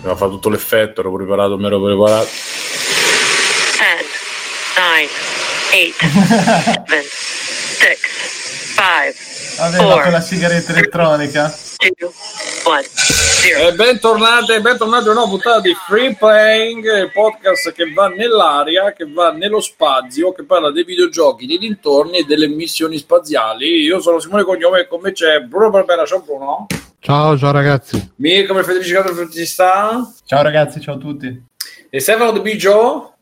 Aveva fatto tutto l'effetto, ero preparato, mi ero preparato. 10, 9, 8, 7, 6, 5, Aveva con la sigaretta elettronica. 2, 1, 0. E bentornati, bentornati a una puntata di Free Playing, podcast che va nell'aria, che va nello spazio, che parla dei videogiochi, dei dintorni e delle missioni spaziali. Io sono Simone Cognome e con me c'è Bruno Barbera, ciao Bruno. Ciao, ciao ragazzi. Mirko come Federico Cato ci sta? Ciao ragazzi, ciao a tutti. E Stefano De Biggio?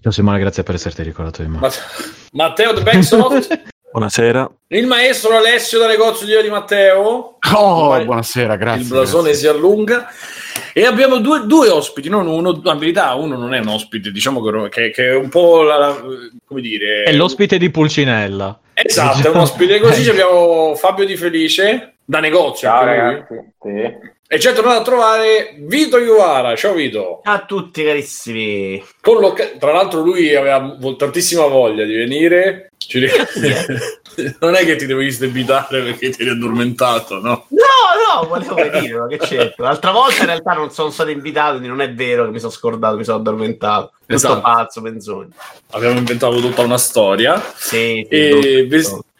Ciao Simone, grazie per esserti ricordato di me. Matt- Matteo The Backsoft? Buonasera. il maestro Alessio da negozio di, di Matteo? Oh, Vai. buonasera, grazie. il blasone grazie. si allunga e abbiamo due, due ospiti non uno in verità uno non è un ospite diciamo che, che- che è un po' la, la- come dire È l'ospite di Pulcinella. esatto è un ospite così abbiamo Fabio Di Felice da negozio Ciao ragazzi. Sì. e ci è tornato a trovare Vito Iuvara ciao Vito Ciao a tutti carissimi. Con l'occa- tra l'altro lui aveva tantissima voglia di venire Ci ric- non è che ti devi stebitare perché ti eri addormentato no? No, no, volevo venire, ma che c'è? L'altra volta in realtà non sono stato invitato, quindi non è vero che mi sono scordato, mi sono addormentato. Tutto Esatto. pazzo, menzogna. abbiamo inventato tutta una storia Sì, sì, e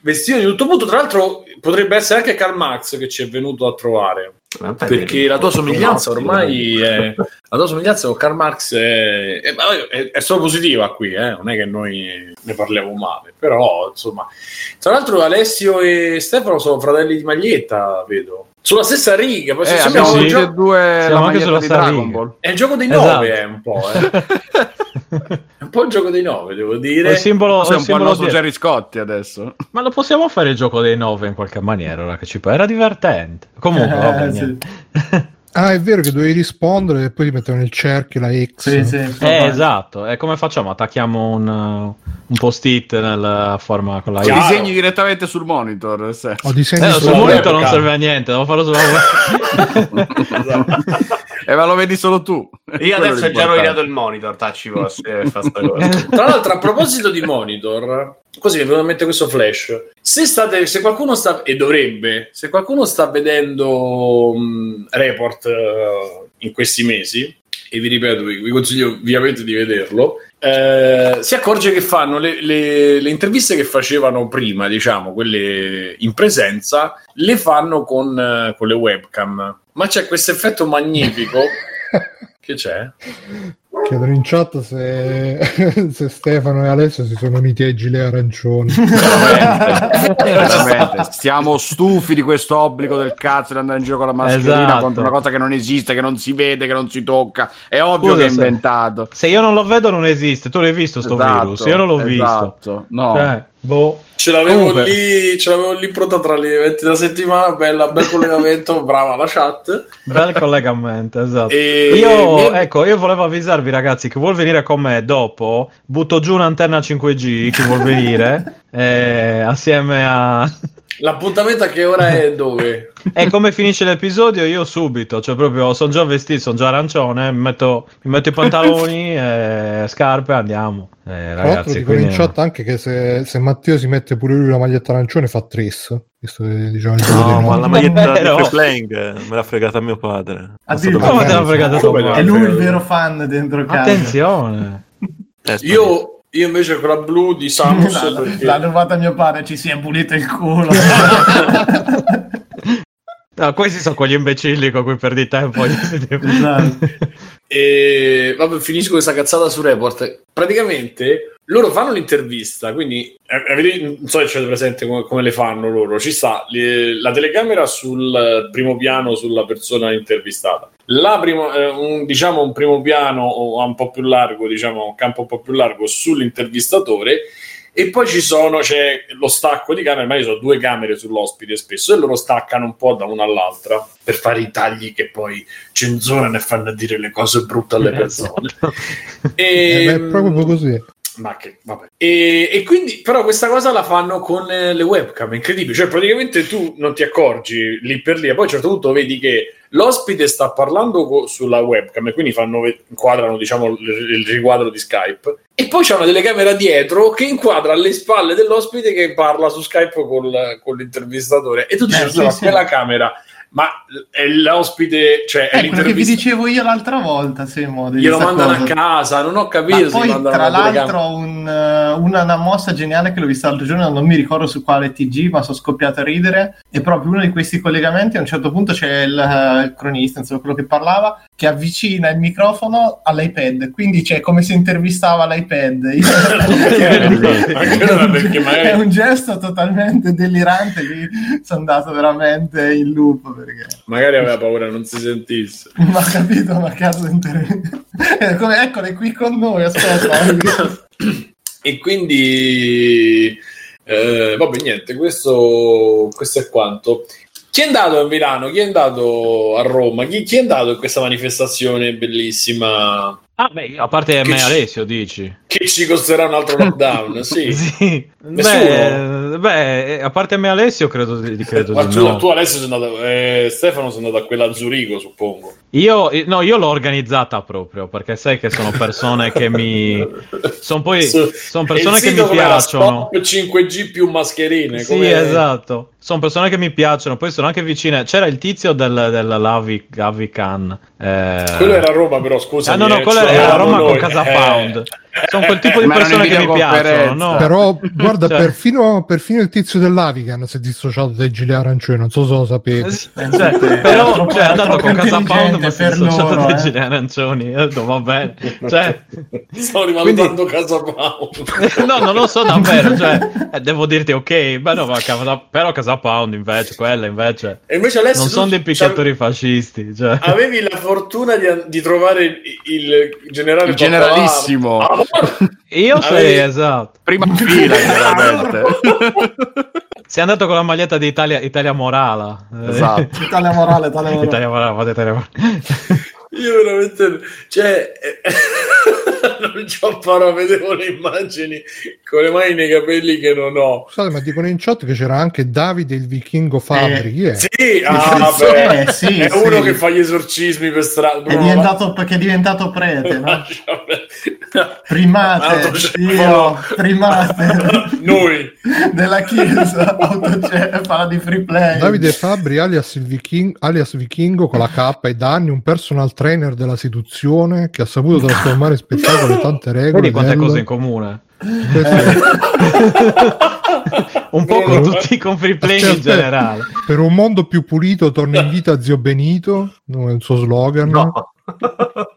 vestito di tutto punto tra l'altro potrebbe essere anche Karl Marx che ci è venuto a trovare. Fai perché la tua somiglianza ormai è, la tua somiglianza con Karl Marx è, è, è- è solo positiva qui eh? non è che noi ne parliamo male. Però insomma tra l'altro Alessio e Stefano sono fratelli di maglietta vedo sulla stessa riga Eh, un sì. gio- due Siamo anche sulla stessa Dragon riga. Ball. è il gioco dei Esatto. nove è un po' eh. è un po' il gioco dei nove devo dire Il simbolo, il un po' il simbolo nostro di- Jerry Scotti adesso. Ma lo possiamo fare il gioco dei nove in qualche maniera? Ora che ci pa- Era divertente. Comunque, vabbè, Eh, sì. Ah, è vero che dovevi rispondere e poi ti mettono il cerchio, la X. Sì, sì, Eh, esatto. E come facciamo? Attacchiamo un, uh, un post-it nella forma con la Chiaro. disegni direttamente sul monitor. se- Ho disegni Eh, su- sul monitor non serve a niente, devo farlo sulla E ma lo vedi solo tu. Io Quello adesso ho già rovinato il monitor, tacci eh, fa sta cosa. Tra l'altro, a proposito di monitor, così mi venuto in mente questo flash. Se state, se qualcuno sta, e dovrebbe, se qualcuno sta vedendo mh, report eh, in questi mesi, e vi ripeto, vi, vi consiglio ovviamente di vederlo, eh, si accorge che fanno le, le- le interviste che facevano prima, diciamo, quelle in presenza, le fanno con, eh, con le webcam. Ma c'è questo effetto magnifico. che c'è? Chiedono in chat se, se Stefano e Alessio si sono uniti ai gilet arancioni. Veramente, veramente. Stiamo stufi di questo obbligo del cazzo di andare in giro con la mascherina Esatto. contro una cosa che non esiste, che non si vede, che non si tocca. È ovvio Scusa, che è se- inventato. Se io non lo vedo, non esiste. Tu l'hai visto sto Esatto, virus? Io non l'ho visto. esatto. No. Cioè, boh. Ce l'avevo Comunque. lì, ce l'avevo lì pronta tra gli eventi della settimana, bella, bel collegamento, brava la chat. Bel collegamento, esatto. E Io, ecco, io volevo avvisarvi ragazzi che vuol venire con me dopo, butto giù un'antenna 5G, chi vuol venire, eh, assieme a... L'appuntamento a che ora è dove? E come finisce l'episodio io subito, cioè proprio sono già vestito, sono già arancione, mi metto, mi metto i pantaloni, e scarpe, andiamo. Eh, Tra l'altro ragazzi, dicono in quindi... chat anche che se, se Matteo si mette pure lui la maglietta arancione fa tris. Visto che diciamo il No, ma la maglietta di Free Playing eh, me l'ha fregata mio padre. Addirittura. Come te l'ha fregata tua Come madre? È lui il vero fan dentro casa. Attenzione! Eh. Io, io invece quella blu di Samus perché... L'ha rubata mio padre, ci si è pulito il culo. No, questi sono quegli imbecilli con cui perdi tempo. Esatto. E vabbè, finisco questa cazzata su Report. Praticamente loro fanno l'intervista, quindi eh, avete- non so se c'è presente come, come le fanno loro. Ci sta le- la telecamera sul primo piano sulla persona intervistata. La primo- eh, un, diciamo un primo piano o un po' più largo, diciamo un campo un po' più largo sull'intervistatore. E poi ci sono, c'è lo stacco di camere, ma io ho due camere sull'ospite spesso e loro staccano un po' da una all'altra per fare i tagli che poi censurano e fanno dire le cose brutte alle persone. Eh, e, beh, è proprio così. Ma che vabbè. E, e quindi, però, questa cosa la fanno con eh, le webcam. È incredibile. Cioè, praticamente tu non ti accorgi lì per lì, e poi a un certo punto vedi che l'ospite sta parlando co- sulla webcam e quindi fanno, inquadrano diciamo, il, il riquadro di Skype. E poi c'è una telecamera dietro che inquadra alle spalle dell'ospite che parla su Skype col, con l'intervistatore. E tu dici, Eh, "Scusa, ma sì, sì. quella camera Ma è l'ospite, cioè è Eh, quello che vi dicevo io l'altra volta, Simo. di Glielo mandano cosa. a casa, non ho capito poi, tra l'altro, un, eh, una, una mossa geniale che l'ho vista l'altro giorno, non mi ricordo su quale TG, ma sono scoppiato a ridere. È proprio uno di questi collegamenti. A un certo punto c'è il, eh, il cronista, insomma, quello che parlava, che avvicina il microfono all'iPad. Quindi c'è come se intervistava l'iPad. È un gesto totalmente delirante. Lì sono andato veramente in loop perché. Magari aveva paura non si sentisse. Ma capito, ma cazzo inter... Eh, eccole qui con noi, aspetta. E quindi, eh, vabbè, niente, questo, questo è quanto. Chi è andato a Milano? Chi è andato a Roma? Chi, chi è andato in questa manifestazione bellissima? Ah, beh, a parte me ci- Alessio, dici? Che ci costerà un altro lockdown? Sì. Sì. Beh, beh, a parte me Alessio, credo di, credo Ma di tu, no. tu adesso sei andato, eh, Stefano, sei andato a quella a Zurigo, suppongo. Io, no, io l'ho organizzata proprio perché sai che sono persone che mi. Sono poi. Sono persone che mi piacciono. Stop 5G più mascherine. Sì, com'è? esatto. Sono persone che mi piacciono. Poi sono anche vicine. C'era il tizio del, della Lavi, Lavican. Eh... Quello era Roma, però scusa. Ah, no, no, quello era a Roma con Casa Pound. Sono quel tipo di Ma persone che mi piacciono. No? Però guarda, Cioè- perfino, perfino il tizio dell'Avican si è dissociato dai gilet arancioni, non so se lo sapete. Eh, cioè, però troppo- cioè, è andato con Casa Pound ma si è dissociato loro, dai eh. gilet arancioni. Ho detto, va bene. Cioè, Sto rivalutando Casa Pound. no, non lo so davvero. Cioè, eh, devo dirti, ok, beh, no, ma Casa- però Casa Pound invece, quella invece. E invece Alessio, Non sono dei picchiatori fascisti. Cioè. Avevi la fortuna di, di trovare il, il generale Il generalissimo. Pappalà. Io sì, Avevi- esatto. Prima fila, generalmente. Sei andato con la maglietta di Italia, Italia Morala. Eh, esatto. Italia morale, Italia morale. Italia Morala, fate Italia Morala. Io veramente, cioè, eh, non ci ho parlato, vedevo le immagini con le mani nei capelli che non ho. Scusate, ma dicono in chat che c'era anche Davide il vichingo Fabri. Chi è? Sì, ah, beh, eh, sì, è sì. uno che fa gli esorcismi per strada. È diventato, perché è diventato prete, no? Primate, io, primate Noi. della chiesa, autocefala di free play. Davide Fabri alias, il viching- alias vichingo con la K è da anni un personal trainer della seduzione che ha saputo trasformare in spettacolo tante regole. Vedi quante del- cose in comune. Questo- Un po' con tutti con free play in Aspetta, generale. Per un mondo più pulito torna in vita zio Benito, no, è il suo slogan. No.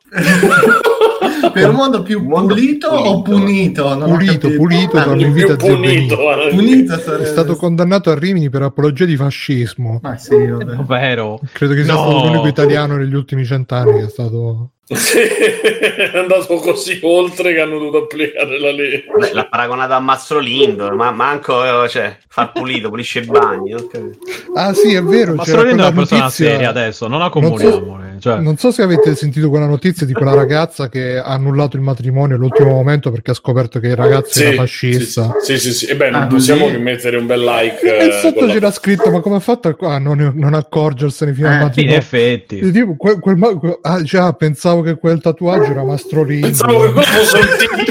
Per un mondo più mondo pulito, pulito. o punito? Non Pulito, pulito, torna in vita zio punito. Benito. eh. punito sarebbe- È stato condannato a Rimini per apologia di fascismo. Ma sì, vabbè. Vero. Credo che sia No. stato l'unico italiano negli ultimi cent'anni che è stato. Sì, è andato così oltre che hanno dovuto applicare la legge. Beh, l'ha paragonato a Mastrolindo, ma manco eh, cioè, far pulito, pulisce i bagni. non capito. Ah, sì, è vero. Ma c'era Sorrento è una persona notizia- seria adesso, non Non accumuliamole. Cioè, Non so se avete sentito quella notizia di quella ragazza che ha annullato il matrimonio all'ultimo momento perché ha scoperto che il ragazzo era fascista. Sì, sì, sì. E beh, non Ah, possiamo così? che mettere un bel like. E eh, sotto con la- c'era scritto: Ma come ha fatto a non, non accorgersene fino al Eh, in matrimonio? effetti. E tipo, quel- quel ma- que- ah, già, pensavo che quel tatuaggio era Mastrolino. Pensavo che quello fosse un tigre.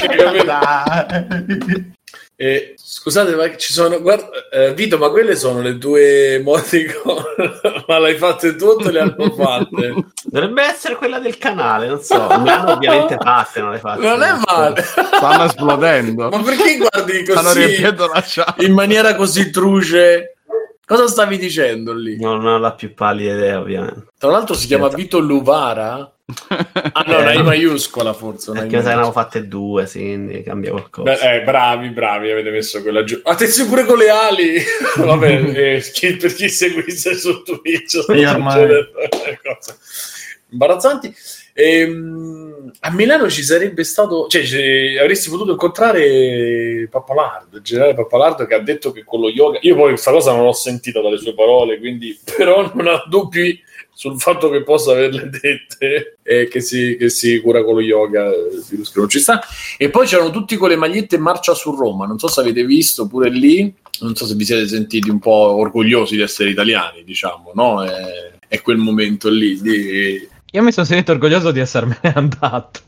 Eh, scusate, ma ci sono. Guarda, eh, Vito, ma quelle sono le tue emoticon? ma l'hai fatte tu o te le hanno fatte? Dovrebbe essere quella del canale, non so. Hanno ovviamente fatte, non le fatte. Non è male. Stanno esplodendo. ma perché guardi Stanno così riempiendo la chat. in maniera così truce? Cosa stavi dicendo lì? Non, non ho la più pallida idea, ovviamente. Tra l'altro si chiama Vito Luvara? Ah, no, una I maiuscola forse. una Perché mi sa che ne avevo fatte due, sì, quindi cambia qualcosa. Beh, eh, bravi, bravi, avete messo quella giù. Attenzione pure con le ali. Vabbè, eh, chi- per chi seguisse su Twitch, imbarazzanti. Ehm, a Milano ci sarebbe stato, cioè, ci- avresti potuto incontrare Pappalardo, il generale Pappalardo che ha detto che con lo yoga. Io poi questa cosa non l'ho sentita dalle sue parole, quindi però non ha dubbi sul fatto che possa averle dette e che si, che si cura con lo yoga virus che non ci sta e poi c'erano tutti con le magliette marcia su Roma non so se avete visto pure lì non so se vi siete sentiti un po' orgogliosi di essere italiani diciamo no è, è quel momento lì di io mi sono sentito orgoglioso di essermene andato.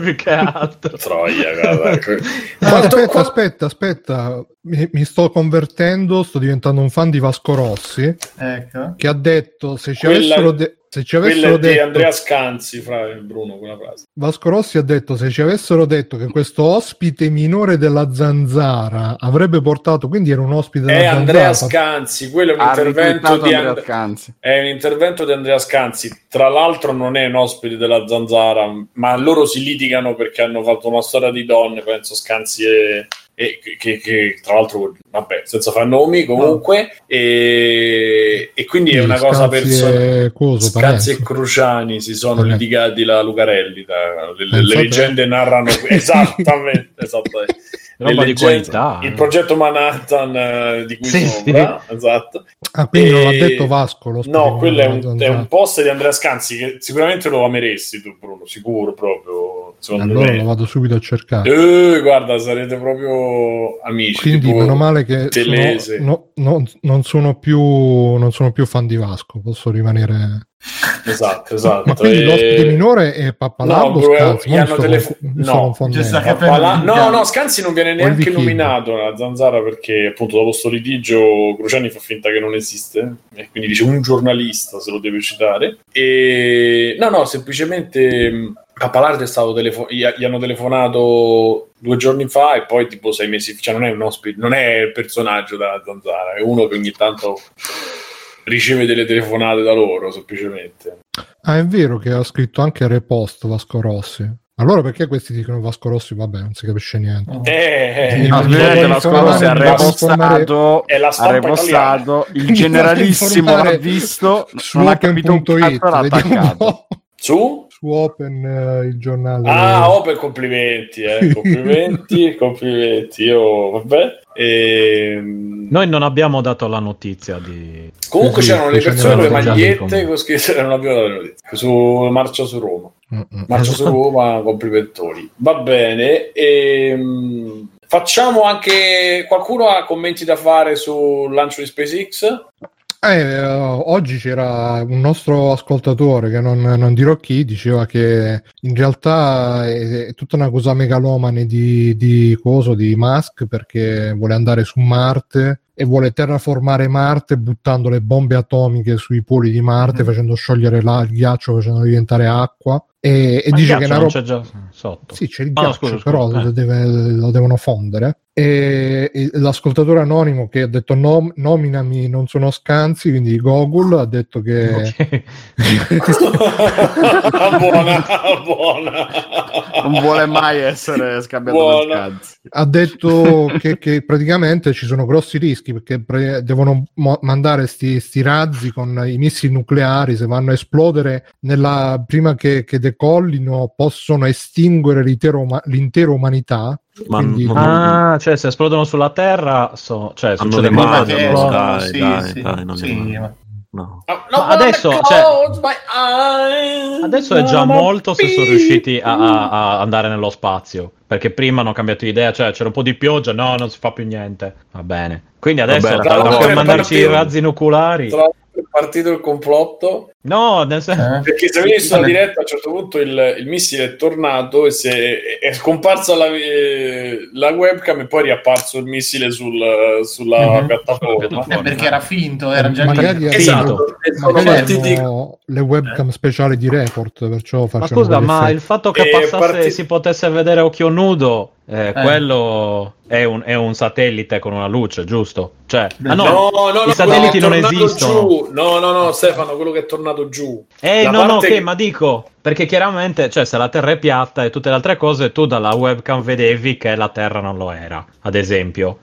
più che altro. Troia, guarda. Ma Quanto- aspetta, qua- aspetta, aspetta, mi, mi sto convertendo, sto diventando un fan di Vasco Rossi, Ecco. che ha detto se ci Quella- avessero, de- se ci Quella avessero di detto Andrea Scanzi, fra Bruno, quella frase. Vasco Rossi ha detto se ci avessero detto che questo ospite minore della zanzara avrebbe portato, quindi era un ospite della È zanzara. Andrea Scanzi, quello è un Ha intervento di Andrea And- Scanzi. È un intervento di Andrea Scanzi. Tra l'altro, non è un ospite della Zanzara, ma loro si litigano perché hanno fatto una storia di donne. Penso Scanzi e. e che, che- tra l'altro, vabbè, senza fare nomi, comunque. E, e quindi è Sì, una cosa personale. e Scanzi e. Cruciani si sono Eh. litigati la Lucarelli. da- le, le Pensate- leggende narrano esattamente, esattamente. Le Roba di leggende- qualità. Il progetto Manhattan eh, di cui Sì, sopra, esatto. Ah, quindi non l'ha E- detto Vasco. l'ospite No, quello è un, è un post di Andrea Scanzi che sicuramente lo ameresti tu, Bruno, sicuro proprio. Allora lo me. vado subito a cercare. Eh, guarda, sarete proprio amici. Quindi meno male che sono- no- non, non sono più, non sono più fan di Vasco, posso rimanere... Esatto, esatto. Ma quindi E- l'ospite minore è No, Pappalardo bro, Scanzi? gli hanno telefo- no, Papala- No, no, Scanzi non viene neanche nominato nella zanzara perché appunto dopo sto litigio Cruciani fa finta che non esiste. E quindi dice un giornalista se lo deve citare. E no no semplicemente mh, Pappalardo è stato telefo- gli, gli hanno telefonato due giorni fa e poi tipo sei mesi cioè non è un ospite non è il personaggio della zanzara è uno che ogni tanto riceve delle telefonate da loro semplicemente Ah, è vero che ha scritto anche Repost Vasco Rossi. Allora perché questi dicono Vasco Rossi? Vabbè, non si capisce niente. eh, Sì, eh, ma Ovviamente devo Vasco Rossi ha repostato, È la ha repostato il generalissimo l'ha visto, su non ha capito un cazzo l'ha attaccato. su Su Open, eh, il giornale. Ah, Open, complimenti, eh. complimenti, complimenti. Io, vabbè. Ehm, Noi non abbiamo dato la notizia di... Comunque Sì, c'erano le persone con le magliette con scritto non abbiamo dato le notizie. Su Marcia su Roma. Mm-mm. Marcia su Roma, complimentori. Va bene. ehm, facciamo anche. Qualcuno ha commenti da fare sul lancio di SpaceX? Eh, eh, oggi c'era un nostro ascoltatore che non, non dirò chi, diceva che in realtà è, è tutta una cosa megalomane di, di coso di Musk perché vuole andare su Marte e vuole terraformare Marte buttando le bombe atomiche sui poli di Marte, facendo sciogliere là il ghiaccio, facendo diventare acqua. E, e dice che una roba. c'è già sotto. Sì, c'è il Ah, ghiaccio, scusa, però scusa, lo, eh. deve- lo devono fondere. E, e l'ascoltatore anonimo che ha detto nom- nominami, non sono scanzi, quindi Google ha detto che... Ok. buona, buona. Non vuole mai essere scambiato Buona. per scazzi. ha detto che, che praticamente ci sono grossi rischi perché pre- devono mo- mandare sti, sti razzi con i missili nucleari se vanno a esplodere nella, prima che, che decollino possono estinguere l'intera umanità Ma Quindi- non- Ah, cioè se esplodono sulla Terra, so- cioè, Hanno succede le qualcosa. mani, che no, dai, sì, dai, sì, dai, non sì, ma- no. No, Ma adesso, cioè, Adesso è già molto se sono riusciti a, a- a andare nello spazio. Perché prima hanno cambiato idea, cioè c'era un po' di pioggia, no, non si fa più niente. Va bene. Quindi adesso, Vabbè, tra l'altro, mandarci i razzi nucleari. Tra l'altro è partito il complotto No, nel senso. Eh? perché se avete visto la diretta a un certo punto il, il missile è tornato e si è, è scomparsa la, eh, la webcam e poi è riapparso il missile sul- sulla Mhm. piattaforma Eh, perché era finto, era già magari, lì. esatto magari hanno le webcam speciali di report perciò Ma facciano scusa, ma il fatto che Eh, passasse parti- si potesse vedere a occhio nudo, eh, quello è un, è un satellite con una luce, giusto? Cioè, ah, no, no, no, no, i satelliti quello non che è tornato esistono. giù. No, no, no, Stefano, quello che è tornato giù. Eh, La no, no, ok, che- ma dico, perché chiaramente, cioè, se la Terra è piatta e tutte le altre cose, tu dalla webcam vedevi che la Terra non lo era, ad esempio.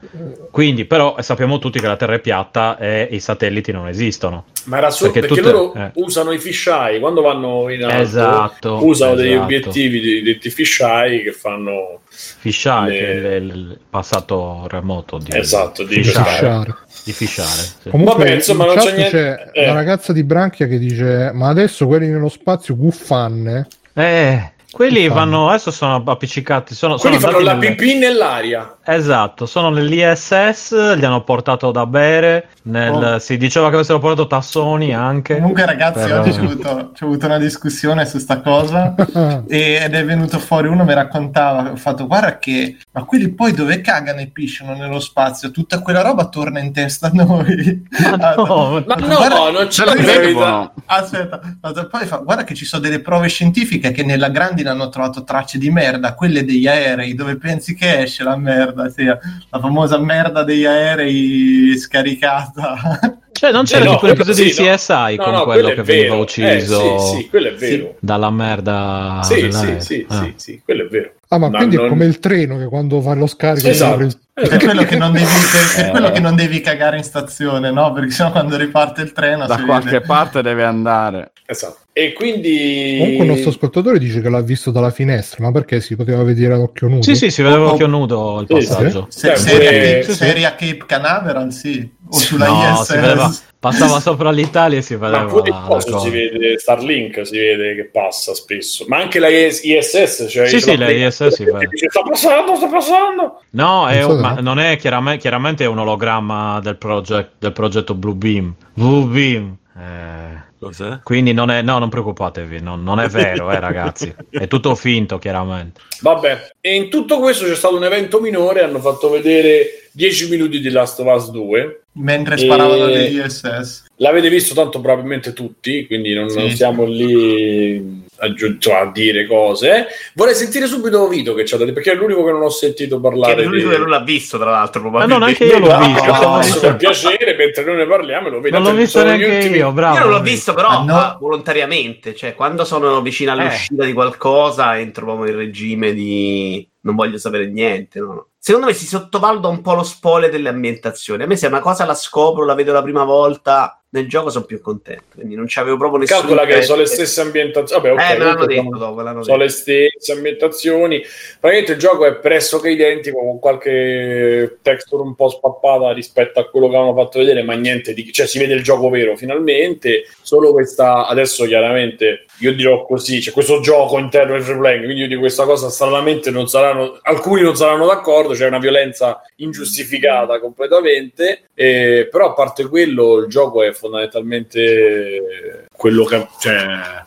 Quindi, però, sappiamo tutti che la Terra è piatta e i satelliti non esistono. Ma era solo Perché perché, tutte- loro eh. usano i fisheye quando vanno in alto. Esatto, Usano degli esatto. obiettivi di, di, di fisheye che fanno. Fisheye, Le- il, passato remoto di, Esatto, di. Fishare. Di fishare, sì. Comunque, Vabbè, insomma, in non c'è niente- c'è eh. la ragazza di Branchia che dice: Ma adesso quelli nello spazio guffanne. Eh, Quelli fanno? vanno, adesso sono appiccicati, sono, Quelli sono fanno la andati nel- pipì nell'aria. Esatto, sono nell'ISS, gli hanno portato da bere, nel- Oh. si diceva che avessero portato tassoni anche. Comunque, ragazzi, Per- oggi c'è avuto, c'è avuto una discussione su sta cosa ed è venuto fuori uno mi raccontava, ho fatto guarda che ma quelli poi dove cagano e pisciano nello spazio, tutta quella roba torna in testa a noi. Ma no, Ma no, Guarda- non ce la bevono. Aspetta, aspetta, poi fa, guarda che ci sono delle prove scientifiche che nella grandine hanno trovato tracce di merda, quelle degli aerei, dove pensi che esce la merda, sì, la famosa merda degli aerei scaricata. Cioè, non c'era Eh, no, tipo l'episodio sì, di. CSI No, con no, quello quello che veniva ucciso Eh, sì, sì, quello è vero. dalla merda. Sì, sì, sì, Ah. sì, sì, quello è vero. Ah, ma No, quindi non- è come il treno che quando fa lo scarico Esatto. apre il- È quello, che non devi, è- è Eh. quello che non devi cagare in stazione, no? Perché sennò quando riparte il treno Da qualche vede. parte deve andare. Esatto. E quindi... Comunque il nostro ascoltatore dice che l'ha visto dalla finestra, ma perché si poteva vedere ad occhio nudo? Sì, sì, si vedeva Oh, oh. occhio nudo il Sì, passaggio. Se- seria, Cape, sì, sì. seria Cape Canaveral, sì. O sulla No, ISS. Passava sopra l'Italia e si vedeva Ma pure cosa. si vede, Starlink si vede che passa spesso, ma anche la IS- ISS, cioè Sì, sì, la ISS si vede. dice, sta passando, sta passando. No, è un- non è chiaramente, chiaramente è un ologramma del, project- del progetto Blue Beam. Blue Beam. Eh, Cos'è? quindi non è, no, non preoccupatevi, non, non è vero, eh, ragazzi. È tutto finto, chiaramente. Vabbè, e in tutto questo c'è stato un evento minore, hanno fatto vedere 10 minuti di Last of Us 2. Mentre sparavano le ISS. L'avete visto tanto probabilmente tutti, quindi non, Sì. non stiamo lì a, giu- cioè, a dire cose. Vorrei sentire subito Vito che c'ha da dire, perché è l'unico che non ho sentito Che parlare è l'unico di... che non l'ha visto, tra l'altro. Ma Probabilmente. no, neanche io l'ho Ah, visto. no, stavo adesso dicendo- per piacere, mentre noi ne parliamo, lo vedo. Non l'ho visto neanche io, bravo. Io non l'ho visto, però Ah, no. ah, volontariamente. Cioè, quando sono vicino all'uscita di qualcosa, entro proprio in regime di non voglio sapere niente. no, no. Secondo me si sottovaluta un po' lo spoiler delle ambientazioni. A me, se una cosa la scopro, la vedo la prima volta nel gioco, sono più contento. Quindi non c'avevo proprio nessun. Calcola che sono le stesse ambientazioni. Vabbè, ok, Eh, me l'hanno detto sono- dopo. l'hanno sono detto. le stesse ambientazioni. Praticamente il gioco è pressoché identico, con qualche texture un po' spappata rispetto a quello che avevano fatto vedere, ma niente di cioè si vede il gioco vero finalmente. Solo questa adesso chiaramente io dirò così: c'è questo gioco interno del free playing, quindi io di questa cosa stranamente non saranno alcuni non saranno d'accordo, c'è una violenza ingiustificata completamente. eh, però a parte quello, il gioco è fondamentalmente quello che cioè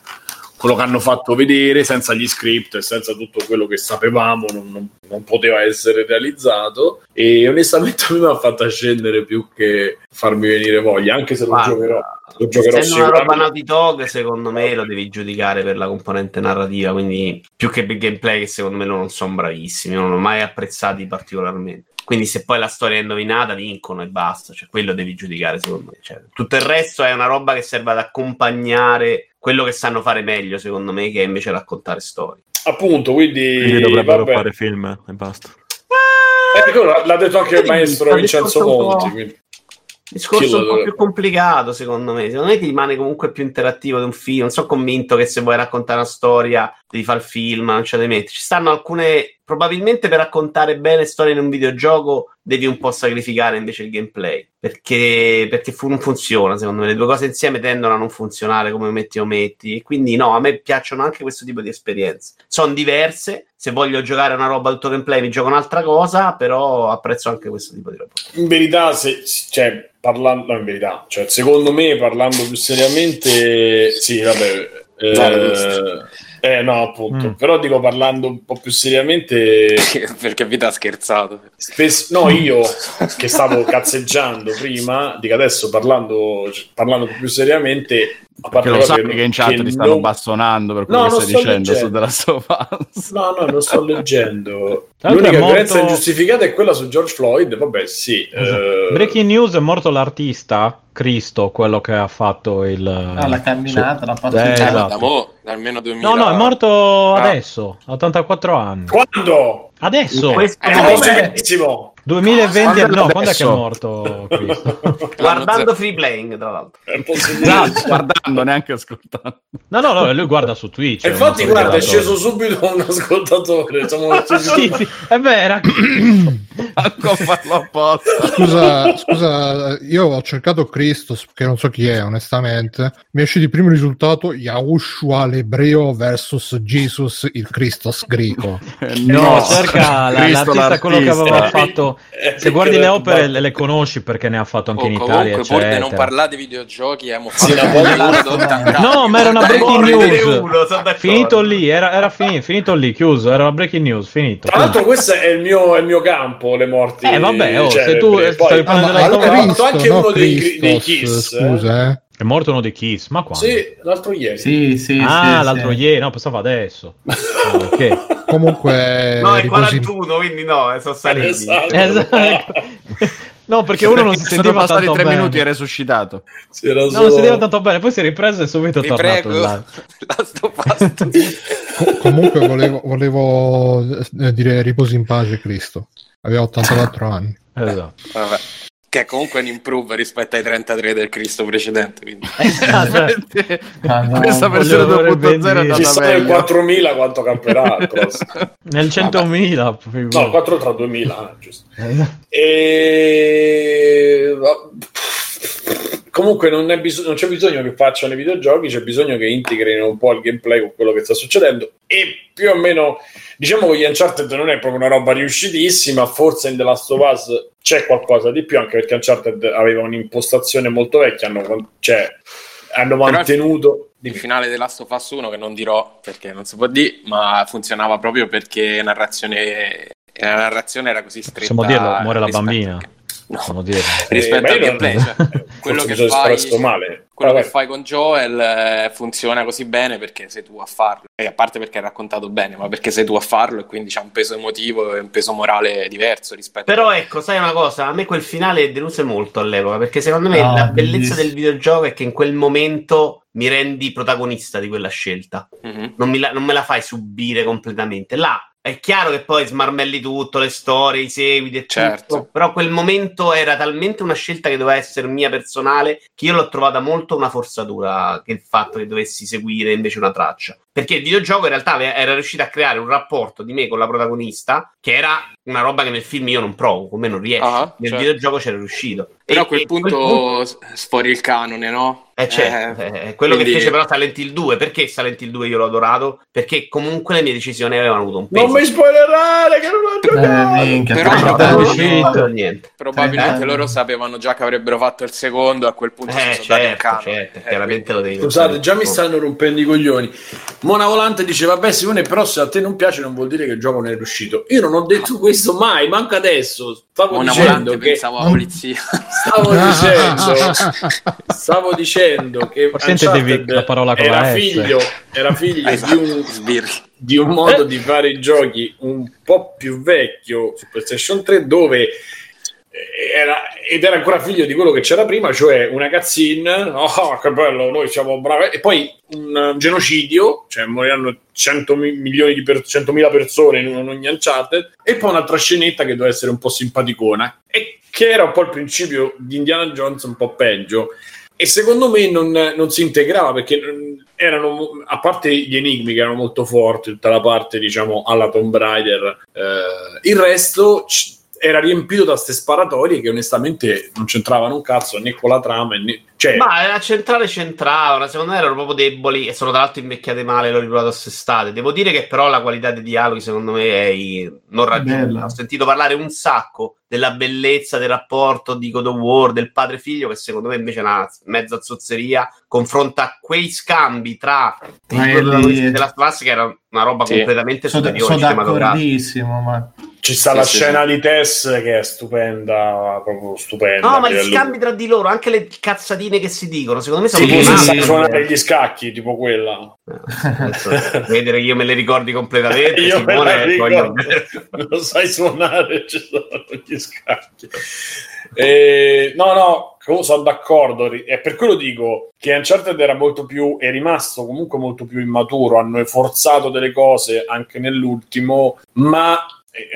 quello che hanno fatto vedere senza gli script e senza tutto quello che sapevamo non, non- non poteva essere realizzato e onestamente a me mi ha fatto scendere più che farmi venire voglia anche se lo Guarda, giocherò lo giocherò Essendo una roba Naughty Dog, secondo me lo devi giudicare per la componente narrativa, quindi più che per gameplay, che secondo me non sono bravissimi, non l'ho mai apprezzati particolarmente. Quindi se poi la storia è indovinata, vincono e basta, cioè quello devi giudicare secondo me. Cioè, tutto il resto è una roba che serve ad accompagnare quello che sanno fare meglio, secondo me, che è invece raccontare storie. appunto quindi, Quindi dovrebbero vabbè. fare film e basta. Eh, quello l'ha detto anche il maestro Vincenzo. Monti quindi. discorso un po' più complicato, secondo me. Secondo me ti rimane comunque più interattivo di un film. Non sono convinto che se vuoi raccontare una storia devi fare il film, non ce la devi mettere. Ci stanno alcune. Probabilmente per raccontare bene storie in un videogioco devi un po' sacrificare invece il gameplay. Perché, perché fu- non funziona, secondo me. Le due cose insieme tendono a non funzionare come metti o metti. E quindi no, a me piacciono anche questo tipo di esperienze. Sono diverse. Se voglio giocare una roba tutto gameplay, mi gioco un'altra cosa, però apprezzo anche questo tipo di roba. in verità se, cioè, parlando no, in verità cioè, secondo me parlando più seriamente sì vabbè eh, eh, no appunto Mm. però dico parlando un po' più seriamente Perché Vita ha scherzato. spesso no io che stavo cazzeggiando prima dico adesso parlando parlando più seriamente a Perché parte lo cose che in chat che ti stanno non- bastonando per No, quello non che stai dicendo su della Sofas. No, no, non sto leggendo. L'unica è morto- violenza ingiustificata è quella su George Floyd. Vabbè, sì. eh, Breaking news: è morto l'artista Cristo, quello che ha fatto il. Ah, la camminata, la Eh, passeggiata. Eh, esatto. da mo', almeno 2000. No, no, è morto Ah. adesso, a 84 anni. Quando? Adesso? Questo Eh, come? forse benissimo. 2020, Quando no, quando è che è morto Cristo? Guardando free playing, tra l'altro. È. Esatto. Guardando, neanche ascoltando. No, no, no, lui guarda su Twitch. E infatti, guarda, è sceso subito un ascoltatore. Siamo Sì, sì, è vero. Manco a farlo apposta. Scusa, scusa, io ho cercato Christos, che non so chi è onestamente. Mi esce di primo risultato Yahushua l'ebreo versus Jesus il Christos greco. No, cerca la- Cristo l'artista, quello che aveva l'artista. fatto. Eh, Se guardi le opere, le, le conosci perché ne ha fatto anche Oh, in Italia. comunque, di non eccetera. parlare di videogiochi, abbiamo Sì, No, ma era una breaking news. uno, finito lì, era, era finito, finito lì, chiuso. Era una breaking news, finito. Tra l'altro, questo è il mio, è il mio campo, le morti. Eh, vabbè, oh, celebre. se tu Poi- stavi prendendo la fatto anche no uno dei, Kiss. scusa, eh. È morto uno dei Kiss, ma quando? Sì, l'altro ieri. Sì, sì, ah, sì, l'altro sì. ieri, no, pensavo adesso. Ah, ok. Comunque, No, è riposi- 41, quindi no, eh, sono saliti. Esatto. Esatto. No, perché uno non si Sono sentiva passati tanto tre bene. minuti e resuscitato. Sì, era No, solo- non si sentiva tanto bene, poi si è ripreso e subito è tornato prego, in live. Last of Us. co- comunque volevo, volevo eh, dire riposi in pace Cristo. Aveva 84 anni. Esatto. Vabbè. Che è comunque un improve rispetto ai 33 del Cristo precedente. Quindi. Ah, no, Questa versione vedere 2.0 è andata meglio. 4000 quanto camperà il prossimo. Nel 100.000. No, 4 tra 2000, eh, giusto. Esatto. E... Comunque non, è bis- non c'è bisogno che facciano i videogiochi, c'è bisogno che integrino un po' il gameplay con quello che sta succedendo e più o meno diciamo che gli Uncharted non è proprio una roba riuscitissima, forse in The Last of Us c'è qualcosa di più, anche perché Uncharted aveva un'impostazione molto vecchia, hanno, cioè, hanno mantenuto... Il finale di Last of Us 1 che non dirò perché non si può dire, ma funzionava proprio perché narrazione, la narrazione era così stretta. Possiamo dirlo, muore la bambina. No. Possiamo dirlo. rispetto Eh, al io non- gameplay, cioè, quello che fai, quello che fai con Joel eh, funziona così bene perché sei tu a farlo, e a parte perché è raccontato bene, ma perché sei tu a farlo e quindi c'ha un peso emotivo e un peso morale diverso rispetto Però ecco, sai una cosa, a me quel finale deluse molto all'epoca, perché secondo me Ah, la bellezza bellissimo. del videogioco è che in quel momento mi rendi protagonista di quella scelta. Mhm. Non, mi la- non me la fai subire completamente. Là è chiaro che poi smarmelli tutto, le storie, i seguiti e Certo. tutto, però quel momento era talmente una scelta che doveva essere mia personale che io l'ho trovata molto una forzatura che il fatto che dovessi seguire invece una traccia. Perché il videogioco in realtà era riuscito a creare un rapporto di me con la protagonista che era una roba che nel film io non provo, come non riesco. Ah, nel certo. videogioco c'era riuscito. Però E- a quel punto sfori il canone, no? eh, certo, Eh, eh, quello quindi- che fece però Silent Hill 2, perché Silent Hill 2 io l'ho adorato? Perché comunque le mie decisioni avevano avuto un peso. Non mi spoilerare che non ho giocato! Eh, minchia, Però-. Probabilmente Eh. loro sapevano già che avrebbero fatto il secondo, a quel punto Eh, si sono dati il certo, canone. certo, Eh, chiaramente lo devi Scusate, già mi stanno rompendo i coglioni. Mona Volante dice: Vabbè, Simone, però se a te non piace, non vuol dire che il gioco non è riuscito. Io non ho detto questo mai, manca adesso. Stavo Una dicendo che pensavo alla polizia. stavo dicendo, stavo dicendo che Forse la parola con era la figlio, era figlio di Esatto, un sbirri. di un modo di fare i giochi un po' più vecchio su PlayStation 3 dove era, ed era ancora figlio di quello che c'era prima, cioè una cutscene, oh che bello, noi siamo bravi, e poi un eh, genocidio, cioè moriranno 100 mi- milioni di per, 100.000 persone in, in ogni Uncharted, e poi un'altra scenetta che doveva essere un po' simpaticona, e che era un po' il principio di Indiana Jones un po' peggio, e secondo me non, non si integrava perché erano a parte gli enigmi che erano molto forti tutta la parte diciamo alla Tomb Raider eh, il resto c- era riempito da ste sparatorie che onestamente non c'entravano un cazzo né con la trama né, cioè Ma la centrale c'entravano, secondo me erano proprio deboli e sono tra l'altro invecchiate male, l'ho riprovato quest'estate. Devo dire che però la qualità dei dialoghi secondo me è i- non raggiunta. Ho sentito parlare un sacco della bellezza del rapporto di God of War, del padre figlio, che secondo me invece è una mezza zozzeria, confronta quei scambi tra i è lì- protagonisti della classe che era una roba Sì. completamente Sono superiore sono cinematografica. d'accordissimo, ma ci sta Sì, la sì, scena di Tess che è stupenda proprio stupenda No, ma gli livello- scambi tra di loro, anche le cazzatine che si dicono, secondo me sono sì, Sì, sì, sì. suonare gli scacchi tipo quella Adesso, vedere che io me le ricordi completamente. Io me Simone, la voglio- ricordo. lo sai suonare, ci sono gli scacchi. Eh, no, no, sono d'accordo. E per quello dico che Uncharted era molto più, è rimasto comunque molto più immaturo. Hanno forzato delle cose anche nell'ultimo, ma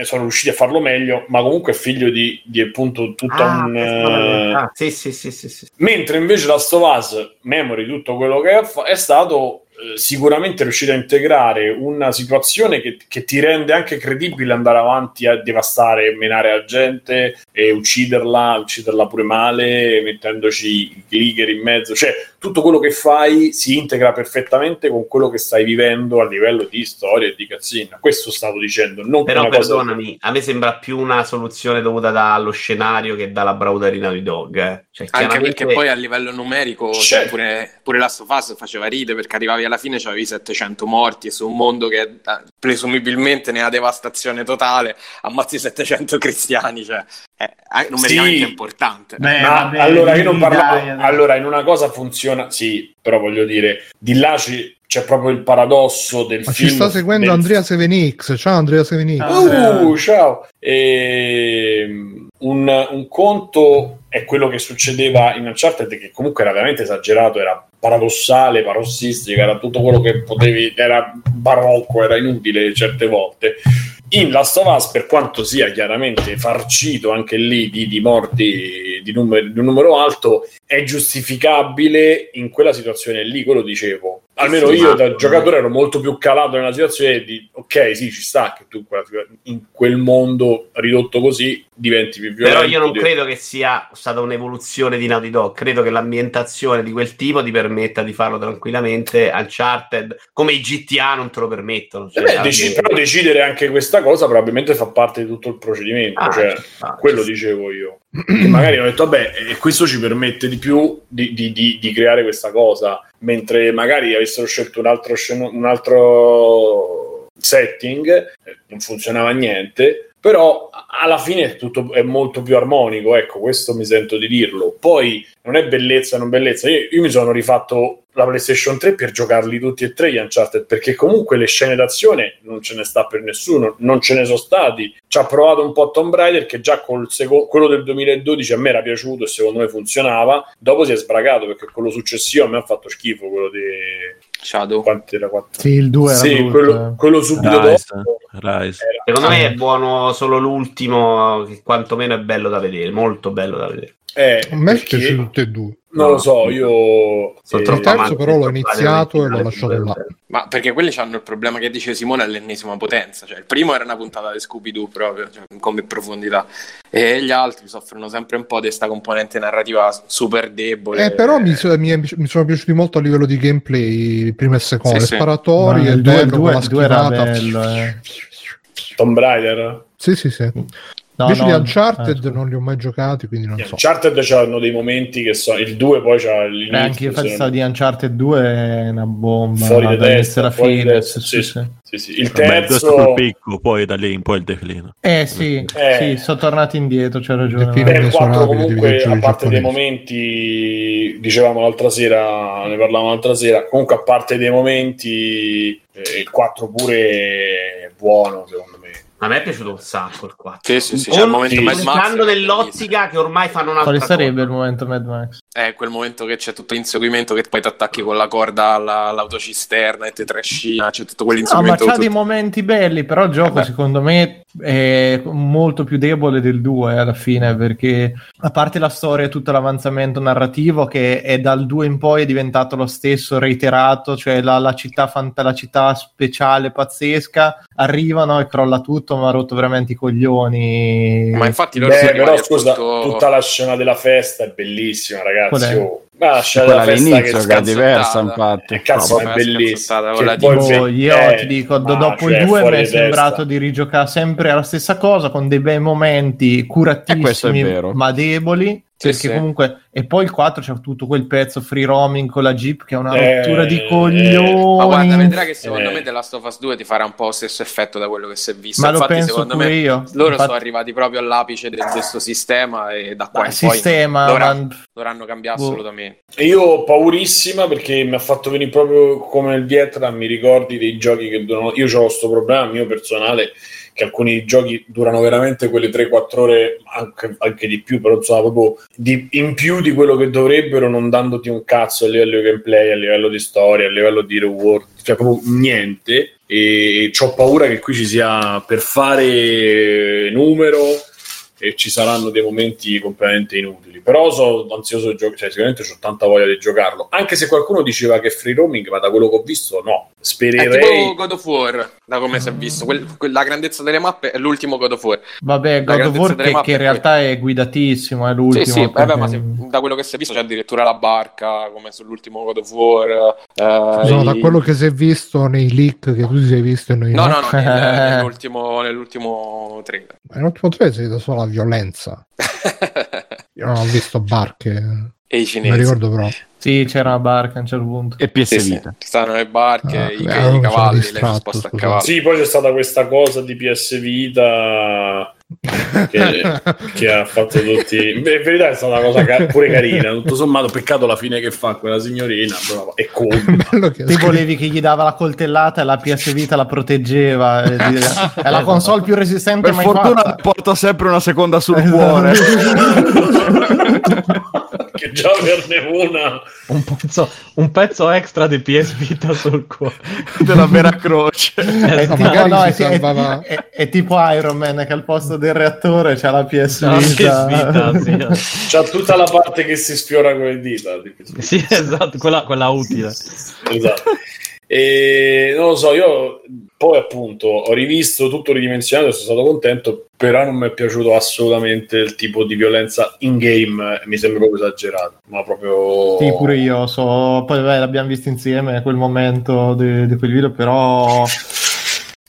sono riusciti a farlo meglio, ma comunque è figlio di, di appunto tutto Ah, un... è- eh, ah, sì, sì, sì, sì, sì. Mentre invece Last of Us, Memory, tutto quello che è, è stato eh, sicuramente riuscire a integrare una situazione che, che ti rende anche credibile andare avanti a devastare e menare la gente e ucciderla, ucciderla pure male, mettendoci i clicker in mezzo. Cioè, tutto quello che fai si integra perfettamente con quello che stai vivendo a livello di storia e di cazzina. Questo stavo dicendo. Non Però una cosa- perdonami, a me sembra più una soluzione dovuta dallo scenario che dalla bravura di Dog. eh. Cioè, Anche chiaramente- perché poi a livello numerico, cioè, Certo. pure, pure Last of Us faceva ride perché arrivavi alla fine c'avevi 700 morti e su un mondo che eh, presumibilmente nella devastazione totale ammazzi 700 cristiani, cioè è, è numericamente Sì. importante. Beh, Ma vabbè, allora io non parlavo. dai, dai. allora, in una cosa funziona, sì, però voglio dire, di là ci- c'è proprio il paradosso del Ma film. ci sta seguendo del- Andrea 7X. Ciao Andrea 7X. Ah. Uh, ciao. Ehm, un, un conto è quello che succedeva in Uncharted, che comunque era veramente esagerato, era paradossale, parossistico, era tutto quello che potevi, era barocco, era inutile certe volte. In Last of Us, per quanto sia chiaramente farcito anche lì di, di morti di, numero, di un numero alto, è giustificabile in quella situazione lì, quello dicevo. Almeno io da giocatore ero molto più calato nella situazione di ok, sì, ci sta che tu in quel mondo ridotto così diventi più violento. Però io non credo che sia stata un'evoluzione di Naughty Dog. Credo che l'ambientazione di quel tipo ti permetta di farlo tranquillamente. Uncharted, come i GTA, non te lo permettono. Eh Cioè, beh, fine- però decidere anche questa cosa probabilmente fa parte di tutto il procedimento. Ah, cioè, ci sta, quello dicevo io. Che magari ho detto, vabbè, e questo ci permette di più di, di- di- di creare questa cosa, mentre magari avessero scelto un altro, sceno- un altro setting, eh, non funzionava niente. Però alla fine è tutto è molto più armonico, ecco, questo mi sento di dirlo. Poi non è bellezza, non bellezza. Io, io mi sono rifatto la PlayStation 3 per giocarli tutti e tre gli Uncharted, perché comunque le scene d'azione non ce ne sta per nessuno, non ce ne sono stati. Ci ha provato un po' Tomb Raider che già col seco- quello del 2012 a me era piaciuto e secondo me funzionava. Dopo si è sbragato perché quello successivo a me ha fatto schifo, quello di Shadow. quanti era quattro? Sì, il 2 era Sì, quello, quello subito Rise, dopo. Rise. era- Secondo me è buono solo l'ultimo, che quantomeno è bello da vedere, molto bello da vedere. Eh, A me perché- piace tutte e due. Non lo so, io... Sono eh, Il terzo però l'ho iniziato e l'ho lasciato là. Ma perché quelli hanno il problema che dice Simone all'ennesima potenza. Cioè, il primo era una puntata di Scooby-Doo proprio, cioè, come profondità. E gli altri soffrono sempre un po' di questa componente narrativa super debole. Eh, però mi, so- mi è- mi sono piaciuti molto a livello di gameplay il primo e il secondo, Sì, le sì. sparatori, Ma il il due- bello il con due- la il due era schivata. bello, eh. Tomb Raider? Sì, sì, sì. No, Invece no, di Uncharted eh, non li ho mai giocati, quindi non Gli so. Uncharted c'hanno dei momenti che so, il 2 poi c'ha Eh, l'inizio. anche io se pensavo non- di Uncharted 2 è una bomba fuori dall'inizio testa, alla fine. sì, sì, sì, sì. sì, sì. Il terzo... col picco, poi da lì in poi il declino. Eh sì, Eh. sì, sono tornati indietro, c'è ragione. Beh, il 4 inesorabile dei comunque, a parte dei momenti, dicevamo l'altra sera, ne parlavamo l'altra sera, comunque a parte dei momenti, eh, il 4 pure è buono secondo me. A me è piaciuto un sacco il 4. Sì, sì, sì, c'è il momento Sì. Mad Max. Pensando che è nell'ottica che ormai fanno un'altra Quale cosa. sarebbe il momento Mad Max? È quel momento che c'è tutto l'inseguimento che poi ti attacchi con la corda alla- all'autocisterna e ti trascina, c'è tutto No, ma quell'inseguimento. c'ha tutto- dei momenti belli, però il gioco Vabbè. secondo me è molto più debole del 2 alla fine, perché a parte la storia e tutto l'avanzamento narrativo che è dal 2 in poi è diventato lo stesso, reiterato, cioè la, la città, fanta- la città speciale pazzesca, arrivano e crolla tutto, ma ha rotto veramente i coglioni. Ma infatti loro Beh, però scusa, punto- tutta la scena della festa è bellissima ragazzi. è? Oh. Ma la scena della festa all'inizio che che è diversa, infatti. Eh, cazzo, No, è bellissima. poi tipo- Boh, io eh, ti dico, ma dopo cioè, il 2 fuori mi è sembrato di rigiocare sempre la stessa cosa con dei bei momenti E curatissimi vero. ma deboli. Perché sì. comunque, e poi il 4 c'è tutto quel pezzo free roaming con la Jeep che è una Eh, rottura di eh, coglioni. Ma guarda, vedrai che secondo Eh. me The Last of Us 2 ti farà un po' lo stesso effetto da quello che si è visto. Ma lo Infatti, penso secondo pure me io. loro Infatti- sono arrivati proprio all'apice di questo sistema e da qua Ma in poi sistema, dovranno, ma- dovranno cambiare Boh. assolutamente. E io ho paurissima perché mi ha fatto venire proprio come il Vietnam, mi ricordi dei giochi che durano... Io ho questo problema mio personale che alcuni giochi durano veramente quelle 3-4 ore, anche, anche di più, però insomma proprio di- in più di quello che dovrebbero, non dandoti un cazzo a livello di gameplay, a livello di storia, a livello di reward, cioè proprio niente. E ho paura che qui ci sia per fare numero e ci saranno dei momenti completamente inutili. Però sono ansioso di giocare, cioè sicuramente ho tanta voglia di giocarlo. Anche se qualcuno diceva che è free roaming, ma da quello che ho visto, no. È Spererei. tipo God of War, da come si è visto. Quel- que- la grandezza delle mappe è l'ultimo God of War. Vabbè, La God of War che, che in è realtà è guidatissimo, è l'ultimo. Sì, sì, vabbè, ma se- da quello che si è visto c'è addirittura la barca, come sull'ultimo God of War. eh, da i- quello che si è visto nei leak che tu ti sei visto e noi No, no. no, no, nel- nell'ultimo, nell'ultimo trailer. Ma L'ultimo trailer si vede solo la violenza. Io non ho visto barche. E i Non cinesi. mi ricordo però. Sì, c'era una barca a un certo punto. E PS Sì, sì. Vita. Ci stanno le barche, Ah, i, beh, i cavalli, lei distratto, sposta a cavallo. Sì, poi c'è stata questa cosa di PS Vita che, che ha fatto tutti. In verità è stata una cosa ca- pure carina. Tutto sommato, peccato la fine che fa quella signorina. Però è come. Ti volevi che gli dava la coltellata e la PS Vita la proteggeva. e dire, È la console più resistente Per mai fortuna fatta. porta sempre una seconda sul Esatto. cuore. Già averne una. Un pezzo, un pezzo extra di PS Vita sul cuore. della vera croce. È, No, tipo, magari no, si è, è- salvava- è- è tipo Iron Man che al posto del reattore c'ha la PS La PS Vita. Vita, sì. C'ha tutta la parte che si sfiora con le dita. Vita. Sì, esatto, quella, quella utile. esatto. E non lo so, io poi appunto ho rivisto tutto ridimensionato e sono stato contento, però non mi è piaciuto assolutamente il tipo di violenza in game, mi sembra proprio esagerato, ma proprio... Sì, pure io so. Poi vabbè, l'abbiamo visto insieme quel momento di, di quel video, però.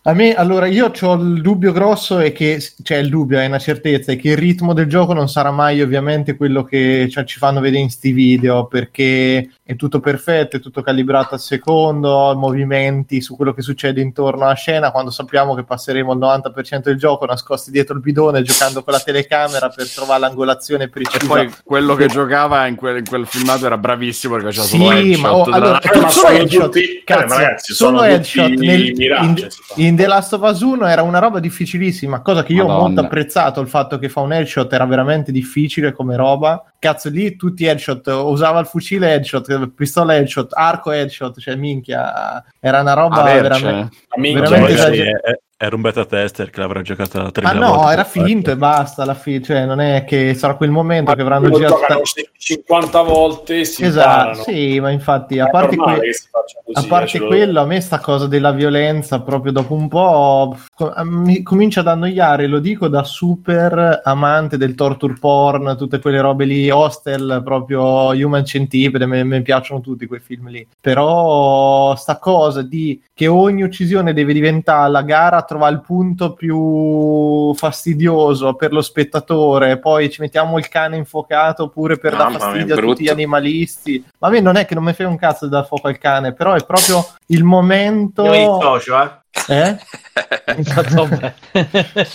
A me, allora, io ho il dubbio grosso e che, cioè il dubbio è una certezza, è che il ritmo del gioco non sarà mai ovviamente quello che cioè, ci fanno vedere in sti video, perché è tutto perfetto, è tutto calibrato al secondo, movimenti su quello che succede intorno alla scena, quando sappiamo che passeremo il 90% del gioco nascosti dietro il bidone, giocando con la telecamera per trovare l'angolazione E precisa. poi quello che giocava in quel, in quel filmato era bravissimo perché faceva Sì, solo headshot ma oh, della- allora, Eh, ma solo sono headshot, tutti- eh, cazzo, ma ragazzi, solo sono headshot nel- in, in The Last of Us 1 era una roba difficilissima, cosa che io ho Madonna. molto apprezzato, il fatto che fa un headshot era veramente difficile come roba. Cazzo, lì tutti headshot, usava il fucile headshot, pistola headshot, arco headshot, cioè minchia, era una roba Avercene. veramente... Minchia, veramente magari- esager- Magari è- era un beta tester che l'avrà giocata Ah 30 no, volte. era finto e basta alla fine, cioè non è che sarà quel momento che avranno girato... giocano 50 volte si Esatto, imparano. sì, ma infatti, a parte, que- così, a eh, parte ce lo- quello, a me sta cosa della violenza proprio dopo un po' mi comincia ad annoiare, lo dico da super amante del torture porn, tutte quelle robe lì, Hostel, proprio Human Centipede, me- mi piacciono tutti quei film lì. Però sta cosa di che ogni uccisione deve diventare la gara a trovare il punto più fastidioso per lo spettatore, poi ci mettiamo il cane infuocato pure per dar Mamma mia, fastidio a tutti gli animalisti. Ma a me non è che non mi frega un cazzo di dar fuoco al cane, però è proprio il momento... Io mi dissocio, eh. Eh?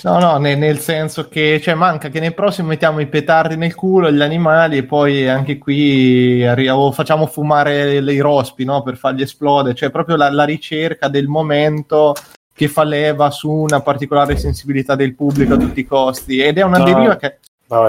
No, no, ne- nel senso che cioè, manca che nel prossimo mettiamo i petardi nel culo agli animali e poi anche qui arri- o facciamo fumare le- i rospi no? per farli esplodere, cioè proprio la, la ricerca del momento che fa leva su una particolare sensibilità del pubblico a tutti i costi ed è una No. deriva che,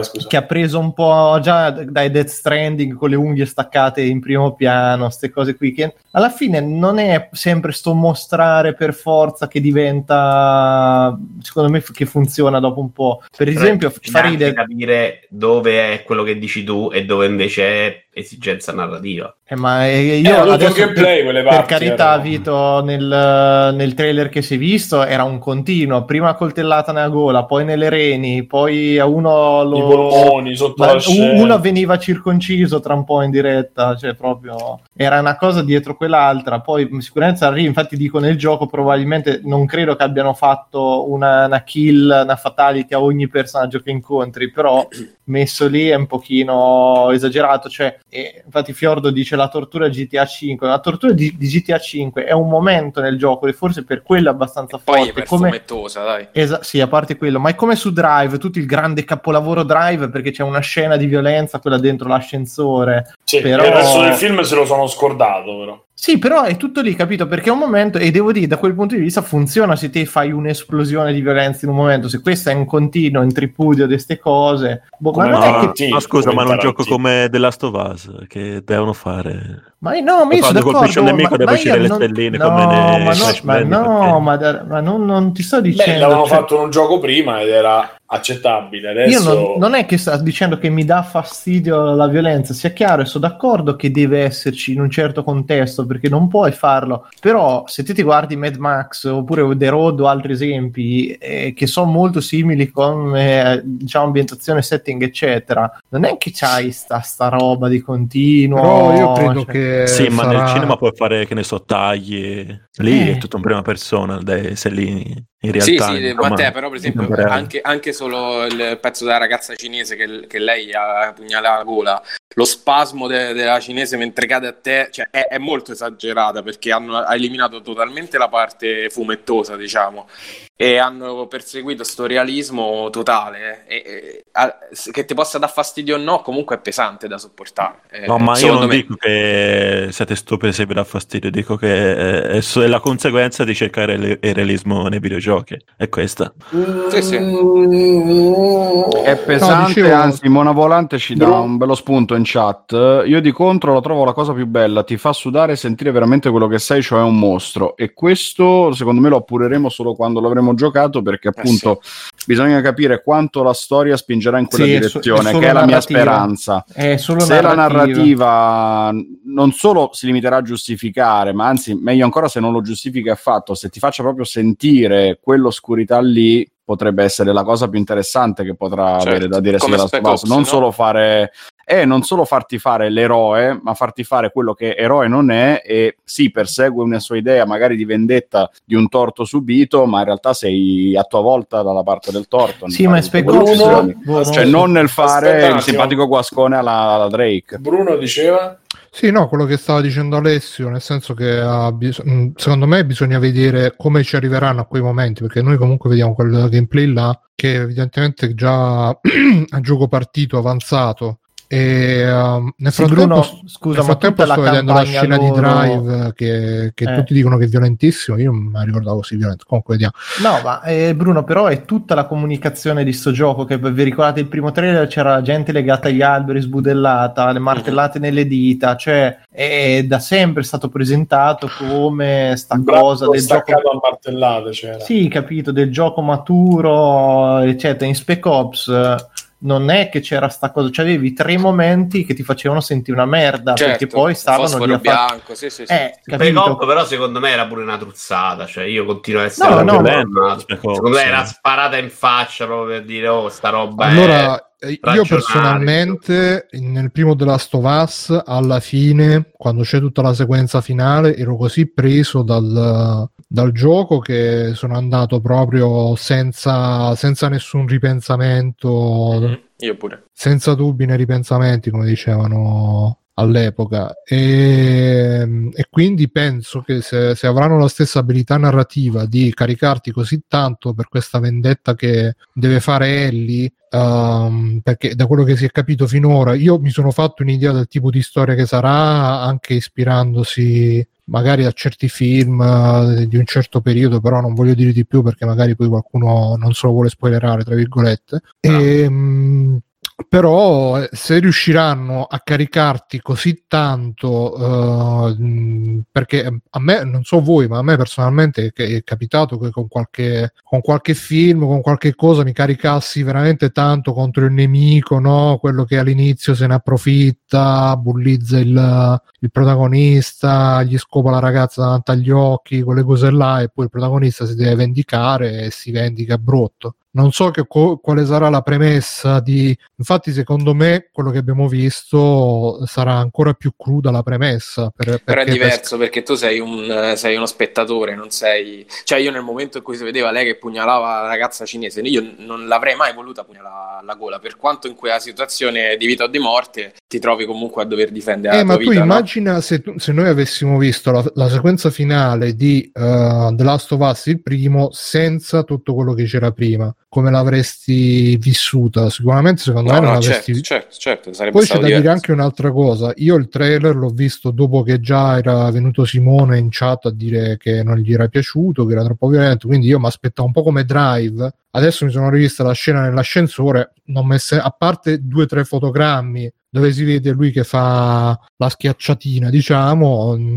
scusa. che ha preso un po' già dai Death Stranding con le unghie staccate in primo piano, queste cose qui che alla fine non è sempre sto mostrare per forza che diventa secondo me che funziona dopo un po'. Per esempio, fa ridere capire dove è quello che dici tu e dove invece è esigenza narrativa. Eh, ma eh, Eh, io detto adesso gameplay, per, per carità, erano- Vito, nel, nel trailer che si è visto era un continuo, prima coltellata nella gola, poi nelle reni, poi a uno I lo... polmoni sotto Ma la scena. uno veniva circonciso tra un po' in diretta, cioè proprio era una cosa dietro quell'altra. Poi sicuramente arriva, infatti dico nel gioco probabilmente non credo che abbiano fatto una, una kill, una fatality a ogni personaggio che incontri, però messo lì è un pochino esagerato, cioè eh, infatti Fiordo dice la tortura GTA 5, la tortura di, di GTA 5 è un momento nel gioco e forse per quello è abbastanza Poi forte, iper come fumettosa, dai. Esa- sì, a parte quello, ma è come su Drive, tutto il grande capolavoro Drive perché c'è una scena di violenza, quella dentro l'ascensore. Sì, però- Il resto del film se lo sono scordato, però. Sì, però è tutto lì, capito? Perché è un momento, e devo dire, da quel punto di vista funziona se te fai un'esplosione di violenza in un momento, se questo è in continuo, in tripudio di queste cose. Boh, ma Come non no, è che... ma scusa, ma in un gioco come The Last of Us che devono fare. Ma no, ma io sono quando colpisce d'accordo. un nemico ma, deve ma uscire le non- stelline no, come ma no, ma, no, perché- ma, da- ma non, non ti sto Beh, dicendo... l'avevano cioè- fatto in un gioco prima ed era accettabile. Adesso Io non, non è che sta dicendo che mi dà fastidio la violenza, sia chiaro, e sono d'accordo che deve esserci in un certo contesto perché non puoi farlo. Però se te ti guardi Mad Max oppure The Road o altri esempi eh, che sono molto simili con eh, diciamo ambientazione, setting, eccetera, non è che c'hai sta, sta roba di continuo. Però io credo cioè- che Sì, ma sarà- nel cinema puoi fare, che ne so, tagli. Lì Eh. è tutto in prima persona, dai, sei lì in Sì, realtà. sì, insomma, Matteo, però per esempio anche, anche solo il pezzo della ragazza cinese che, che lei ha pugnalato la gola, lo spasmo de- della cinese mentre cade a te, cioè, è, è molto esagerata perché hanno ha eliminato totalmente la parte fumettosa, diciamo, e hanno perseguito sto realismo totale. E, e- a- che ti possa dar fastidio o no, comunque è pesante da sopportare. Eh, No, ma io non me. dico che siete stupidi se vi dà fastidio, dico che è, è è la conseguenza di cercare il, il realismo nei videogiochi. È questa. Sì, sì. È pesante, dicevo- anzi, Mona Volante ci dà Bru- un bello spunto in chat. Io di contro la trovo la cosa più bella, ti fa sudare e sentire veramente quello che sei, cioè un mostro. E questo, secondo me, lo appureremo solo quando l'avremo giocato, perché appunto bisogna capire quanto la storia spingerà in quella Sì, è so- è direzione, che è la mia narrativa. speranza. È solo Se la narrativa. narrativa non solo si limiterà a giustificare, ma anzi, meglio ancora se non lo giustifica affatto, se ti faccia proprio sentire quell'oscurità lì, potrebbe essere la cosa più interessante che potrà Certo, avere da dire come sulla Spec Last of Us. Ops, Non no? solo fare. E non solo farti fare l'eroe, ma farti fare quello che eroe non è e sì, persegue una sua idea magari di vendetta di un torto subito, ma in realtà sei a tua volta dalla parte del torto. Sì, ma è tutte Spec quelle Ops, decisioni. boh, Cioè, non- nel fare Aspetta il simpatico guascone alla, alla Drake. Bruno diceva Sì, no, quello che stava dicendo Alessio, nel senso che bis- secondo me bisogna vedere come ci arriveranno a quei momenti, perché noi comunque vediamo quel gameplay là, che evidentemente già a gioco partito avanzato. E um, nel Sì, frattempo, Bruno, nel scusa, ma frattempo la sto vedendo la scena di loro- Drive che, che Eh. tutti dicono che è violentissimo. Io non me la ricordavo così violento. Comunque, vediamo. No, ma eh, Bruno, però è tutta la comunicazione di sto gioco. Che vi ricordate il primo trailer? C'era la gente legata agli alberi, sbudellata, le martellate nelle dita. Cioè, è da sempre stato presentato come sta un cosa del gioco. a martellate c'era. Sì, capito, del gioco maturo, eccetera. In Spec Ops non è che c'era sta cosa, c'avevi tre momenti che ti facevano sentire una merda, Certo, perché poi stavano lì a fare... bianco, sì, sì, sì. Eh? Ops però secondo me era pure una truzzata, cioè io continuo a essere No, no. Spec Ops, secondo me era sparata in faccia proprio per dire oh sta roba Allora, è eh, io personalmente nel primo The Last of Us, alla fine, quando c'è tutta la sequenza finale, ero così preso dal, dal gioco che sono andato proprio senza, senza nessun ripensamento, Mhm, Io pure. senza dubbi né ripensamenti, come dicevano all'epoca. E, e quindi penso che se, se avranno la stessa abilità narrativa di caricarti così tanto per questa vendetta che deve fare Ellie, ehm, perché da quello che si è capito finora, io mi sono fatto un'idea del tipo di storia che sarà, anche ispirandosi magari a certi film eh, di un certo periodo, però non voglio dire di più perché magari poi qualcuno non se lo vuole spoilerare, tra virgolette. E, mh, però eh, se riusciranno a caricarti così tanto eh, perché a me non so voi ma a me personalmente è capitato che con qualche, con qualche film con qualche cosa mi caricassi veramente tanto contro il nemico no? quello che all'inizio se ne approfitta bullizza il, il protagonista gli scopa la ragazza davanti agli occhi quelle cose là e poi il protagonista si deve vendicare e si vendica brutto non so che quale sarà la premessa di infatti secondo me quello che abbiamo visto sarà ancora più cruda la premessa per, Però è diverso perché tu sei, un, sei uno spettatore, non sei... Cioè io nel momento in cui si vedeva lei che pugnalava la ragazza cinese, io non l'avrei mai voluta pugnalare alla gola, per quanto in quella situazione di vita o di morte ti trovi comunque a dover difendere Eh, la ma tua tu vita, no? Immagina se, se noi avessimo visto la, la sequenza finale di uh, The Last of Us, il primo, senza tutto quello che c'era prima, come l'avresti vissuta? Sicuramente, secondo No, me, non no, l'avresti certo, certo, certo, sarebbe Poi c'è da dire anche un'altra cosa. Io il trailer l'ho visto dopo che già era venuto Simone in chat a dire che non gli era piaciuto, che era troppo violento. Quindi io mi aspettavo un po' come Drive. Adesso mi sono rivista la scena nell'ascensore, non messe- a parte due o tre fotogrammi dove si vede lui che fa la schiacciatina, diciamo, mm,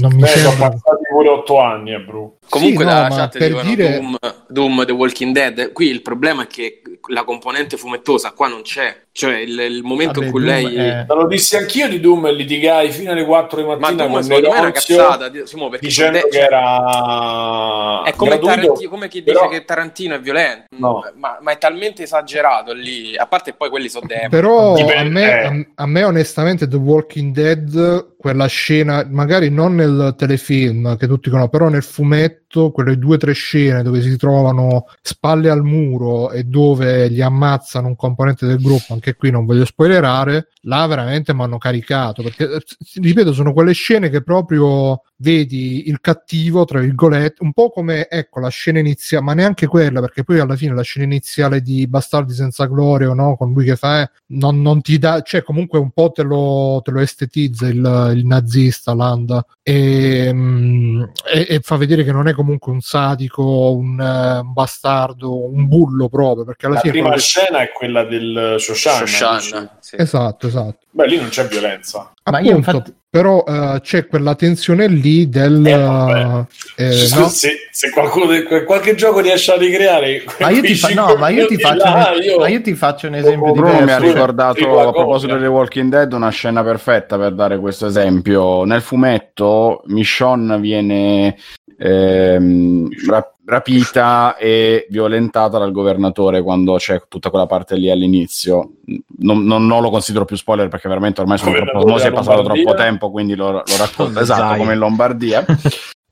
non mi Beh, sono sembra. passati pure otto anni, eh, bro. Comunque Sì, no, dalla ma chat per dire- Doom, Doom, The Walking Dead. Qui il problema è che la componente fumettosa qua non c'è. Cioè il, il momento Vabbè, in cui Doom lei... è- Te lo dissi anch'io di Doom e litigai fino alle 4 di Ma mattina Doom con secondo me Nerozio cazzata, Simo, perché dicendo de- che era È come, gratuito, Tarantino, come chi dice però- che Tarantino è violento, No. ma, ma è talmente esagerato lì. A parte poi quelli sono demoni. Però a Dipende, me, eh. A, me onestamente The Walking Dead, quella scena, magari non nel telefilm che tutti conoscono, però nel fumetto, quelle due o tre scene dove si trovano spalle al muro e dove gli ammazzano un componente del gruppo, anche qui non voglio spoilerare, là veramente mi hanno caricato, perché eh, ripeto, sono quelle scene che proprio vedi il cattivo, tra virgolette, un po' come ecco la scena iniziale, ma neanche quella, perché poi alla fine la scena iniziale di Bastardi senza gloria, o no, con lui che fa, eh, non, non ti dà, cioè comunque un po' te lo, te lo estetizza il, il nazista Landa e, mm, e- e fa vedere che non è comunque un sadico, un, eh, un bastardo, un bullo proprio, perché alla la fine... prima che- scena è quella del Shoshana, Shoshana, sì. Esatto, esatto. beh lì non c'è violenza Ma io Appunto, infatti- però eh, c'è quella tensione lì del Eh, vabbè. eh, se, no? se, se qualcuno de- qualche gioco riesce a ricreare Ma io ti, fa- no, ma io ti faccio, là, un, io- ma io ti faccio un esempio Bruno mi ha diverso. ricordato a proposito delle Walking Dead una scena perfetta per dare questo esempio. Nel fumetto Michonne viene ehm, ra- rapita e violentata dal governatore quando c'è tutta quella parte lì all'inizio. Non, non- non lo considero più spoiler perché veramente ormai sono troppo famosi, è passato Lombardia. troppo tempo, quindi lo, lo racconto. Esatto, Zai. come in Lombardia.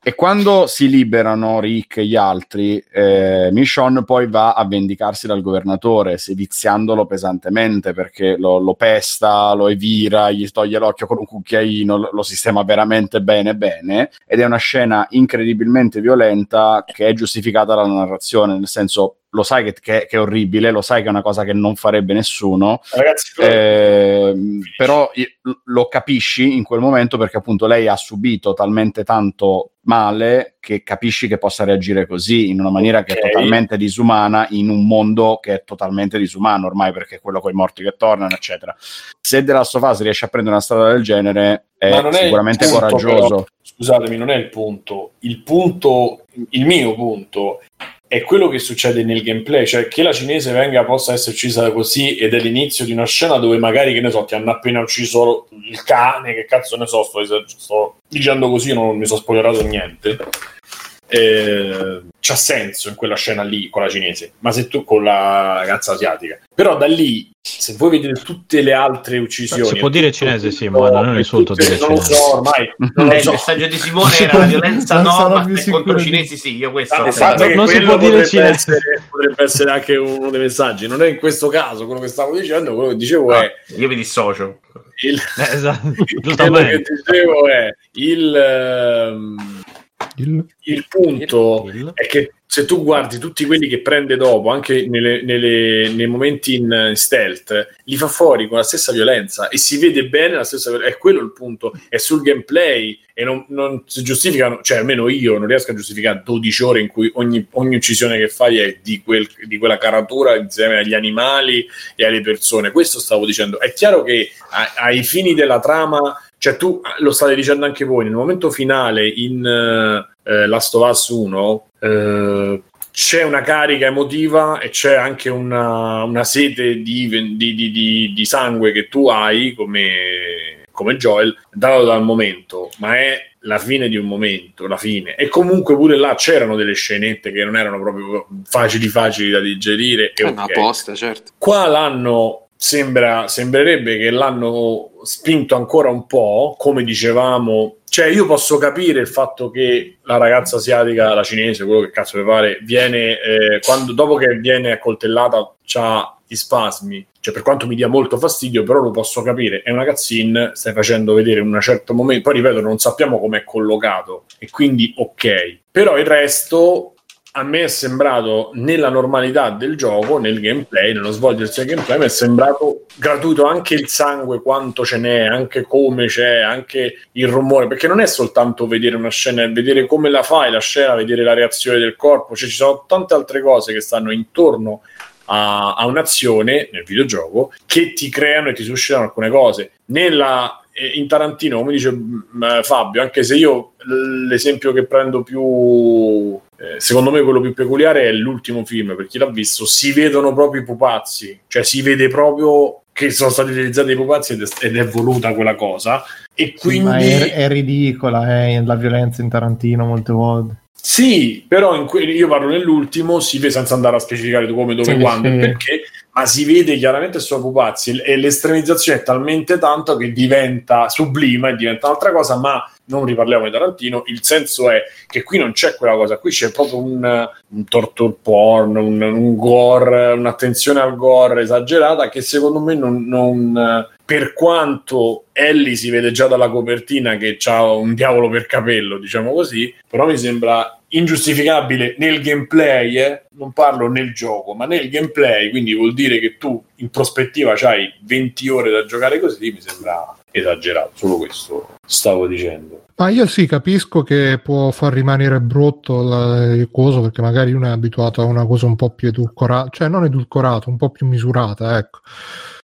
E quando si liberano Rick e gli altri, eh, Michonne poi va a vendicarsi dal governatore, seviziandolo pesantemente perché lo, lo pesta, lo evira, gli toglie l'occhio con un cucchiaino, lo, lo sistema veramente bene bene. Ed è una scena incredibilmente violenta che è giustificata dalla narrazione, nel senso lo sai che, che- che è orribile, lo sai che è una cosa che non farebbe nessuno, ragazzi però- Ehm, però lo capisci in quel momento perché appunto lei ha subito talmente tanto male che capisci che possa reagire così in una maniera che Ok. è totalmente disumana in un mondo che è totalmente disumano ormai perché è quello con i morti che tornano eccetera se The Last of Us riesce a prendere una strada del genere è non è sicuramente punto, coraggioso però. scusatemi, non è il punto. Il punto, il mio punto, è quello che succede nel gameplay, cioè che la cinese venga possa essere uccisa così ed è l'inizio di una scena dove magari, che ne so, ti hanno appena ucciso il cane, che cazzo ne so, sto, sto dicendo così, non mi sono spoilerato niente. Eh, c'ha senso in quella scena lì con la cinese, ma se tu con la ragazza asiatica, però da lì se voi vedete tutte le altre uccisioni, Si può dire tutto- cinese, sì, tutto- ma non è un insulto dire non lo cinese. so ormai, non lo Eh, il so. messaggio di Simone Si era la violenza no, ma contro i cinesi sì, io questo. Ah, esatto, non si può dire potrebbe cinese. essere, potrebbe essere anche uno dei messaggi. Non è in questo caso quello che stavo dicendo, quello che dicevo è Io mi dissocio. il, Eh, esatto, quello che dicevo è il, ehm, Il- il punto Il- è che se tu guardi tutti quelli che prende dopo, anche nelle- nelle- nei momenti in, stealth, li fa fuori con la stessa violenza e si vede bene la stessa violenza. È quello il punto, è sul gameplay e non, non si giustificano, cioè almeno io non riesco a giustificare 12 ore in cui ogni, ogni uccisione che fai è di, quel- di quella caratura insieme agli animali e alle persone. Questo stavo dicendo. È chiaro che a- ai fini della trama cioè tu lo state dicendo anche voi nel momento finale in eh, Last of Us 1 eh, c'è una carica emotiva e c'è anche una, una sete di, di- di- di- sangue che tu hai come, come Joel dato dal momento ma è la fine di un momento la fine e comunque pure là c'erano delle scenette che non erano proprio facili facili da digerire e È una ok. posta, certo. Qua l'hanno sembra, sembrerebbe che l'hanno spinto ancora un po', come dicevamo. Cioè, io posso capire il fatto che la ragazza asiatica, la cinese, quello che cazzo mi pare, viene eh, quando dopo che viene accoltellata, c'ha ti spasmi, cioè per quanto mi dia molto fastidio, però lo posso capire, è una cutscene, stai facendo vedere in un certo momento, poi ripeto, non sappiamo come è collocato, e quindi ok. Però il resto a me è sembrato nella normalità del gioco, nel gameplay, nello svolgersi del gameplay, mi è sembrato gratuito anche il sangue, quanto ce n'è, anche come c'è, anche il rumore, perché non è soltanto vedere una scena, è vedere come la fai la scena, vedere la reazione del corpo, cioè ci sono tante altre cose che stanno intorno a, a un'azione nel videogioco che ti creano e ti suscitano alcune cose. Nella, eh, in Tarantino, come dice mh, Fabio, anche se io l'esempio che prendo più eh, secondo me quello più peculiare è l'ultimo film, per chi l'ha visto, si vedono proprio i pupazzi, cioè si vede proprio che sono stati utilizzati i pupazzi ed è, ed è voluta quella cosa. E quindi... Ma è, è ridicola eh, la violenza in Tarantino molte volte. Sì, però in que- io parlo nell'ultimo, si vede senza andare a specificare come, dove, Sì, quando e sì. perché, ma si vede chiaramente sono pupazzi e l'estremizzazione è talmente tanto che diventa sublima e diventa un'altra cosa, ma non riparliamo di Tarantino, il senso è che qui non c'è quella cosa, qui c'è proprio un, un torture porn, un, un gore, un'attenzione al gore esagerata che secondo me non, non- per quanto Ellie si vede già dalla copertina che ha un diavolo per capello, diciamo così, però mi sembra ingiustificabile nel gameplay, eh? non parlo nel gioco, ma nel gameplay, quindi vuol dire che tu in prospettiva hai 20 ore da giocare così, mi sembra esagerato, solo questo stavo dicendo. Ma io sì, capisco che può far rimanere brutto la- il coso perché magari uno è abituato a una cosa un po' più edulcorata, cioè non edulcorata, un po' più misurata, ecco.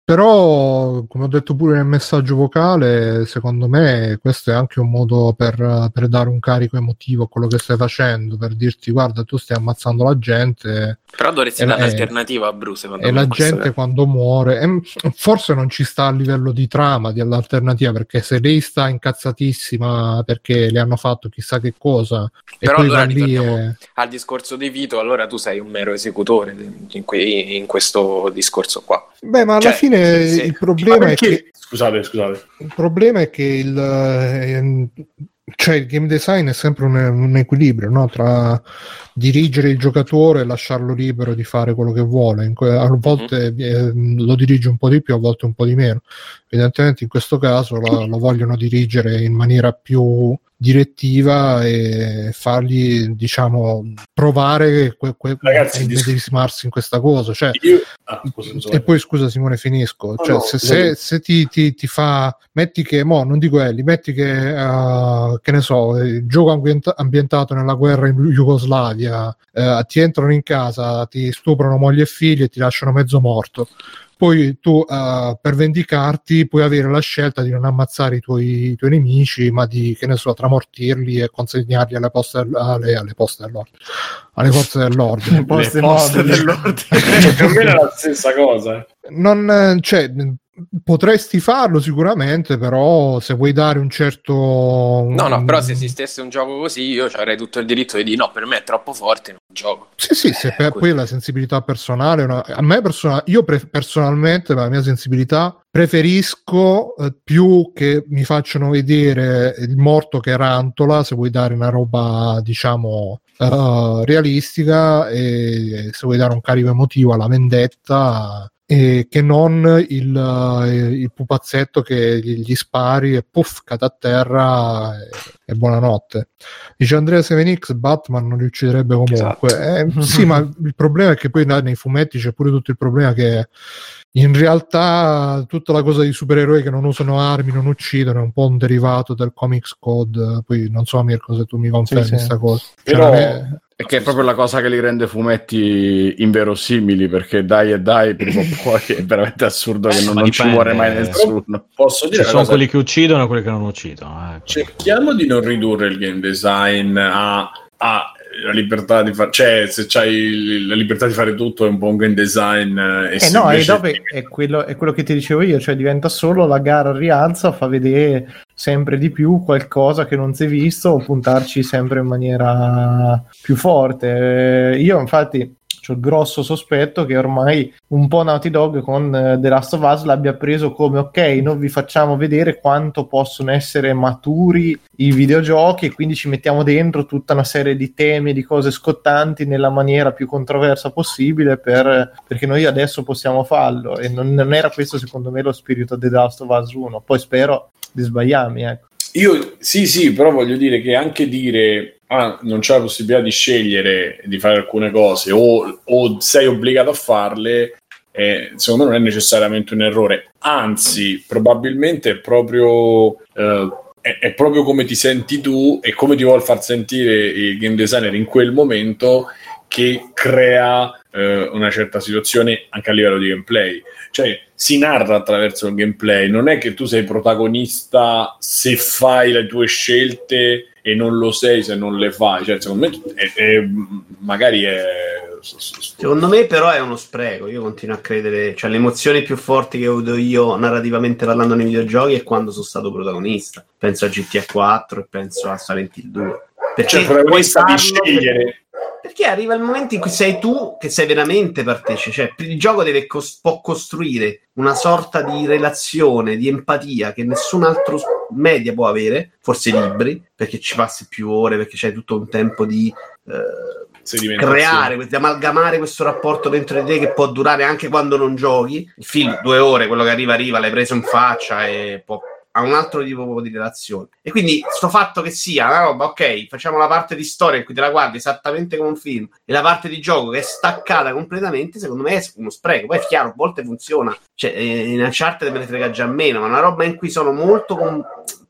Però, come ho detto pure nel messaggio vocale, secondo me questo è anche un modo per, per dare un carico emotivo a quello che stai facendo, per dirti guarda, tu stai ammazzando la gente Però dovresti dare eh, un'alternativa a Bruce, secondo e me. la gente è- quando muore, forse non ci sta a livello di trama, di all'alternativa, perché se lei sta incazzatissima perché le hanno fatto chissà che cosa, e Però poi allora va lì e... al discorso di Vito, allora tu sei un mero esecutore in, que- in questo discorso qua. Beh, ma alla Cioè, fine sì. il problema Ma è perché- che Scusate, scusate. il problema è che il, ehm, cioè il game design è sempre un, un equilibrio no? tra dirigere il giocatore e lasciarlo libero di fare quello che vuole. In que- a volte eh, lo dirige un po' di più, a volte un po' di meno. Evidentemente in questo caso la- lo vogliono dirigere in maniera più direttiva e fargli diciamo provare que- que- Ragazzi, a immedesimarsi in questa cosa. Cioè Io... Ah, scusa, e poi scusa Simone finisco. Cioè, no, se, se- se ti, ti- ti fa metti che mo non dico Ellie metti che eh, che ne so il gioco ambienta- ambientato nella guerra in Jugoslavia eh, ti entrano in casa ti stuprano moglie e figli e ti lasciano mezzo morto poi tu eh, per vendicarti puoi avere la scelta di non ammazzare i tuoi, i tuoi nemici ma di che ne so tramortirli e consegnarli alle poste del- alle, alle poste dell'ordine alle forze dell'ordine Poste Le poste mobili. dell'ordine. Più o meno è la stessa cosa. eh. non eh, cioè potresti farlo sicuramente però se vuoi dare un certo No, no, però se esistesse un gioco così io avrei tutto il diritto di dire no, per me è troppo forte, non gioco. sì sì se per, poi la sensibilità personale una- a me persona- io pre- personalmente per la mia sensibilità preferisco eh, più che mi facciano vedere il morto che rantola se vuoi dare una roba diciamo eh, realistica e se vuoi dare un carico emotivo alla vendetta e che non il, eh, il pupazzetto che gli, spari e puff cade a terra e, e buonanotte. Dice Andrea 7X Batman non li ucciderebbe comunque. Eh, sì ma il problema è che poi nei fumetti c'è pure tutto il problema che in realtà tutta la cosa di supereroi che non usano armi, non uccidono, è un po' un derivato del Comics Code. Poi non so, Mirko, se tu mi confermi Sì, sì. questa cosa. Cioè, Però- non è- E che è proprio la cosa che li rende fumetti inverosimili, perché dai e dai, prima o poi è veramente assurdo che non, ma non ci muore mai nessuno. Posso Ci dire una sono cosa? quelli che uccidono e quelli che non uccidono. eh. Cerchiamo di non ridurre il game design a, a la libertà di fare, cioè se c'hai la libertà di fare tutto è un buon game design. eh, E Eh no, e dopo è, è quello, è quello che ti dicevo io, cioè diventa solo la gara rialza, fa vedere sempre di più qualcosa che non si è visto o puntarci sempre in maniera più forte. Eh, Io infatti C'ho il grosso sospetto che ormai un po' Naughty Dog con eh, The Last of Us l'abbia preso come ok, noi vi facciamo vedere quanto possono essere maturi i videogiochi e quindi ci mettiamo dentro tutta una serie di temi di cose scottanti nella maniera più controversa possibile per- perché noi adesso possiamo farlo e non, non era questo secondo me lo spirito di The Last of Us 1. Poi spero di sbagliarmi, ecco. Io sì, sì, però voglio dire che anche dire ah, non c'è la possibilità di scegliere di fare alcune cose o, o sei obbligato a farle, eh, secondo me non è necessariamente un errore. Anzi, probabilmente è proprio, eh, è, è proprio come ti senti tu e come ti vuol far sentire il game designer in quel momento che crea eh, una certa situazione anche a livello di gameplay. Cioè, si narra attraverso il gameplay, non è che tu sei protagonista se fai le tue scelte e non lo sei se non le fai. Cioè, secondo me è- è- magari è... Secondo me, però, è uno spreco. Io continuo a credere. Cioè, le emozioni più forti che ho avuto io narrativamente parlando nei videogiochi è quando sono stato protagonista. Penso a GTA 4 e penso a Silent Hill 2. Perché Cioè, protagonista di scegliere. Perché arriva il momento in cui sei tu che sei veramente partecipe, cioè il gioco deve cos- può costruire una sorta di relazione, di empatia che nessun altro media può avere, forse libri, perché ci passi più ore, perché c'è tutto un tempo di eh, creare, di amalgamare questo rapporto dentro di te che può durare anche quando non giochi. Il film, due ore, quello che arriva, arriva, l'hai preso in faccia e può ha un altro tipo di relazione. E quindi sto fatto che sia una roba, ok, facciamo la parte di storia in cui te la guardi esattamente come un film e la parte di gioco che è staccata completamente, secondo me è uno spreco. Poi è chiaro, a volte funziona. Cioè, eh, in Uncharted me ne frega già meno, ma una roba in cui sono molto con-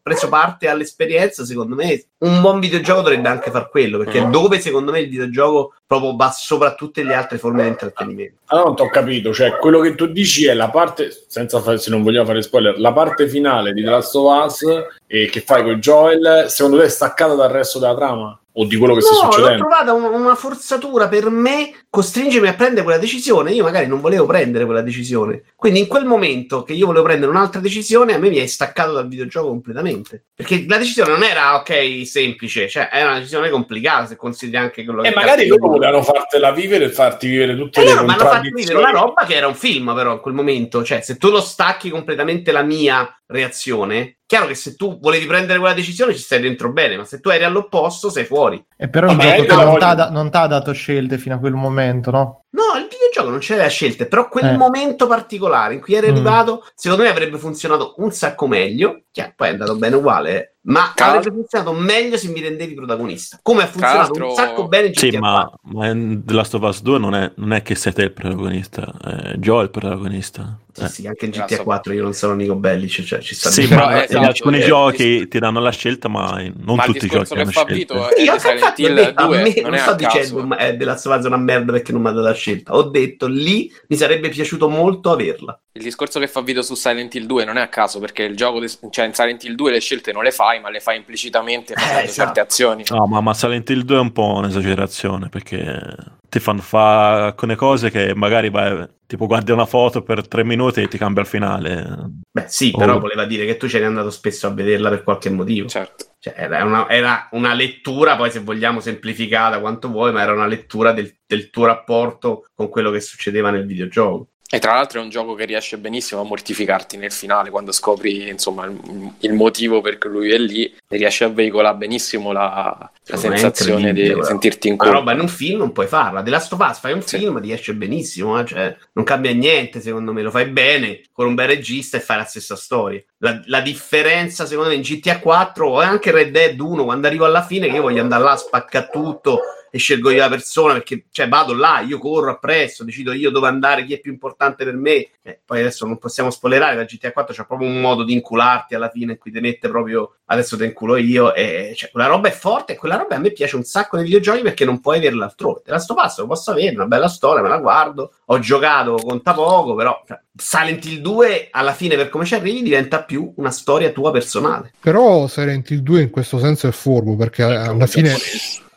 preso parte all'esperienza, secondo me un buon videogioco dovrebbe anche far quello, perché è dove secondo me il videogioco proprio va sopra tutte le altre forme di intrattenimento. Allora non ti ho capito, cioè quello che tu dici è la parte, senza fare, se non vogliamo fare spoiler, la parte finale di The Last of Us e che fai con Joel, secondo te è staccata dal resto della trama? O di quello che sta No, l'ho succedendo? trovata un- una forzatura per me costringermi a prendere quella decisione. Io magari non volevo prendere quella decisione. Quindi in quel momento che io volevo prendere un'altra decisione, a me mi è staccato dal videogioco completamente. Perché la decisione non era ok, semplice, cioè era una decisione complicata se consideri anche quello E che magari cazzo- loro volevano fartela vivere e farti vivere tutte E le loro hanno fatto vivere una roba che era un film, però, in quel momento. Cioè, se tu lo stacchi completamente la mia reazione, chiaro che se tu volevi prendere quella decisione ci stai dentro bene, ma se tu eri all'opposto sei fuori. E però Ma il gioco non t'ha ti ha dato scelte fino a quel momento, no? No, il videogioco non c'era scelte, però quel Eh. momento particolare in cui eri Mm. arrivato, secondo me avrebbe funzionato un sacco meglio. Chiaro, poi è andato bene uguale, eh. Ma Tra avrebbe funzionato meglio se mi rendevi protagonista. Come ha funzionato l'altro- un sacco bene in GTA Sì, ma, ma in The Last of Us 2 non è, non è che sei te il protagonista, è Joe il protagonista. Sì, Eh. sì, anche in. GTA 4 io non sono Nico Bellic, cioè ci sta Sì, ma è in esatto, alcuni è- giochi ti danno la scelta, ma non Ma tutti i giochi hanno scelte. Vito Io è infatti Silent ho detto, a 2 me non non è sto dicendo eh, della Savaz una merda perché non mi ha dato la scelta. Ho detto lì mi sarebbe piaciuto molto averla. Il discorso che fa Vito su Silent Hill 2 non è a caso perché il gioco, de- cioè in Silent Hill 2 le scelte non le fai, ma le fai implicitamente facendo esatto. certe azioni. No, ma, ma Silent Hill 2 è un po' un'esagerazione perché ti fanno fare alcune cose che magari vai, tipo guardi una foto per tre minuti e ti cambia il finale. Beh, sì, però Oh. voleva dire che tu c'eri andato spesso a vederla per qualche motivo. Certo. Cioè, era, una, era una lettura, poi se vogliamo semplificata quanto vuoi, ma era una lettura del, del tuo rapporto con quello che succedeva nel videogioco. E tra l'altro è un gioco che riesce benissimo a mortificarti nel finale quando scopri insomma il, il motivo per cui lui è lì e riesce a veicolare benissimo la, la sensazione di però. sentirti in Una colpa. roba in un film non puoi farla. The Last of Us fai un Sì. film, ti esce benissimo, eh, cioè, non cambia niente secondo me, lo fai bene con un bel regista e fai la stessa storia. La, la differenza secondo me in GTA 4 o anche Red Dead 1 quando arrivo alla fine che io voglio andare là, spacca tutto e scelgo io la persona perché cioè, vado là, io corro appresso, decido io dove andare, chi è più importante per me. Eh, poi adesso non possiamo spoilerare, la GTA 4 c'è proprio un modo di incularti alla fine in cui ti mette proprio adesso te inculo io e cioè, quella roba è forte e quella roba a me piace un sacco nei videogiochi perché non puoi averla altrove. Te la sto passo, lo posso avere, una bella storia, me la guardo. Ho giocato, conta poco, però cioè, Silent Hill 2 alla fine per come ci arrivi diventa più una storia tua personale. Però Silent Hill 2 in questo senso è furbo perché alla fine,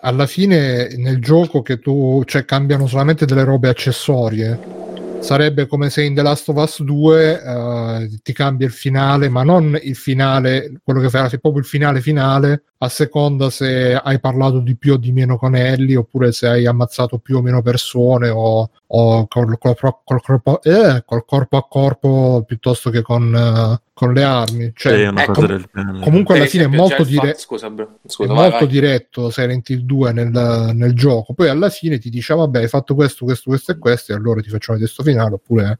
alla fine nel gioco che tu cioè cambiano solamente delle robe accessorie. Sarebbe come se in The Last of Us 2 eh, ti cambia il finale, ma non il finale, quello che se proprio il finale finale, a seconda se hai parlato di più o di meno con Ellie, oppure se hai ammazzato più o meno persone, o, o col, col- col corpo, eh, col corpo a corpo piuttosto che con, eh, con le armi. Cioè, Sì, del genere. comunque alla fine è molto diretto. Scusa, bro. È Scusa, vai, molto vai. diretto Silent Hill 2 nel, nel gioco, poi alla fine ti dice: "Ah, Vabbè, hai fatto questo, questo, questo e questo, e allora ti facciamo il testo finale. Oppure,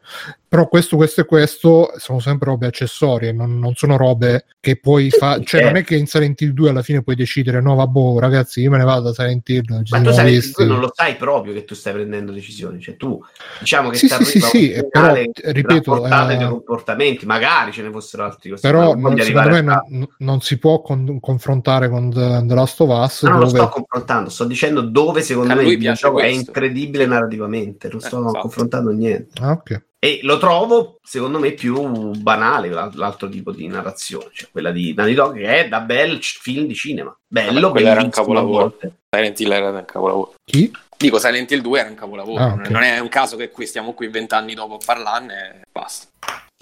però, questo, questo e questo sono sempre robe accessorie, non, non sono robe che puoi fare. Cioè, eh. non è che in Silent Hill 2 alla fine puoi decidere: No, vabbè, ragazzi, io me ne vado da Silent Hill. Ma tu sai, visti. tu non lo sai proprio che tu stai prendendo decisioni. Cioè, tu diciamo che Sì, sì, sì, sì, un però, ripeto, eh, tuoi comportamenti, magari ce ne fossero altri così. Però non secondo me non, non si può con- confrontare con The, The Last of Us. Ma non lo dove- sto confrontando, sto dicendo dove secondo A me il videogioco è incredibile narrativamente, non sto Eh, esatto. confrontando niente. Ah, ok. E lo trovo, secondo me, più banale l'al- l'altro tipo di narrazione, cioè quella di Naughty Dog, che è da bel film di cinema. Bello, Vabbè, quello era un capolavoro. Silent Hill era un capolavoro. Chi? Dico, Silent Hill 2 era un capolavoro. Ah, ok. Non è un caso che qui stiamo qui vent'anni dopo a parlarne e basta.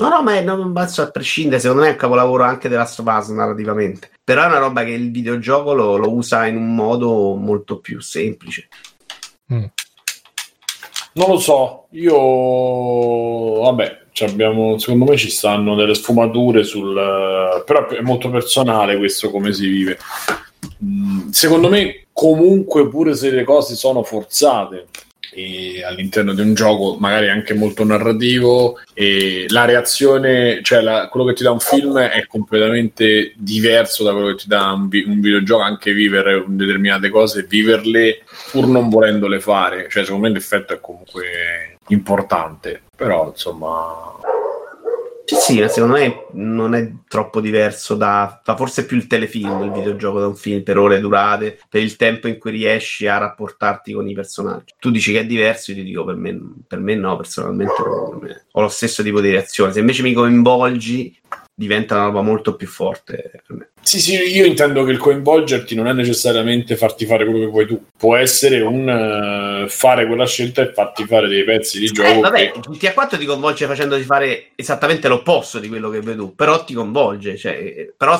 No, no, ma è, non bacio a prescindere, secondo me è un capolavoro anche della Last of Us narrativamente. Però è una roba che il videogioco lo, lo usa in un modo molto più semplice. Mm. Non lo so, io vabbè, abbiamo, secondo me ci stanno delle sfumature sul però è molto personale questo come si vive. Mm, Secondo me comunque pure se le cose sono forzate all'interno di un gioco magari anche molto narrativo e la reazione, cioè la- quello che ti dà un film è completamente diverso da quello che ti dà un, un videogioco, anche vivere determinate cose, viverle pur non volendole fare, cioè secondo me l'effetto è comunque importante, però insomma Sì, secondo me non è troppo diverso da, da forse più il telefilm, il videogioco da un film per ore durate, per il tempo in cui riesci a rapportarti con i personaggi. Tu dici che è diverso, io ti dico per me, per me no, personalmente per me. ho lo stesso tipo di reazione. Se invece mi coinvolgi, diventa una roba molto più forte per me. Sì, sì, io intendo che il coinvolgerti non è necessariamente farti fare quello che vuoi tu, può essere un eh, fare quella scelta e farti fare dei pezzi di gioco. Eh, vabbè, che- GTA 4 ti coinvolge facendoti fare esattamente l'opposto di quello che vedi tu, però ti coinvolge, cioè, eh, però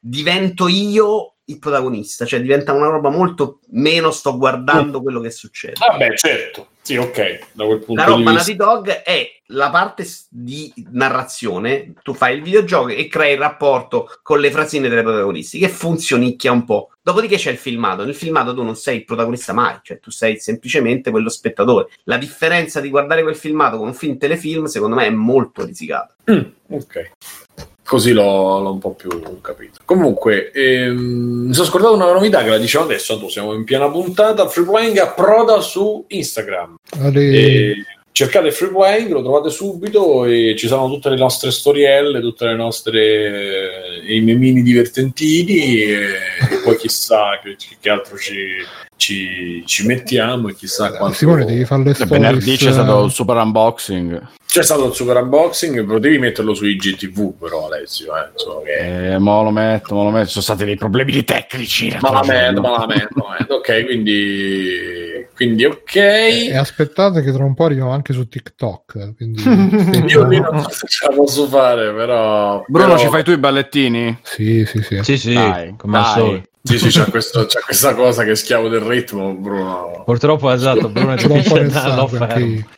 divento io il protagonista, cioè diventa una roba molto meno sto guardando quello che succede. Vabbè, certo, sì, ok, da quel punto La di roba vista. Naughty Dog è la parte di narrazione, tu fai il videogioco e crei il rapporto con le frasine delle protagonisti, che funzionicchia un po'. Dopodiché c'è il filmato, nel filmato tu non sei il protagonista mai, cioè tu sei semplicemente quello spettatore. La differenza di guardare quel filmato con un film telefilm, secondo me, è molto risicata. Mm, ok. Così l'ho, l'ho un po' più capito. Comunque, ehm, mi sono scordato una novità che la dicevo adesso. Tu siamo in piena puntata. Free Playing approda su Instagram. Cercate Free Playing, lo trovate subito e ci sono tutte le nostre storielle, tutte le nostre i memini divertentini. E, e poi chissà che, che altro ci, ci, ci mettiamo e chissà quanto. Simone, devi fare le stories. Venerdì c'è stato il super unboxing. C'è stato il super unboxing, potevi metterlo su IGTV, però Alessio, eh, insomma, che... Eh, mo lo metto, mo lo metto. Sono stati dei problemi di tecnici. Ma la giorno. ma la ma merda. Ok, quindi, quindi ok. E aspettate che tra un po' arriviamo anche su TikTok. Quindi Io lì non so se ce la posso fare, però. Bruno, però- ci fai tu i ballettini? Sì, sì, sì. Sì, sì, Dai, come al solito. Sì, sì, c'è, questo- c'è questa cosa che è schiavo del ritmo, Bruno. Purtroppo, esatto, Bruno Ce l'ho un po' nel dice, "No, lo sangue anche fermo".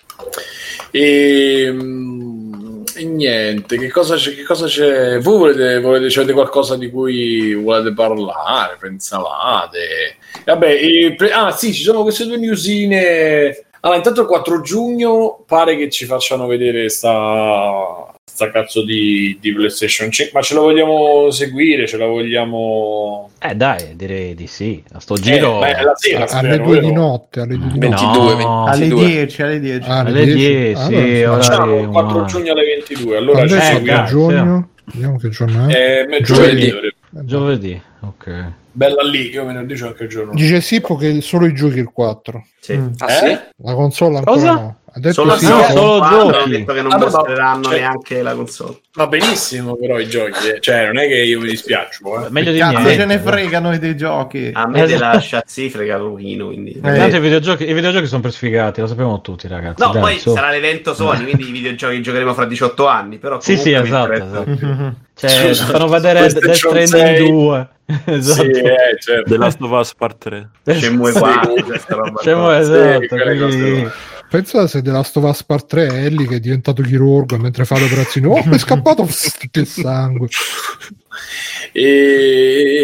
E, mm, e niente, che cosa c'è? Che cosa c'è? Voi volete, volete c'è qualcosa di cui volete parlare? Pensavate? Vabbè, e pre- ah sì, ci sono queste due newsine. Allora, intanto il 4 giugno pare che ci facciano vedere sta, sta cazzo di, di PlayStation 5, ma ce la vogliamo seguire? Ce la vogliamo... Eh dai, direi di sì. A sto giro... Eh, la sera, alle spero, due di vero? notte, alle due di Beh, notte. 22, No, Alle 22. 10, alle 10. Ah, alle 10, Ah, sì, allora, ora- Facciamo il 4 umano. giugno alle 22, allora è Eh, grazie. giugno? Vediamo che giorno è. Eh, Giovedì. giovedì. Ok. Bella lì, che io venerdì c'ho anche il giorno. Dice Sippo che solo i giochi il 4. Sì. Ah, sì? La console ancora Cosa? no. Ha detto Solo, sì. no, sì, solo hanno giochi. detto che non Ah, no, mostreranno cioè- neanche la console. Va benissimo però i giochi, eh. cioè non è che io mi dispiaccio. Eh. Meglio di Cazzo niente. ce ne frega noi dei giochi. A me Esatto. della Shazzi frega pochino, quindi... Eh. Tanto i videogiochi, i videogiochi sono per sfigati, lo sappiamo tutti, ragazzi. No, Dai, poi su. sarà l'evento Sony, quindi i videogiochi giocheremo fra 18 anni, però Sì, sì, esatto, esatto. Cioè, Scusa, fanno vedere Death Stranding 6. 2. esatto. Sì, eh, certo. The Last of Us Part 3. Shenmue Sì. 4, questa roba Scemo, qua. esatto. cose quindi-. Pensa se della Last of Us Part 3 è Ellie che è diventato chirurgo mentre fa le operazioni. Oh, è scappato pff, che sangue.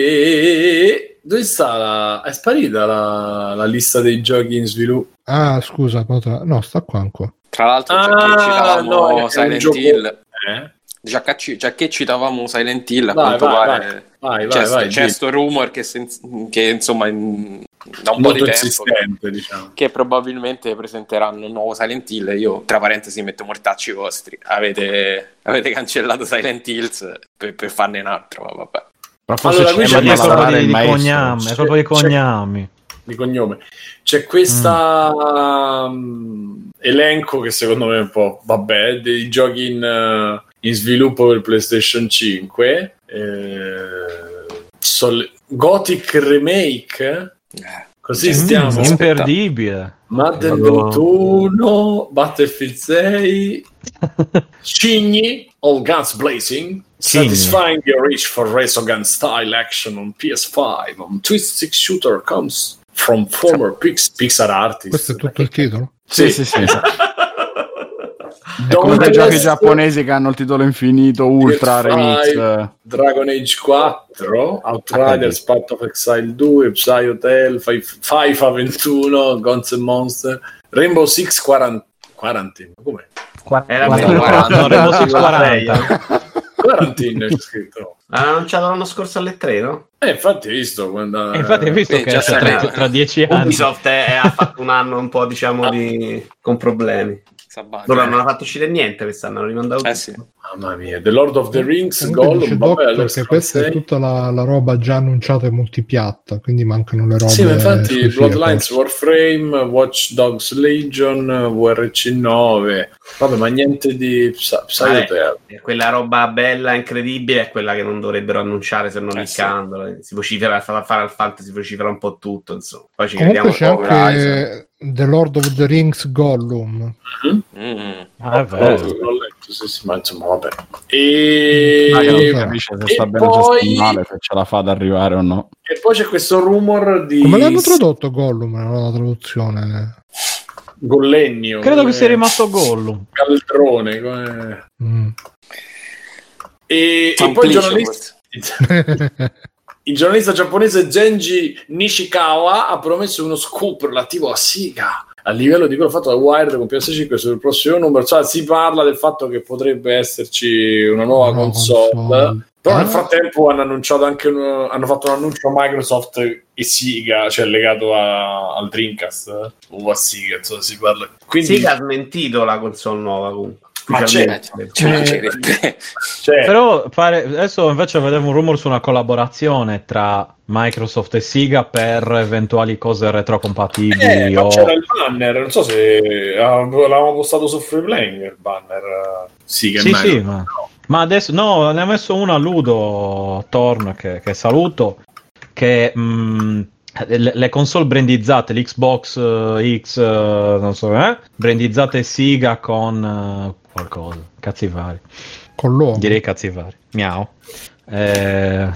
E dove sta la... È sparita la, la lista dei giochi in sviluppo. Ah, scusa, potrà- no, sta qua ancora. Tra l'altro, già Ah, no, Silent gioco- Hill, Eh? Già che, ci- già che citavamo Silent Hill, a Vai, quanto vai, pare Vai, c'è, vai, c'è di- sto rumor che, sen- che, insomma in- da un po' molto di tempo che, diciamo. che probabilmente presenteranno un nuovo Silent Hill. Io, tra parentesi, metto mortacci vostri. Avete, avete cancellato Silent Hills per, per farne un altro, ma vabbè. Però forse Allora, ci qui c'è ma questa- colpa di, il di cognami, è colpa di C'è- cognami. di cognome. C'è questa mm, elenco che secondo me è un po' vabbè dei giochi in, eh, in sviluppo per PlayStation 5. Eh, Sol- Gothic Remake. Così Mm, stiamo. Imperdibile. Madden Madonna. 21, Battlefield 6, Cigni, All Guns Blazing, Cigni. Satisfying your reach for Resogun style action on PS5, on Twisted Shooter comes from former Pix- Pixar artist. Questo è tutto il titolo? Sì, sì, sì. Don't Come quei giochi giapponesi che hanno il titolo infinito, Ultra, Remix. Dragon Age 4, Outriders, Path of Exile 2, Psy Hotel, Fi- FIFA 21, Guns N' Monster, Rainbow Six 40, Quarantine, come? Era Guarda, bello. guarda, No, Rainbow Six Con la 40. play. Quarantine c'è scritto. L'hanno annunciato l'anno scorso alle 3, no? Eh, infatti hai visto quando... E infatti hai visto eh, che già tra, tra dieci anni Ubisoft è- ha fatto un anno un po', diciamo, di... con problemi. Sabato. Loro non hanno fatto uscire niente quest'anno, hanno rimandato Eh sì. Mamma mia, The Lord of the Rings, Gollum, vabbè, che questa è tutta la, la roba già annunciata e multipiatta, quindi mancano le robe. Sì, ma infatti Bloodlines, forse. Warframe, Watch Dogs Legion, VRC9, vabbè, ma niente di Psy- Psy quella roba bella, incredibile, è quella che non dovrebbero annunciare se non Eh il sì. Si vocifera, Final Fantasy vocifera un po' tutto, insomma. Poi ci Comunque c'è vediamo dopo Horizon. The Lord of the Rings Gollum. Mm. Ah, è Eh, vero. l'ho letto, sì, sì, ma insomma, vabbè. E... Ah, non capisce se e sta bene poi- male, se ce la fa ad arrivare o no. e poi c'è questo rumor di Come l'hanno tradotto Gollum nella traduzione? Gollennio. Credo che come sia rimasto Gollum. Caldrone. come- Mm. E, e poi il plicio giornalista... Il giornalista giapponese Genji Nishikawa ha promesso uno scoop relativo a Sega a livello di quello fatto da Wired con PS5 sul prossimo numero. Cioè, si parla del fatto che potrebbe esserci una nuova Una console. console. Però nel Ah. frattempo hanno annunciato anche un- hanno fatto un annuncio a Microsoft e Sega, cioè legato a- al Dreamcast eh, o a Sega, insomma, si parla. Quindi che ha smentito la console nuova comunque. Ma Ufficialmente. Ci Eh, mancherebbe. cioè, Però pare- adesso invece vedevo un rumor su una collaborazione tra Microsoft e Sega per eventuali cose retrocompatibili. eh, ma o... c'era il banner, non so se l'avevamo postato su Free Playing il banner. eh, Sì, Sì, ma... ma adesso no, ne ha messo uno a Ludo Torn che, che saluto. Che mh, le, le console brandizzate, l'Xbox eh, X, eh, non so, eh, brandizzate Sega con eh, qualcosa, cazzi vari. Con l'uomo. Direi cazzi vari. Miau. Eh...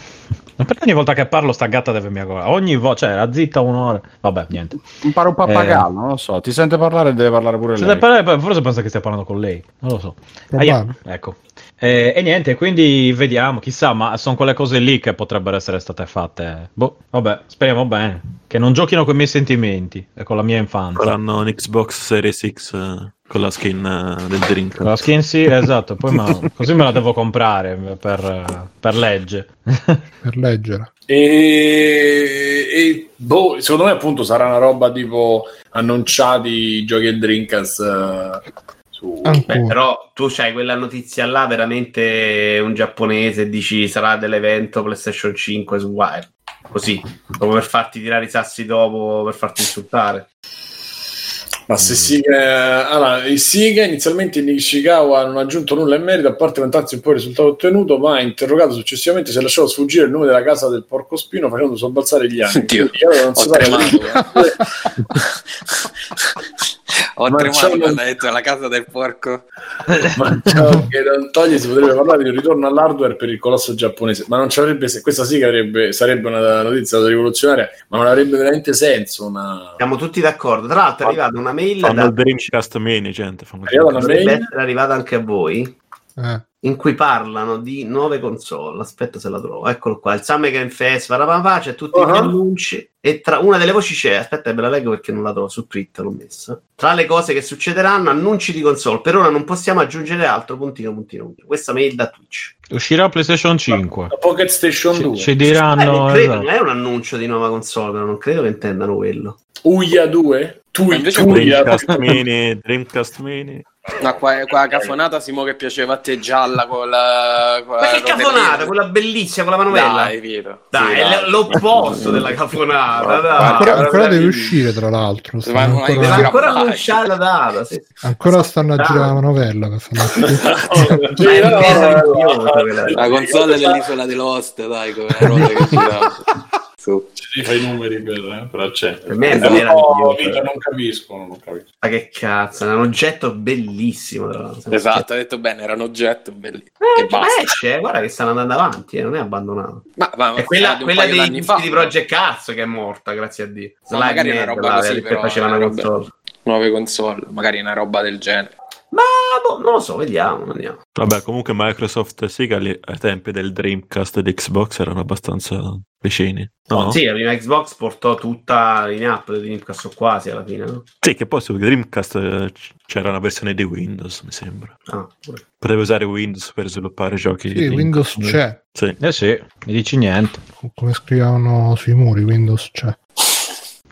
Ma perché ogni volta che parlo sta gatta deve miagolare? Ogni volta, cioè, la zitta un'ora. Vabbè, niente. Impara un pappagallo, non lo so. Ti sente parlare e deve parlare pure lei. ne parla- forse pensa che stia parlando con lei. Non lo so. Ah, yeah, ecco. Eh, e niente, quindi vediamo, chissà, ma sono quelle cose lì che potrebbero essere state fatte. Boh, vabbè, speriamo bene. Che non giochino con i miei sentimenti e con la mia infanzia. Faranno un Xbox Series X eh, con la skin eh, del drink. Con la skin sì, esatto, poi ma- così me la devo comprare per, per legge. Per leggere. E, e, boh, secondo me appunto sarà una roba tipo annunciati i giochi e Dreamcast eh, Su... Beh, però tu c'hai quella notizia là, veramente un giapponese dici sarà dell'evento PlayStation 5 su Wire. Così, proprio per farti tirare i sassi dopo, per farti insultare. Ma se Siga... Allora, il Siga inizialmente in Ishikawa non ha aggiunto nulla in merito, a parte vantarsi un po' il risultato ottenuto, ma interrogato successivamente si è lasciato sfuggire il nome della casa del porco spino facendo sobbalzare gli anni. Oddio, Ishikawa non si ho Ma tremato c'è quando un- hai detto la casa del porco. Ma ciao, che non toglie si potrebbe parlare di un ritorno all'hardware per il colosso giapponese, ma non ci avrebbe se questa sì che avrebbe, sarebbe una notizia rivoluzionaria, ma non avrebbe veramente senso una Siamo tutti d'accordo. Tra l'altro è arrivata una mail Fanno da... il Dreamcast Mini, gente. Fanno È arrivata una mail? arrivata anche a voi. Eh. in cui parlano di nuove console. Aspetta se la trovo. Eccolo qua. Il Summer Game Fest, c'è tutti Uh-huh. gli annunci. E tra una delle voci c'è, aspetta, ve la leggo perché non la trovo su Twitter, l'ho messa. Tra le cose che succederanno, annunci di console. Per ora non possiamo aggiungere altro. Puntino, puntino, puntino. Questa mail da Twitch. Uscirà PlayStation 5. la Pocket Station Ci, 2, ci Eh, diranno. non, credo, esatto. non è un annuncio di nuova console, però non credo che intendano quello. Uia 2, tu, Invece Tuia, Dreamcast Mini, Dreamcast Mini. No, qua, qua cafonata Simo che piaceva a te gialla con la... Con Ma la che cafonata, quella bellissima, quella manovella. Dai, Vito. Dai, Sì, è dai. l'opposto della cafonata. Dai. ancora, ancora deve uscire, tra l'altro. Ma Stanno ancora, Deve ancora annunciare la data. Sì. ancora stanno a girare la manovella. per. Ma. La console dell'isola dell'Ost, dai, come la roba che girava. Su. ci fai i numeri per, eh, per accendere. Per me è Eh, no, idiota. Vito, non capisco, non capisco. Ma che cazzo, è un oggetto bellissimo. Esatto, hai detto bene, era un oggetto bellissimo. Eh, e basta. esce, eh, guarda che stanno andando avanti, eh, non è abbandonato. Ma, ma È quella, quella dei fa, di Project Cazzo che è morta, grazie a Dio. Ma magari Slide una roba così, che però, faceva una una roba- console. nuove console, magari una roba del genere. Ma boh, non lo so, vediamo, vediamo. Vabbè, comunque Microsoft e Sega lì, ai tempi del Dreamcast e di Xbox erano abbastanza vicini. No? Sì, la prima Xbox portò tutta la linea di Dreamcast o quasi alla fine, no? Sì, che poi su Dreamcast eh, c'era una versione di Windows, mi sembra. Ah, pure. Potevi usare Windows per sviluppare giochi. Sì, di Windows Dreamcast. c'è. Sì. Eh sì, mi dici niente. Come scrivevano sui muri, Windows c'è.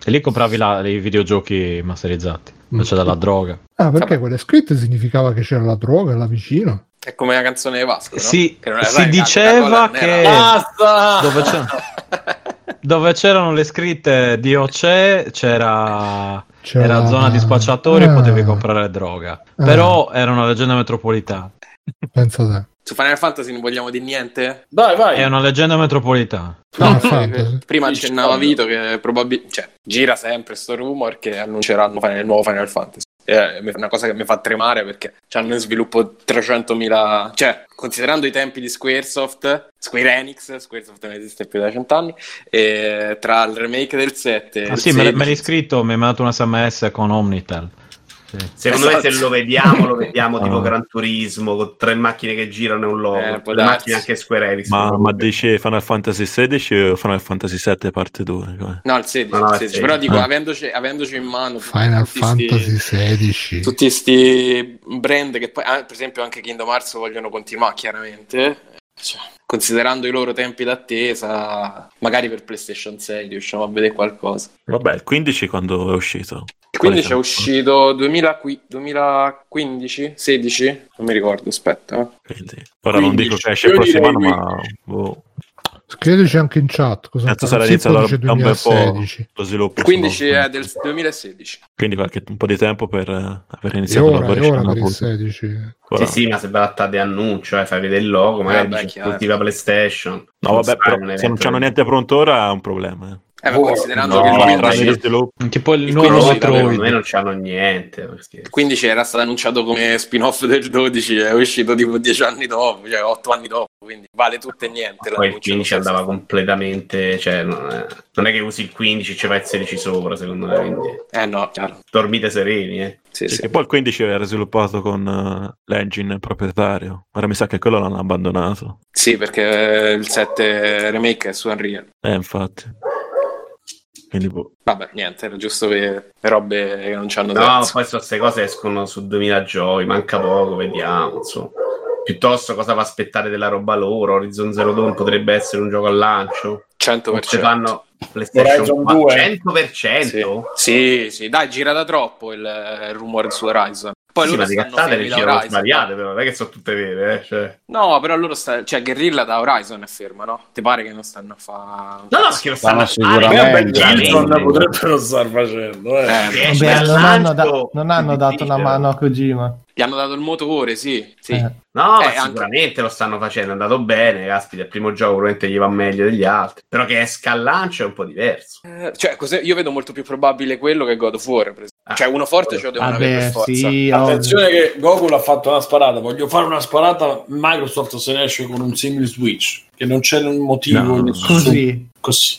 E lì compravi la- i videogiochi masterizzati, invece della droga. Ah, perché quelle scritte significava che c'era la droga là vicino? È come la canzone di Vasco, no? Sì, Che non era- si diceva che- Basta! Dove c'è- Dove c'erano le scritte DOC c'era, C'era- era zona di spacciatori e Ah. potevi comprare droga. Ah. Però era una leggenda metropolitana. Pensa te. Su Final Fantasy non vogliamo dire niente? Dai, vai. È una leggenda metropolitana. Eh, Fantasy. Prima accennava. Vito che probabilmente cioè, gira sempre sto rumor che annunceranno il nuovo Final Fantasy. È una cosa che mi fa tremare perché hanno in sviluppo 300.000 cioè considerando i tempi di Squaresoft Square Enix Squaresoft non esiste più da cent'anni e tra il remake del 7 e Ah sì, me, 16, me l'hai scritto, mi hai mandato un sms con Omnitel. Sì. Secondo me Esatto. se lo vediamo, lo vediamo tipo Ah. Gran Turismo, con tre macchine che girano e un logo. Eh, le macchine anche Square Enix. Ma, ma dice Final Fantasy XVI o Final Fantasy VII parte 2? Come? no il 16, No, no, il il 16. 16. però dico Ah. avendoci, avendoci in mano Final Fantasy XVI. tutti questi brand che poi, ah, per esempio, anche Kingdom Hearts vogliono continuare, chiaramente. Cioè, considerando i loro tempi d'attesa, magari per PlayStation 6 riusciamo a vedere qualcosa. Vabbè, il 15 quando è uscito? Il 15 è uscito 2000 qui- 2015, 16, non mi ricordo, aspetta. eh. Quindi, ora non 15, dico che esce il io prossimo direi anno, ma boh, Scriveteci anche in chat cosa Cazzo, sarà iniziato da un bel po' 2016. lo sviluppo. Il 15 su- è del 2016. Quindi qualche un po' di tempo per eh, aver iniziato ora, la lavoriamo, ora per il appunto. 16. Ora- Sì, sì, ma se tratta di annuncio, eh, fai vedere il logo, magari vabbè, dici chiaro. esclusiva PlayStation. No, vabbè, però se non c'hanno niente pronto ora è un problema. Eh. Eh, ma Oh, considerando no, che il no, Tranne 15, di sviluppo. Tipo il Il nuovo 15 Secondo me Metroid. non c'hanno niente. perché- il 15 era stato annunciato come spin-off del 12, è uscito tipo 10 anni dopo, cioè 8 anni dopo, quindi vale tutto e niente. Poi il l'annuncio, 15 non so se- andava completamente, cioè non è, non è che usi il 15 e ci fai il 16 sopra, secondo me, quindi Eh no, chiaro. dormite sereni, eh. Sì, Sì, che poi il 15 era sviluppato con eh, l'engine proprietario. Ora mi sa che quello l'hanno abbandonato. Sì, perché il 7 remake è su Unreal. Eh, infatti. Quindi, boh. Vabbè, niente, era giusto per le robe che non c'hanno No, senso. poi so- queste cose escono su 2000 giochi, manca poco, vediamo, insomma. Piuttosto cosa va a aspettare della roba loro? Horizon Zero Dawn potrebbe essere un gioco al lancio. 100%. O se fanno PlayStation Horizon 4, 2. 100%? Sì. sì, sì, dai, gira da troppo il, il rumore su Horizon. Poi sì, loro ma di cazzate ne Horizon. svariate, però non è che sono tutte vere, eh, cioè. No, però loro sta... cioè Guerrilla da Horizon è ferma, no? Ti pare che non stanno a fare No, no, perché lo stanno Stanno a fare, sicuramente. Killzone potrebbero star facendo, eh. Eh, Vabbè, non hanno, da- non hanno dato una mano a Kojima. Gli hanno dato il motore, sì. sì. Eh. No, Eh, ma anche- sicuramente lo stanno facendo, è andato bene, caspita, il primo gioco probabilmente gli va meglio degli altri, però che esca al lancio è un po' diverso. Eh, cioè, cos'è- io vedo molto più probabile quello che God of War. per esempio. Ah. Cioè, uno forte ce lo devono avere per Vabbè, forza. sì, Attenzione che Goku ha fatto una sparata, voglio fare una sparata, Microsoft se ne esce con un single Switch, che non c'è un motivo, No. Così. così.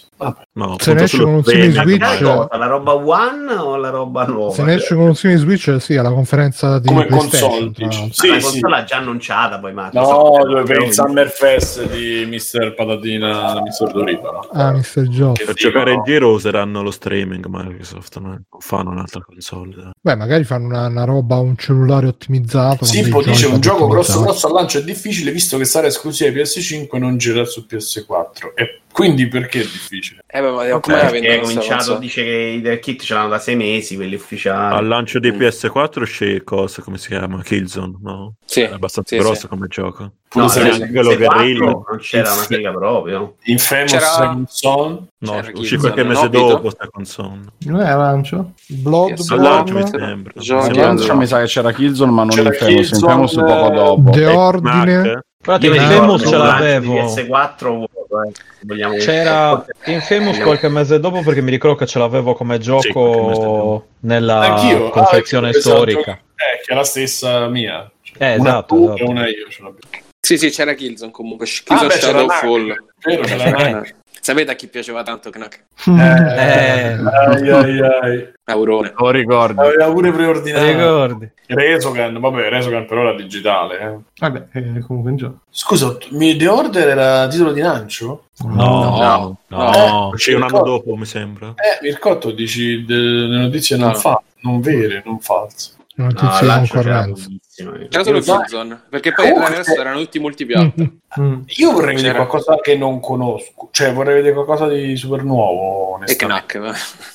No, Se ne esce con un simile Switch- cosa, la roba One o la roba nuova? Se ne esce con un simile Switch, sì, alla conferenza di Come PlayStation. console, dici. Sì, la sì. console l'ha già annunciata poi No, Microsoft. dove per il Però- Summer Fest di Mr. Patatina, Mr. Doripa, no? Ah, Mr. Joe. Per giocare in giro useranno lo streaming Microsoft, non fanno un'altra console. Beh, magari fanno una, una roba, un cellulare ottimizzato. Sippo dice un gioco grosso grosso al lancio è difficile visto che sarà esclusiva ai PS5 e non gira su PS4 e quindi perché è difficile? Eh, beh, ma come la Perché è cominciato, console? dice che i del kit ce l'hanno da sei mesi, quelli ufficiali. Al lancio di Mm. PS4 uscì cosa, come si chiama? Killzone, no? Sì, È abbastanza sì, grosso sì. come gioco. No, se vedi quello PS4 Guerrilla. non c'era una figa proprio. Infamous C'era- Son No, uscì qualche mese no, dopo sta console. Non è lancio? Al lancio mi Bloodborne, sembra. Al lancio mi sa che c'era Killzone ma non C'era Infamous, Infamous poco eh, dopo. The Ordine. Guardate, Io mi in ricordo Famous ce un lancio di l'avevo. PS4 vuoto, eh, C'era in Famous qualche mese dopo perché mi ricordo che ce l'avevo come gioco dopo. nella Anch'io, confezione ah, ecco, storica. esatto. Eh, che è la stessa mia. Cioè, Eh, una esatto, tu esatto. e una io ce l'abbiamo. Sì, sì, c'era Killzone comunque. Ah, Killzone beh, c'era Shadowfall. Vero, c'era. Eh, Sapete a chi piaceva tanto Knack? Eh. ai, ai, ai. Aurone. Lo ricordi? Aveva pure preordinato. Ricordi? Resogan, vabbè, Resogan però era digitale. eh. Vabbè, è comunque un gioco. Scusa, mi- The Order era titolo di lancio? No, No, no, Eh, uscì un anno ricordo. dopo, mi sembra. Eh, Mircotto dici delle notizie non No. fa, non vere, non false. No, c'era concorrenza. pochissimo, eh. C'era solo. Killzone. Perché poi Comunque- il resto erano tutti multipiatta. Mm. Io vorrei vedere qualcosa che non conosco, cioè vorrei vedere qualcosa di super nuovo, E onestamente, Knack.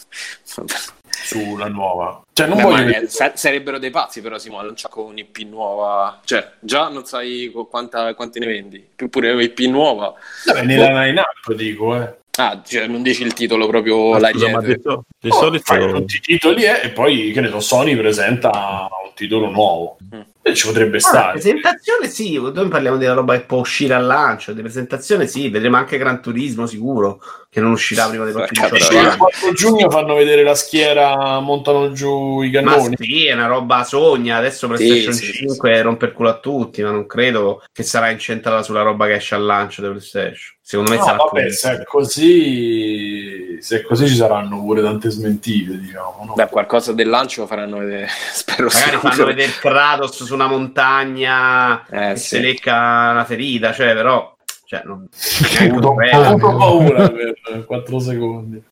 Sulla nuova. Cioè non Beh, voglio vedere... eh, sa- sarebbero dei pazzi, però Simo lanciare con un'IP nuova. Cioè, già non sai quanta, quanti ne vendi. Più pure un'IP nuova. Vabbè, nella line-up dico, eh. Ah, cioè, non dici il titolo proprio Ma là scusa, ma di, so- di Oh, solito fai tutti i titoli eh, e poi, che ne so, Sony presenta un titolo nuovo. Mm. E ci potrebbe Ah, stare. presentazione sì, noi parliamo della roba che può uscire al lancio, di presentazione sì, vedremo anche Gran Turismo sicuro, che non uscirà prima dei 18 il anni. 4 giugno fanno vedere la schiera, montano giù i Ma cannoni. sì, è una roba sogna, adesso PlayStation sì, sì, 5 rompe il culo a tutti, ma non credo che sarà incentrata sulla roba che esce al lancio di PlayStation. Secondo me No, sarà vabbè, così. se è così, se è così ci saranno pure tante smentite, diciamo. No? Beh, qualcosa del lancio faranno vedere. Spero Magari fanno vedere Kratos su una montagna Eh, sì. si lecca una ferita, cioè però... Cioè, non... Ho avuto, Eh, paura per 4 secondi.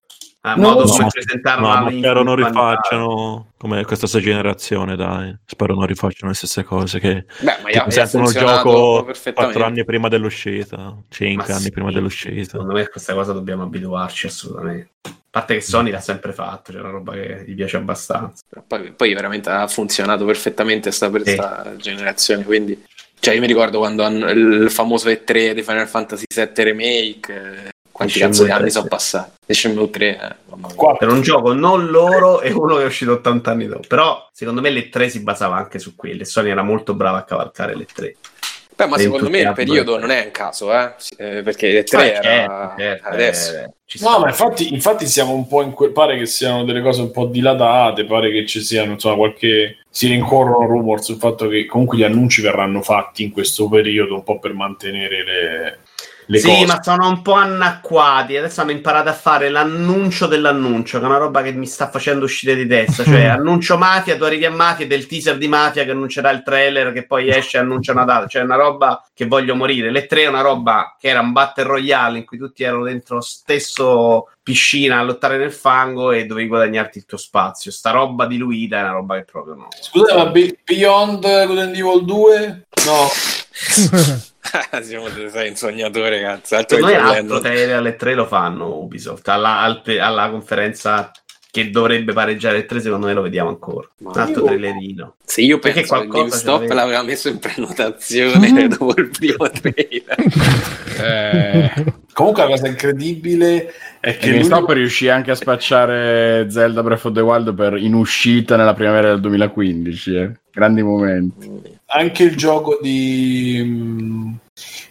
a No, modo no, come No, presentarono no, la ma spero non rifacciano come questa stessa generazione, dai. Spero non rifacciano le stesse cose che Beh, ma presentano il funzionato gioco perfettamente. 4 anni prima dell'uscita, Ma 5 anni sì, prima dell'uscita. Secondo me questa cosa dobbiamo abituarci assolutamente. A parte che Sony l'ha sempre fatto, c'è una roba che gli piace abbastanza. Poi, poi veramente ha funzionato perfettamente sta, per Sì. sta generazione. Quindi, cioè, io mi ricordo quando hanno il famoso E3 di Final Fantasy VII Remake. eh, Quanti cazzo di anni 3, sono passati? Shenmue 3, eh, mamma mia. Qua- Per un gioco non loro e uno che è uscito 80 anni dopo. Però secondo me le 3 si basava anche su quelle. Sony era molto brava a cavalcare le 3. Beh, ma secondo me il periodo eh. non è un caso, eh? Eh, perché le 3 era adesso. eh, ci No, sta. ma infatti, infatti siamo un po' in que- pare che siano delle cose un po' dilatate, pare che ci siano, insomma, qualche si rincorrono rumors sul fatto che comunque gli annunci verranno fatti in questo periodo un po' per mantenere le, le sì, cose. ma sono un po' anacquati. Adesso hanno imparato a fare l'annuncio dell'annuncio, che è una roba che mi sta facendo uscire di testa. Cioè, annuncio mafia, tu arrivi a mafia del teaser di mafia che annuncerà il trailer, che poi esce e annuncia una data. Cioè, è una roba che voglio morire. Le tre è una roba che era un battle royale in cui tutti erano dentro lo stesso piscina a lottare nel fango e dovevi guadagnarti il tuo spazio. Sta roba diluita è una roba che proprio no. Scusate, ma Be- Beyond Good and Evil 2? No. Siamo sei un sognatore, cazzo. Altro Secondo me altro trailer alle tre lo fanno Ubisoft alla, al- alla conferenza che dovrebbe pareggiare il 3, secondo me lo vediamo ancora. Ma Un altro io- trailerino. Se io Perché penso che qualcosa GameStop l'aveva. l'aveva messo in prenotazione dopo il primo trailer. Eh, Comunque la cosa incredibile è che che lui- GameStop riuscì anche a spacciare Zelda Breath of the Wild per in uscita nella primavera del 2015. eh. Grandi momenti. anche il gioco di mm,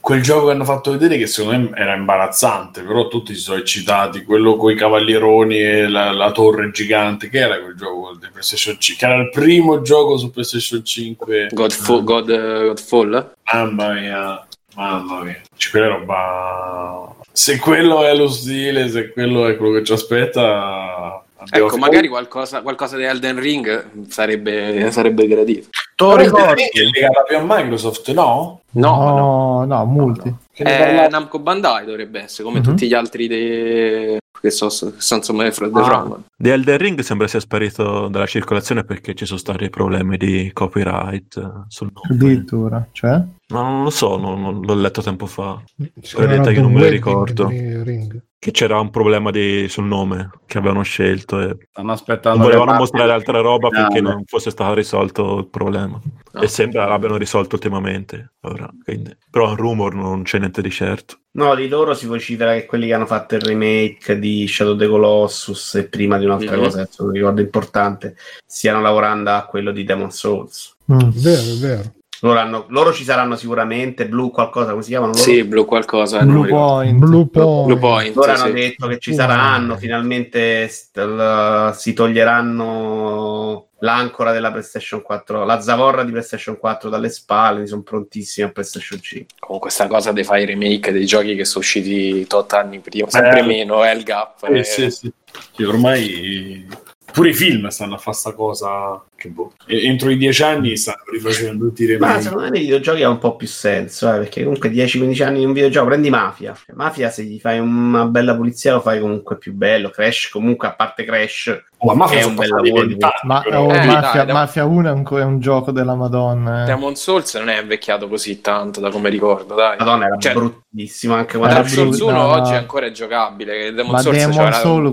quel gioco che hanno fatto vedere che secondo me era imbarazzante però tutti si sono eccitati quello con i cavallieroni e la, la torre gigante che era quel gioco di PlayStation 5 che era il primo gioco su PlayStation 5 Godfall, God, eh, Godfall? mamma mia mamma mia. Cioè, quella roba se quello è lo stile se quello è quello che ci aspetta abbiamo Ecco, magari qualcosa, qualcosa di Elden Ring sarebbe, sarebbe gradito. Te lo Però ricordi? è legata più a Microsoft no? No, no. No, no, multi. Ne Eh, Namco Bandai dovrebbe essere, come Mhm. tutti gli altri dei... che so, sono insomma dei Fro- dei Ah. Di Elden Ring sembra sia sparito dalla circolazione perché ci sono stati problemi di copyright eh, sul nome. Addirittura, cioè? Ma non lo so, non- non- l'ho letto tempo fa. Chiamerà che non The me lo ricordo. Ring. Che c'era un problema di- sul nome che avevano scelto e Stanno aspettando. non volevano mostrare altra roba finale. finché non fosse stato risolto il problema. Ah. E sembra l'abbiano risolto ultimamente. Ora, quindi- Però un rumor non c'è niente di certo. No, di loro si vocifera che quelli che hanno fatto il remake di Shadow of the Colossus e prima di un'altra Mhm. cosa, non ricordo importante, stiano lavorando a quello di Demon Souls. Mm. Vero, vero. Loro, hanno- loro ci saranno sicuramente, Blue qualcosa, come si chiamano? Loro, Sì, Blue qualcosa. Blue. Point. Blue Point. Blue Point, Loro sì. hanno detto che ci Uh. saranno, finalmente st- l- si toglieranno l'ancora della PlayStation 4, la zavorra di PlayStation 4 dalle spalle, sono prontissimi a PlayStation 5. Comunque sta cosa di fare remake dei giochi che sono usciti tot anni prima, sempre Eh. meno, è il gap. Eh, eh. sì, sì. Sì, ormai pure i film stanno a fare sta cosa che boh. E- entro i dieci anni stanno rifacendo tutti i Ma remake secondo me nei videogiochi ha un po' più senso, eh, perché comunque 10-15 anni di un videogioco, prendi Mafia. Mafia se gli fai una bella pulizia lo fai comunque più bello. Crash comunque, a parte Crash, oh, ma Mafia è un bel lavoro. Ma oh, Eh, Mafia, dai, Mafia 1 è un, è un gioco della Madonna. eh. Demon Souls non è invecchiato così tanto da come ricordo, dai. Madonna era Cioè, bruttissimo anche Era quando Dark Souls brutto, 1 no, oggi ancora è giocabile. Demon Ma Souls Demon Soul,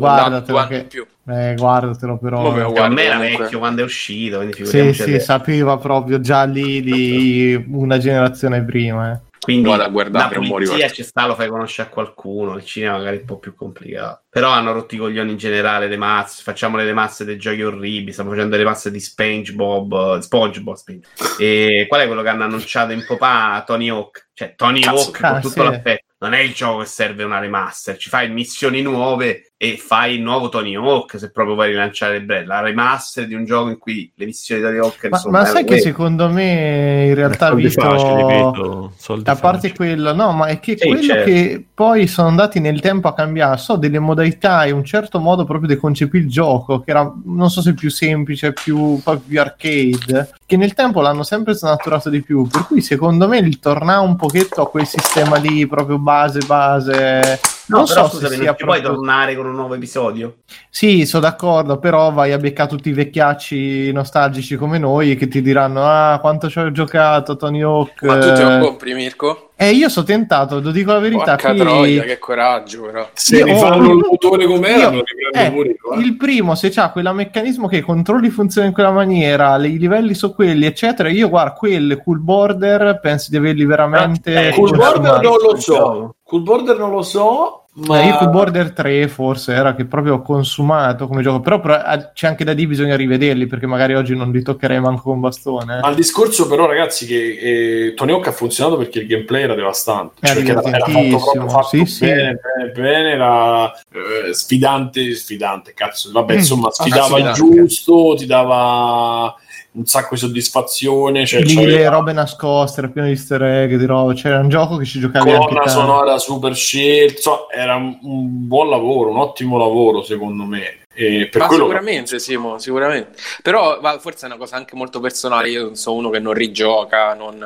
che- in più. Eh, guardatelo però. Come eh. lo Per me era comunque. vecchio quando è uscito, Sì, sì, sapeva proprio già lì di una generazione prima. eh. Quindi Vado a guardare la per un po' pulizia ricordo. ci sta, lo fai conoscere a qualcuno, il cinema magari è un po' più complicato. Però hanno rotto i coglioni in generale le mazze, facciamo le mazze dei giochi orribili, stiamo facendo le mazze di SpongeBob, SpongeBob, Spenge. E qual è quello che hanno annunciato in popà? Tony Hawk. Cioè Tony Cazzo. Hawk con Ah, tutto sì. l'aspetto. Non è il gioco che serve una remaster, ci fai missioni nuove e fai il nuovo Tony Hawk se proprio vuoi rilanciare il brand. La remaster di un gioco in cui le missioni di Tony Hawk Ma, sono ma sai che secondo me in realtà soldi visto facili, soldi a parte facili. quello, no, ma è che Sì, quello certo. che poi sono andati nel tempo a cambiare, so delle modalità e un certo modo proprio di concepire il gioco, che era non so se più semplice, più, più arcade, che nel tempo l'hanno sempre snaturato di più. Per cui secondo me il tornare un pochetto a quel sistema lì, proprio base, base. No, non però so scusami, se non ci puoi proprio... tornare con un nuovo episodio? Sì, sono d'accordo, però vai a beccare tutti i vecchiacci nostalgici come noi che ti diranno: Ah, quanto ci ho giocato, Tony Hawk. Ma tu te eh." lo compri, Mirko? E io sono tentato, lo dico la verità. Porca qui- troia, che coraggio, però. se Io- rifanno oh, il motore com'era io- eh, pure io, eh. il primo, se c'ha quel meccanismo che i controlli funzionano in quella maniera, le- i livelli sono quelli, eccetera. Io, guarda, quelle cool border penso di averli veramente. Eh, Cool. Border non lo so. Cool Border non lo so Ma ma io cool border 3 forse era che proprio ho consumato come gioco, però, però, eh, c'è anche da dire bisogna rivederli perché magari oggi non li toccherei manco con bastone. eh. Ma il discorso però ragazzi che eh, Tony Hawk ha funzionato perché il gameplay era devastante Era Cioè, perché era, era fatto proprio fatto sì, sì. bene, bene, bene era eh, sfidante sfidante cazzo vabbè Mm, insomma sfidava il giusto ti dava un sacco di soddisfazione cioè, Lì le robe nascoste, era pieno di easter egg, di roba. C'era un gioco che ci giocavi anche tanto. sonora super scelta insomma, era un, un buon lavoro un ottimo lavoro secondo me e per Ma quello sicuramente, Simo, sicuramente. Però va, forse è una cosa anche molto personale. Io non sono uno che non rigioca, non,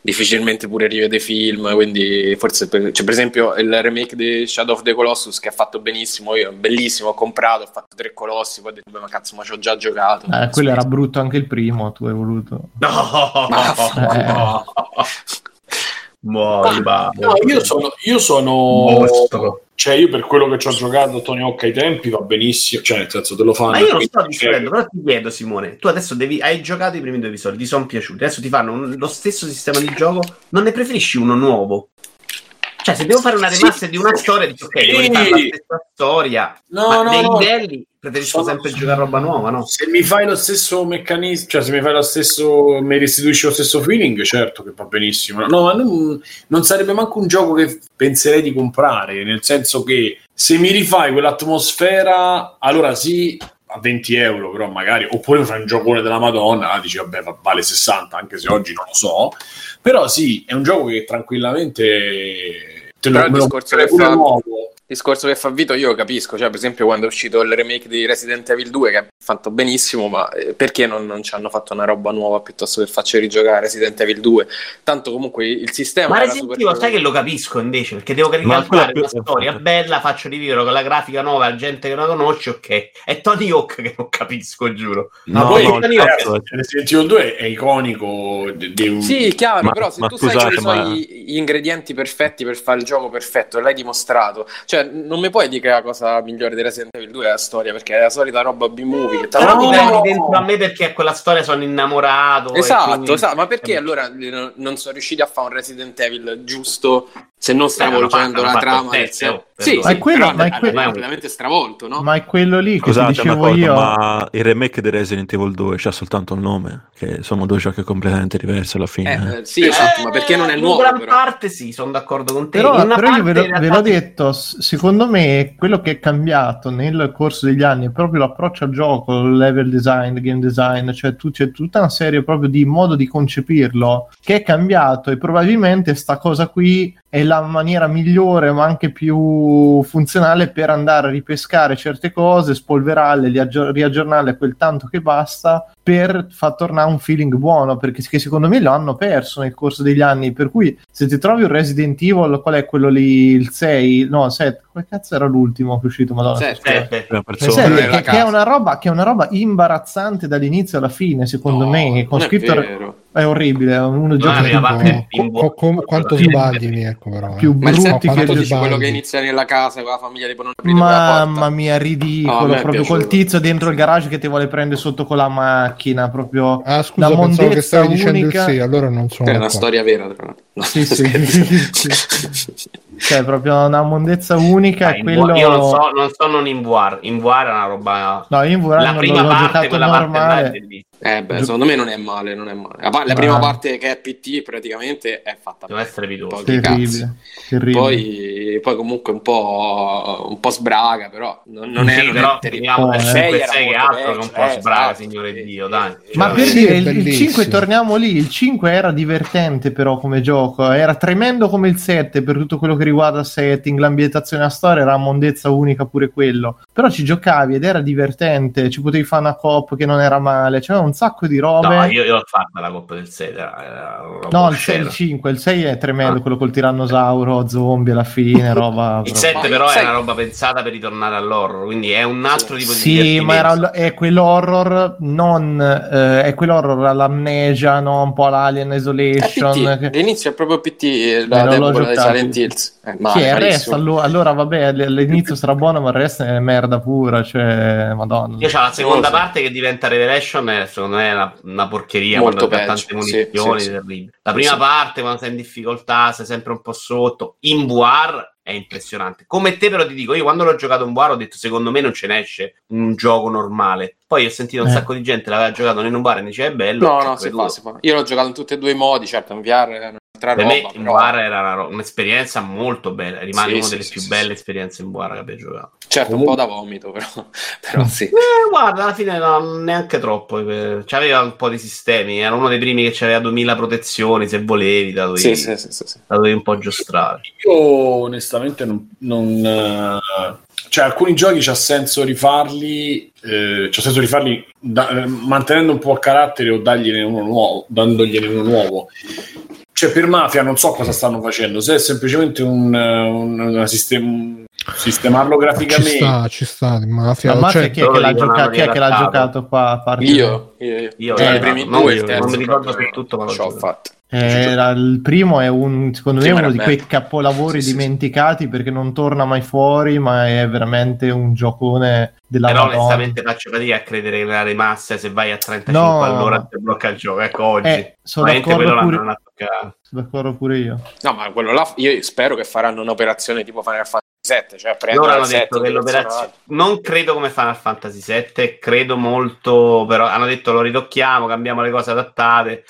difficilmente pure rivede film, quindi forse per, cioè, per esempio il remake di Shadow of the Colossus che ha fatto benissimo, io bellissimo, ho comprato, ho fatto tre colossi, poi ho detto, "Beh, ma cazzo, ma ci ho già giocato. Eh, quello era brutto anche il primo, tu hai voluto. No, Eh. Muori, va. No, io sono, io sono Mostro. Cioè, io per quello che ci ho giocato Tony Hawk ai tempi va benissimo, cioè nel senso te lo fanno. Ma io non sto discutendo, però ti chiedo, Simone, tu adesso devi, hai giocato i primi due episodi, ti sono piaciuti, adesso ti fanno un- lo stesso sistema di gioco, non ne preferisci uno nuovo? Cioè, se devo fare una Sì. remaster di una storia, dico ok, devo Sì. rifare la stessa storia, No, ma no, dei no. livelli preferisco Sono- sempre giocare roba nuova, no? Se mi fai lo stesso meccanismo, cioè se mi fai lo stesso, mi restituisci lo stesso feeling, certo che va benissimo. No, ma non, non sarebbe manco un gioco che penserei di comprare, nel senso che se mi rifai quell'atmosfera, allora sì, a 20 euro, però magari, oppure fai un giocone della Madonna, ah, dici vabbè, va- vale 60, anche se oggi non lo so. Però sì, è un gioco che tranquillamente te lo, Però il discorso che fa- nuovo. Il discorso che fa Vito io lo capisco, cioè per esempio quando è uscito il remake di Resident Evil 2 che è fatto benissimo, ma eh, perché non, non ci hanno fatto una roba nuova piuttosto che farci rigiocare Resident Evil 2? Tanto comunque il sistema Ma Resident super Evil sai che lo capisco invece, perché devo ricalcare quella una più- storia bella, faccio rivivere con la grafica nuova, la gente che la conosce, ok. È Tony Hawk che non capisco, giuro. Ma No, poi no, Tony Hawk- cazzo, ragazzi, Resident Evil 2 è iconico di, un... Sì, chiaro, Ma- però se ma tu sai scusate, quali sono ma- gli, gli ingredienti perfetti per fare il gioco perfetto l'hai dimostrato, cioè non mi puoi dire che la cosa migliore di Resident Evil 2 è la storia, perché è la solita roba B-movie che Però No! prendi dentro a me perché quella storia sono innamorato. Esatto, quindi- esatto, ma perché allora eh, non- sono riusciti a fare un Resident Evil giusto se non hanno stravolgendo la trama sé? oh, Sì, perdono. sì, Ma è quello- però ma è è que- completamente stravolto, no? Ma è quello lì che ti Scusate, dicevo d'accordo, io. ma il remake di Resident Evil 2 c'ha soltanto il nome, che sono due giochi completamente diversi alla fine. Eh, eh, sì, esatto, ma perché non è in nuovo gran però? parte sì, sono d'accordo con te. Però, In però io ve, in ve l'ho detto, secondo me quello che è cambiato nel corso degli anni è proprio l'approccio al gioco, il level design, game design, cioè tu- c'è tutta una serie proprio di modo di concepirlo che è cambiato e probabilmente sta cosa qui è la maniera migliore ma anche più funzionale per andare a ripescare certe cose, spolverarle, riaggi- riaggiornarle a quel tanto che basta per far tornare un feeling buono perché che secondo me lo hanno perso nel corso degli anni per cui se ti trovi un Resident Evil qual è quello lì il 6 no 7 come cazzo era l'ultimo che è uscito madonna Sette. Sette. Prima il persona. sette, nella che, che è una roba che è una roba imbarazzante dall'inizio alla fine secondo No, me con scritto vero. È orribile è uno dei No, giochi la prima più- parte è Co- co- quanto sbagli, ecco però. eh. più Ma brutti che quello che inizia nella casa con la famiglia di non. Mamma mia, No, ridicolo. è proprio col tizio dentro il garage che ti vuole prendere sotto con la macchina. Proprio Ah, scusa, la pensavo che mondezza stavi dicendo unica. il sì, allora non sono È una qua. storia vera, tra l'altro. No, Sì, sì. Cioè, proprio una mondezza unica. Ah, e quello... Io non so, non so non in War. In War è una roba. No, io in War la non prima l'ho parte, giocato quella parte è. Eh, beh, secondo me non è male, non è male. La, la Ma- prima parte che è PT praticamente è fatta Deve essere cazzo. Terribile. terribile. Poi, poi comunque un po', un po' sbraga, però non, non è, Sì, non però è dal eh. 5 Sei era 6 che altro che un po' eh, sbraga, esatto, signore sì, Dio, dai. Ma Eh, per sì, dire, è il, il bellissimo. 5 torniamo lì, il 5 era divertente però come gioco, era tremendo come il 7 per tutto quello che riguarda il setting, l'ambientazione a storia, era una mondezza unica pure quello, però ci giocavi ed era divertente, ci potevi fare una coop che non era male, c'era un sacco di robe. No, io, io l'ho fatta la Coppa del 6. Era, era una roba No, il, 6, oscena. il 5, il 6 è tremendo, Ah. quello col tirannosauro, zombie alla fine, roba... Il proprio- 7 Ma però sai- è una roba pensata per ritornare all'horror, quindi è un altro tipo di Sì, ma era, è quell'horror non eh, è quell'horror all'amnesia, no? un po' l'Alien È Isolation. Che- L'inizio è proprio PT, la di giocato. Silent Hills. Eh, Sì, male, il resto allo- allora vabbè all- all'inizio sarà buono ma il resto è merda pura cioè madonna Io c'ho la seconda parte che diventa Revelation, e secondo me è una, una porcheria Molto quando ha peggio, tante munizioni, sì, sì. terribile. La prima sì. parte, quando sei in difficoltà, sei sempre un po' sotto. In War è impressionante. Come te, però, ti dico, io quando l'ho giocato in War ho detto, secondo me non ce ne esce un gioco normale. Poi ho sentito un Eh. sacco di gente l'aveva giocato in un bar e mi diceva è bello. No, ho no, si fa, si fa. Io l'ho giocato in tutti e due i modi, certo, in VR è un'altra Per roba, me in però- War era ro- un'esperienza molto bella, rimane Sì, una sì, delle sì, più sì, belle sì. esperienze in War che abbia giocato. Certo, un po' da vomito, però, però sì. Eh, guarda, alla fine no, neanche troppo. eh, C'aveva un po' di sistemi. Era uno dei primi che aveva 2000 protezioni. Se volevi, da dovevi, Sì, sì, sì, sì, sì. la dovevi un po' giostrare. Io onestamente non... non, eh, cioè alcuni giochi c'ha senso rifarli, eh, c'ha senso rifarli da- eh, mantenendo un po' il carattere o dargliene uno nuovo, dandogliene uno nuovo. Cioè per Mafia non so cosa stanno facendo, se è semplicemente un, eh, un- una sistem- sistemarlo Ci graficamente. sta, ci sta di mafia. La mafia Cioè, chi è che l'ha, gioca- chi è che l'ha giocato qua? A parte Io, io, io. Io, Cioè, eh, i primi no, due, io terzo non mi ricordo su tutto, ma lo ci ho gioco. fatto. Era il primo è un, secondo me ma uno di bello. quei capolavori Sì, sì, sì. dimenticati perché non torna mai fuori, ma è veramente un giocone della Però Madonna. onestamente faccio fatica a credere che la remaster se vai a 35 No. all'ora ti blocca il gioco. Ecco oggi. Eh, sono d'accordo quello pure-. Sono d'accordo pure io. No, ma quello là, io spero che faranno un'operazione tipo Final Fantasy 7, cioè prendono detto 7 che l'operazione non credo come Final Fantasy 7, credo molto, però hanno detto lo ritocchiamo, cambiamo le cose adattate.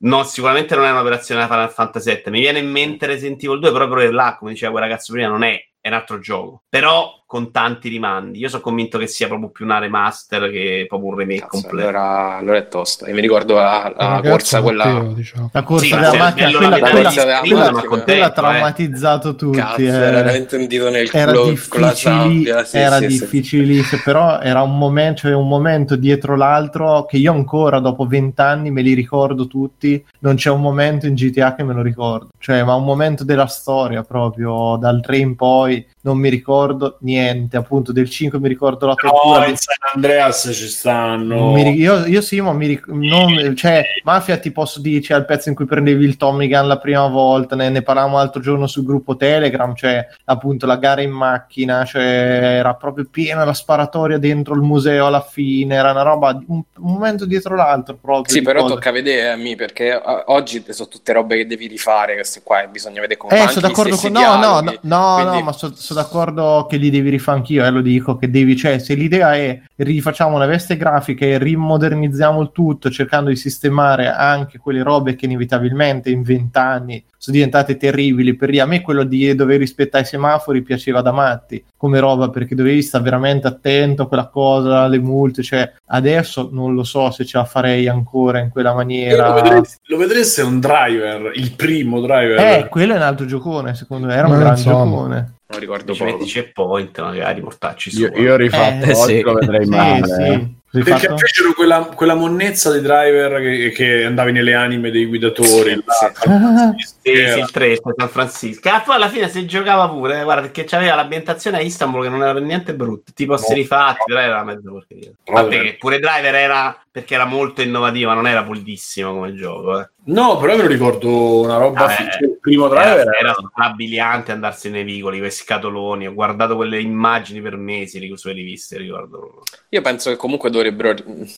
No, sicuramente non è un'operazione da Final Fantasy 7. Mi viene in mente Resident Evil 2, però proprio là, come diceva quel ragazzo prima, non è, è un altro gioco. Però con tanti rimandi. Io sono convinto che sia proprio più una remaster che proprio un remake Cazzo, completo. allora, allora è tosta. E mi ricordo la, la ragazzo corsa quella... Matteo, diciamo. La corsa Sì, della macchina, quella, la quella, corsa della quella- quella contento, ha traumatizzato tutti. Cazzo, eh. era veramente un dito nel era culo con la sabbia. Sì, era sì, sì. difficilissimo, però era un momento, cioè un momento dietro l'altro che io ancora dopo vent'anni me li ricordo tutti. Non c'è un momento in GTA che me lo ricordo, cioè, ma un momento della storia proprio dal 3 in poi. Non mi ricordo niente, appunto, del 5 mi ricordo la tortura. No, di- in San Andreas ci stanno. mi io, io sì, ma mi ric- non- cioè, Mafia ti posso dire, c'è il pezzo in cui prendevi il Tommy Gun la prima volta, ne, ne parlavamo l'altro giorno sul gruppo Telegram, cioè appunto la gara in macchina, cioè era proprio piena la sparatoria dentro il museo alla fine, era una roba, un, un momento dietro l'altro proprio. Sì, però cose. tocca vedere, Mi, perché eh, oggi sono tutte robe che devi rifare, queste qua, e bisogna vedere come Eh, sono d'accordo con... No, no, no, no, Quindi- no, ma sono d'accordo che li devi rifare anch'io, eh, lo dico, che devi, cioè, se l'idea è rifacciamo le veste grafiche e rimodernizziamo il tutto cercando di sistemare anche quelle robe che inevitabilmente in vent'anni sono diventate terribili, per lì a me quello di dover rispettare i semafori piaceva da matti come roba perché dovevi stare veramente attento a quella cosa, alle multe, cioè adesso non lo so se ce la farei ancora in quella maniera. Lo vedreste, lo vedreste un driver, il primo driver. Eh, quello è un altro giocone, secondo me, era un Ma gran insomma. giocone. Non ricordo Ci poco. metti checkpoint, magari portarci su. Io, io ho rifatto Eh, oggi sì. lo vedrei Sì, male. sì. eh. Perché fecero quella, quella monnezza dei driver che, che andavi nelle anime dei guidatori. Sì, là, sì. Ah, Sì, il 3 San Francisco. Ah, poi alla fine si giocava pure, eh, guarda, perché c'aveva l'ambientazione a Istanbul che non era per niente brutta. Tipo No. rifatti, però era mezzo porcheria. A parte Vabbè. che pure Driver era perché era molto innovativo, ma non era pulitissimo come gioco. Eh. No, però me lo ricordo una roba. Ah, fi- cioè, il primo driver Era, era, strabiliante andarsi nei vicoli, quei scatoloni. Ho guardato quelle immagini per mesi di sulle riviste, ricordo. Io penso che comunque dovrebbero.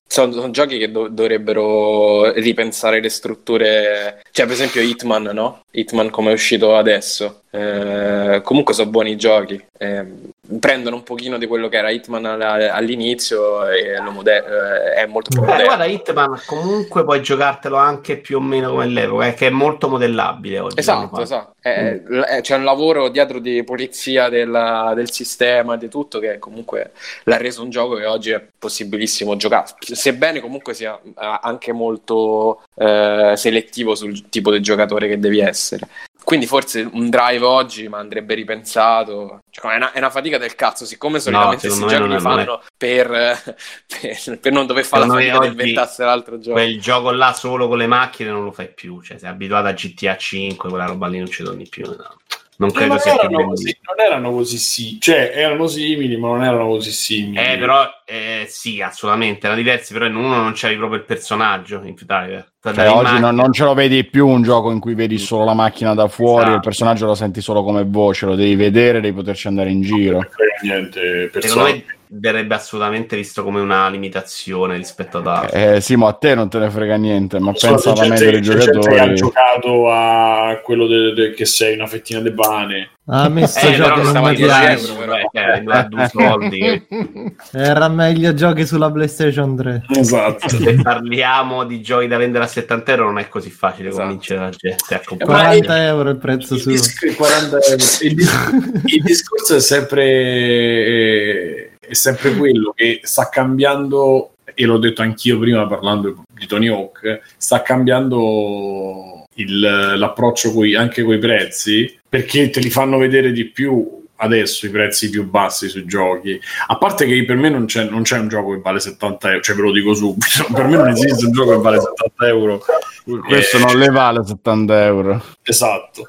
Sono, sono giochi che do- dovrebbero ripensare le strutture. Cioè, per esempio, Hitman, no? Hitman come è uscito adesso. Eh, comunque sono buoni giochi. Eh, prendono un pochino di quello che era Hitman all'inizio e lo mode- eh, è molto più Eh, moderno. guarda, Hitman comunque puoi giocartelo anche più o meno come l'epoca, eh, che è molto modellabile oggi. Esatto, esatto. Eh, eh, c'è un lavoro dietro di polizia della- del sistema di tutto che comunque l'ha reso un gioco che oggi è possibilissimo giocare, sebbene comunque sia eh, anche molto eh, selettivo sul tipo di giocatore che devi essere. Quindi forse un drive oggi ma andrebbe ripensato. Cioè, è, una, è una fatica del cazzo, siccome solitamente me giochi li fanno per, per, per non dover fare la Secondo fatica di oggi inventarsene l'altro gioco. Quel gioco là solo con le macchine non lo fai più. Cioè, sei abituato a GTA 5, quella roba lì non ci torni più. no. Non No, credo non, sia erano così, non erano così sì, cioè erano simili, ma non erano così simili. Eh, però eh, sì, assolutamente. Erano diversi, però in uno non c'avevi proprio il personaggio in Driver. Cioè, oggi non, non ce lo vedi più un gioco in cui vedi solo la macchina da fuori Esatto. il personaggio lo senti solo come voce, lo devi vedere, devi poterci andare in giro. Non frega niente per Secondo me verrebbe assolutamente visto come una limitazione rispetto ad altri. Eh, sì, ma a te non te ne frega niente, ma So, pensa alla media gente- dei c'è che ha giocatori. giocato a quello de- de- che sei una fettina de pane. A me sto Eh, gioco non mi a 10 piace. euro, però, a due soldi. Era meglio giochi sulla PlayStation 3. Esatto. Se parliamo di giochi da vendere a 70 euro, non è così facile Esatto. convincere la gente a comprare. 40 euro il prezzo il, suo. dis- 40 euro. Il dis- il discorso è sempre, eh, è sempre quello che sta cambiando, e l'ho detto anch'io prima parlando di Tony Hawk, sta cambiando il- l'approccio coi- anche con i prezzi perché te li fanno vedere di più adesso i prezzi più bassi sui giochi a parte che per me non c'è, non c'è un gioco che vale 70 euro cioè ve lo dico subito per me non esiste un gioco che vale 70 euro Questo Eh, non le vale 70 euro. Esatto.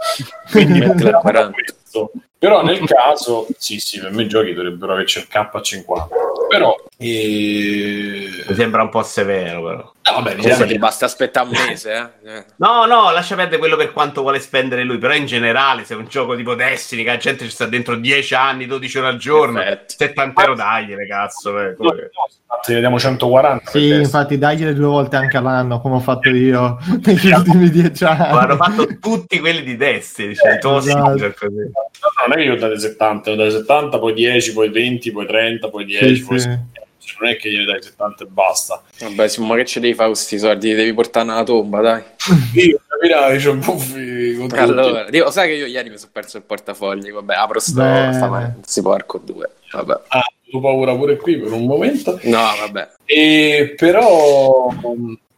Quindi 40. cazzo. Però nel caso, sì, sì, per me i giochi dovrebbero averci il K50. Però, eh... Mi sembra un po' severo, però. no, vabbè, Comunque diciamo ti che- basta aspettare un mese, eh. Eh. No, no, lascia perdere quello per quanto vuole spendere lui, però in generale se è un gioco tipo Destiny, che la gente ci sta dentro 10 anni, 12 ore al giorno, Perfetto. 70 euro dagliele, cazzo. eh, No, no, infatti, vediamo 140. per Sì, infatti dagliele due volte anche all'anno, come ho fatto io negli ultimi dieci Lo hanno anni. fatto tutti quelli di Destiny, cioè, tu esatto. No, no, non è che io ho dato 70, ho dato 70, poi 10, poi 20, poi 30, poi 10, Sì, poi sì. 60. Cioè, non è che gliene dai 70 e basta. Vabbè, sì, ma che ci devi fare questi soldi? Li devi portare nella tomba, dai. Io capirai, c'ho un tutti. Allora, dico, sai che io ieri mi sono perso il portafogli, vabbè, apro sto, si porco due, vabbè. Ah, ho paura pure qui per un momento. No, vabbè. E però,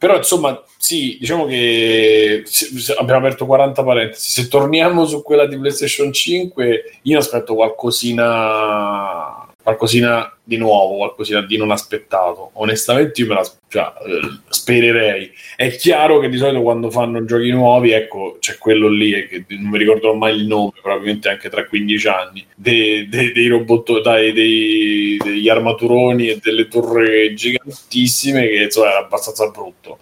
però, insomma, sì, diciamo che abbiamo aperto 40 parentesi. Se torniamo su quella di PlayStation 5, io aspetto qualcosina, qualcosina di nuovo, qualcosina di non aspettato. Onestamente, io me la cioè, eh, spererei. È chiaro che di solito quando fanno giochi nuovi, ecco, c'è quello lì, eh, che non mi ricordo mai il nome, probabilmente anche tra 15 anni, dei, dei, dei robot, dai, dei- degli armaturoni e delle torri gigantissime, che insomma era abbastanza brutto.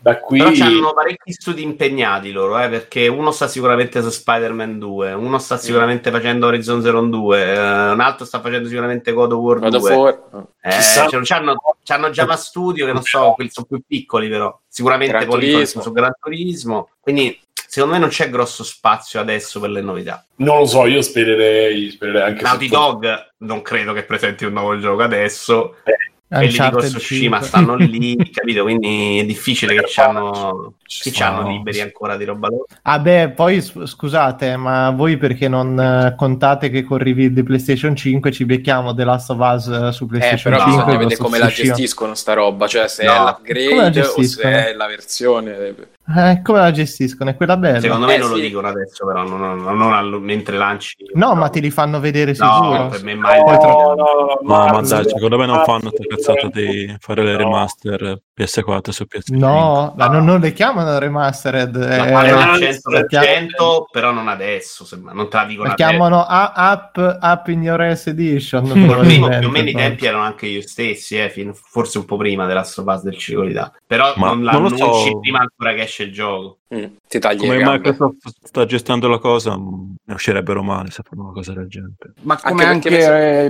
Da qui... Però hanno parecchi studi impegnati loro, eh, perché uno sta sicuramente su Spider-Man 2, uno sta sicuramente facendo Horizon Zero 2, eh, un altro sta facendo sicuramente God of War God 2. Of War. Eh, cioè, c'hanno, c'hanno Java Studio che non so, quelli sono più piccoli però, sicuramente Turismo. su Gran Turismo, quindi secondo me non c'è grosso spazio adesso per le novità. Non lo so, io spererei, spererei anche Naughty Dog non credo che presenti un nuovo gioco adesso, quelli di Uncharted Ghost of Tsushima 5. stanno lì, capito? Quindi è difficile che Ci chi c'hanno stanno- liberi ancora di roba loro. Ah beh, poi s- scusate, ma voi perché non eh, contate che con review di PlayStation 5 ci becchiamo The Last of Us eh, su Eh, PlayStation però 5? bisogna e vedere Ghost of come la gestiscono sta roba, cioè se No. è l'upgrade o se è la versione. Eh, come la gestiscono? È quella bella. Secondo me Eh, non lo sì. dicono adesso, però non, non- non allo- mentre lanci. No, ma te li fanno vedere No, sicuro. per me mai. No, no, no, No, ma dai, secondo me non fanno questa cazzata di fare le remaster PS4 su PS5. No, ma non, non le chiamano remastered. La eh, fanno al eh, 100%, però non adesso, sembra. non te la dicono la chiamano A- App, app in your ass edition. Primo, più o meno i tempi erano anche io stessi, eh, fin- forse un po' prima della Bus del ciclo di là. Però Ma non non lo l'annunci so. prima ancora che esce il gioco. Mm, ti tagli Come le gambe. Microsoft sta gestendo la cosa, ne uscirebbero male se fanno una cosa del genere. Ma come Anche anche,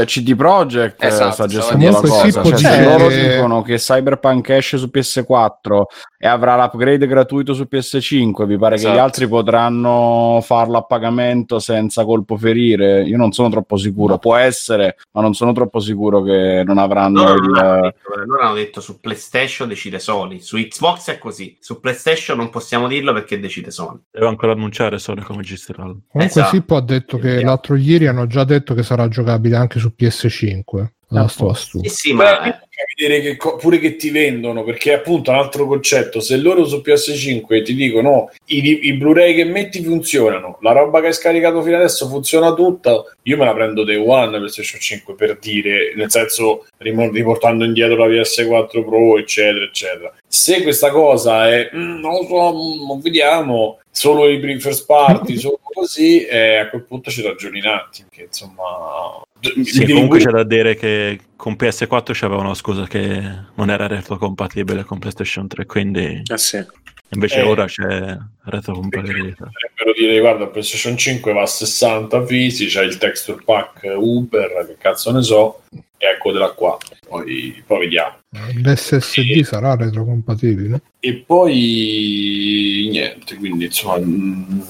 eh, CD Projekt eh, Esatto, sta gestendo la cosa. Cioè, sì, se può loro dire- dicono che Cyberpunk esce su PS4 e avrà l'upgrade gratuito su PS5, vi pare che Esatto. gli altri potranno farlo a pagamento senza colpo ferire? Io non sono troppo sicuro. Può essere, ma non sono troppo sicuro che non avranno Loro, non hanno il... detto, loro hanno detto su PlayStation decide Sony, su Xbox è così, su PlayStation non possiamo dirlo perché decide Sony. Devo ancora annunciare Sony come gestirà. Comunque Esatto. Sippo ha detto che l'altro ieri hanno già detto che sarà giocabile anche su PS5. La sto a stu. Sì, sì, Beh, ma vedere che co- pure che ti vendono, perché appunto un altro concetto, se loro su PS5 ti dicono "No, i, i Blu-ray che metti funzionano, la roba che hai scaricato fino adesso funziona tutta, io me la prendo Day One PlayStation 5 per dire, nel senso riportando indietro la PS4 Pro, eccetera, eccetera. Se questa cosa è, "Mm, non lo so, mm, vediamo, solo i primi first party, solo così, eh, a quel punto ci ragioni un attimo, che insomma... Sì, comunque c'è da dire che con PS4 c'aveva una scusa che non era retrocompatibile con PlayStation 3, quindi Eh sì. invece Eh. ora c'è retrocompatibilità. potrebbero dire guarda PlayStation 5 va a 60 fisi c'è il texture pack Uber che cazzo ne so e eccotela qua poi, poi vediamo L'SSD sarà retrocompatibile? e poi niente quindi insomma mm,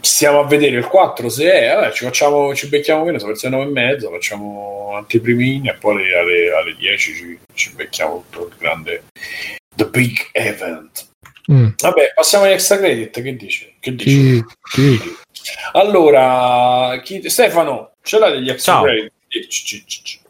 stiamo a vedere il 4 se è vabbè, ci facciamo ci becchiamo che ne so verso le 9 e mezza facciamo antiprimini e poi alle, alle, alle 10 ci, ci becchiamo tutto il grande the big event Mm, vabbè passiamo agli extra credit che dici? che dici? sì, sì. Allora, chi- Stefano, ce l'hai degli extra Ciao. credit?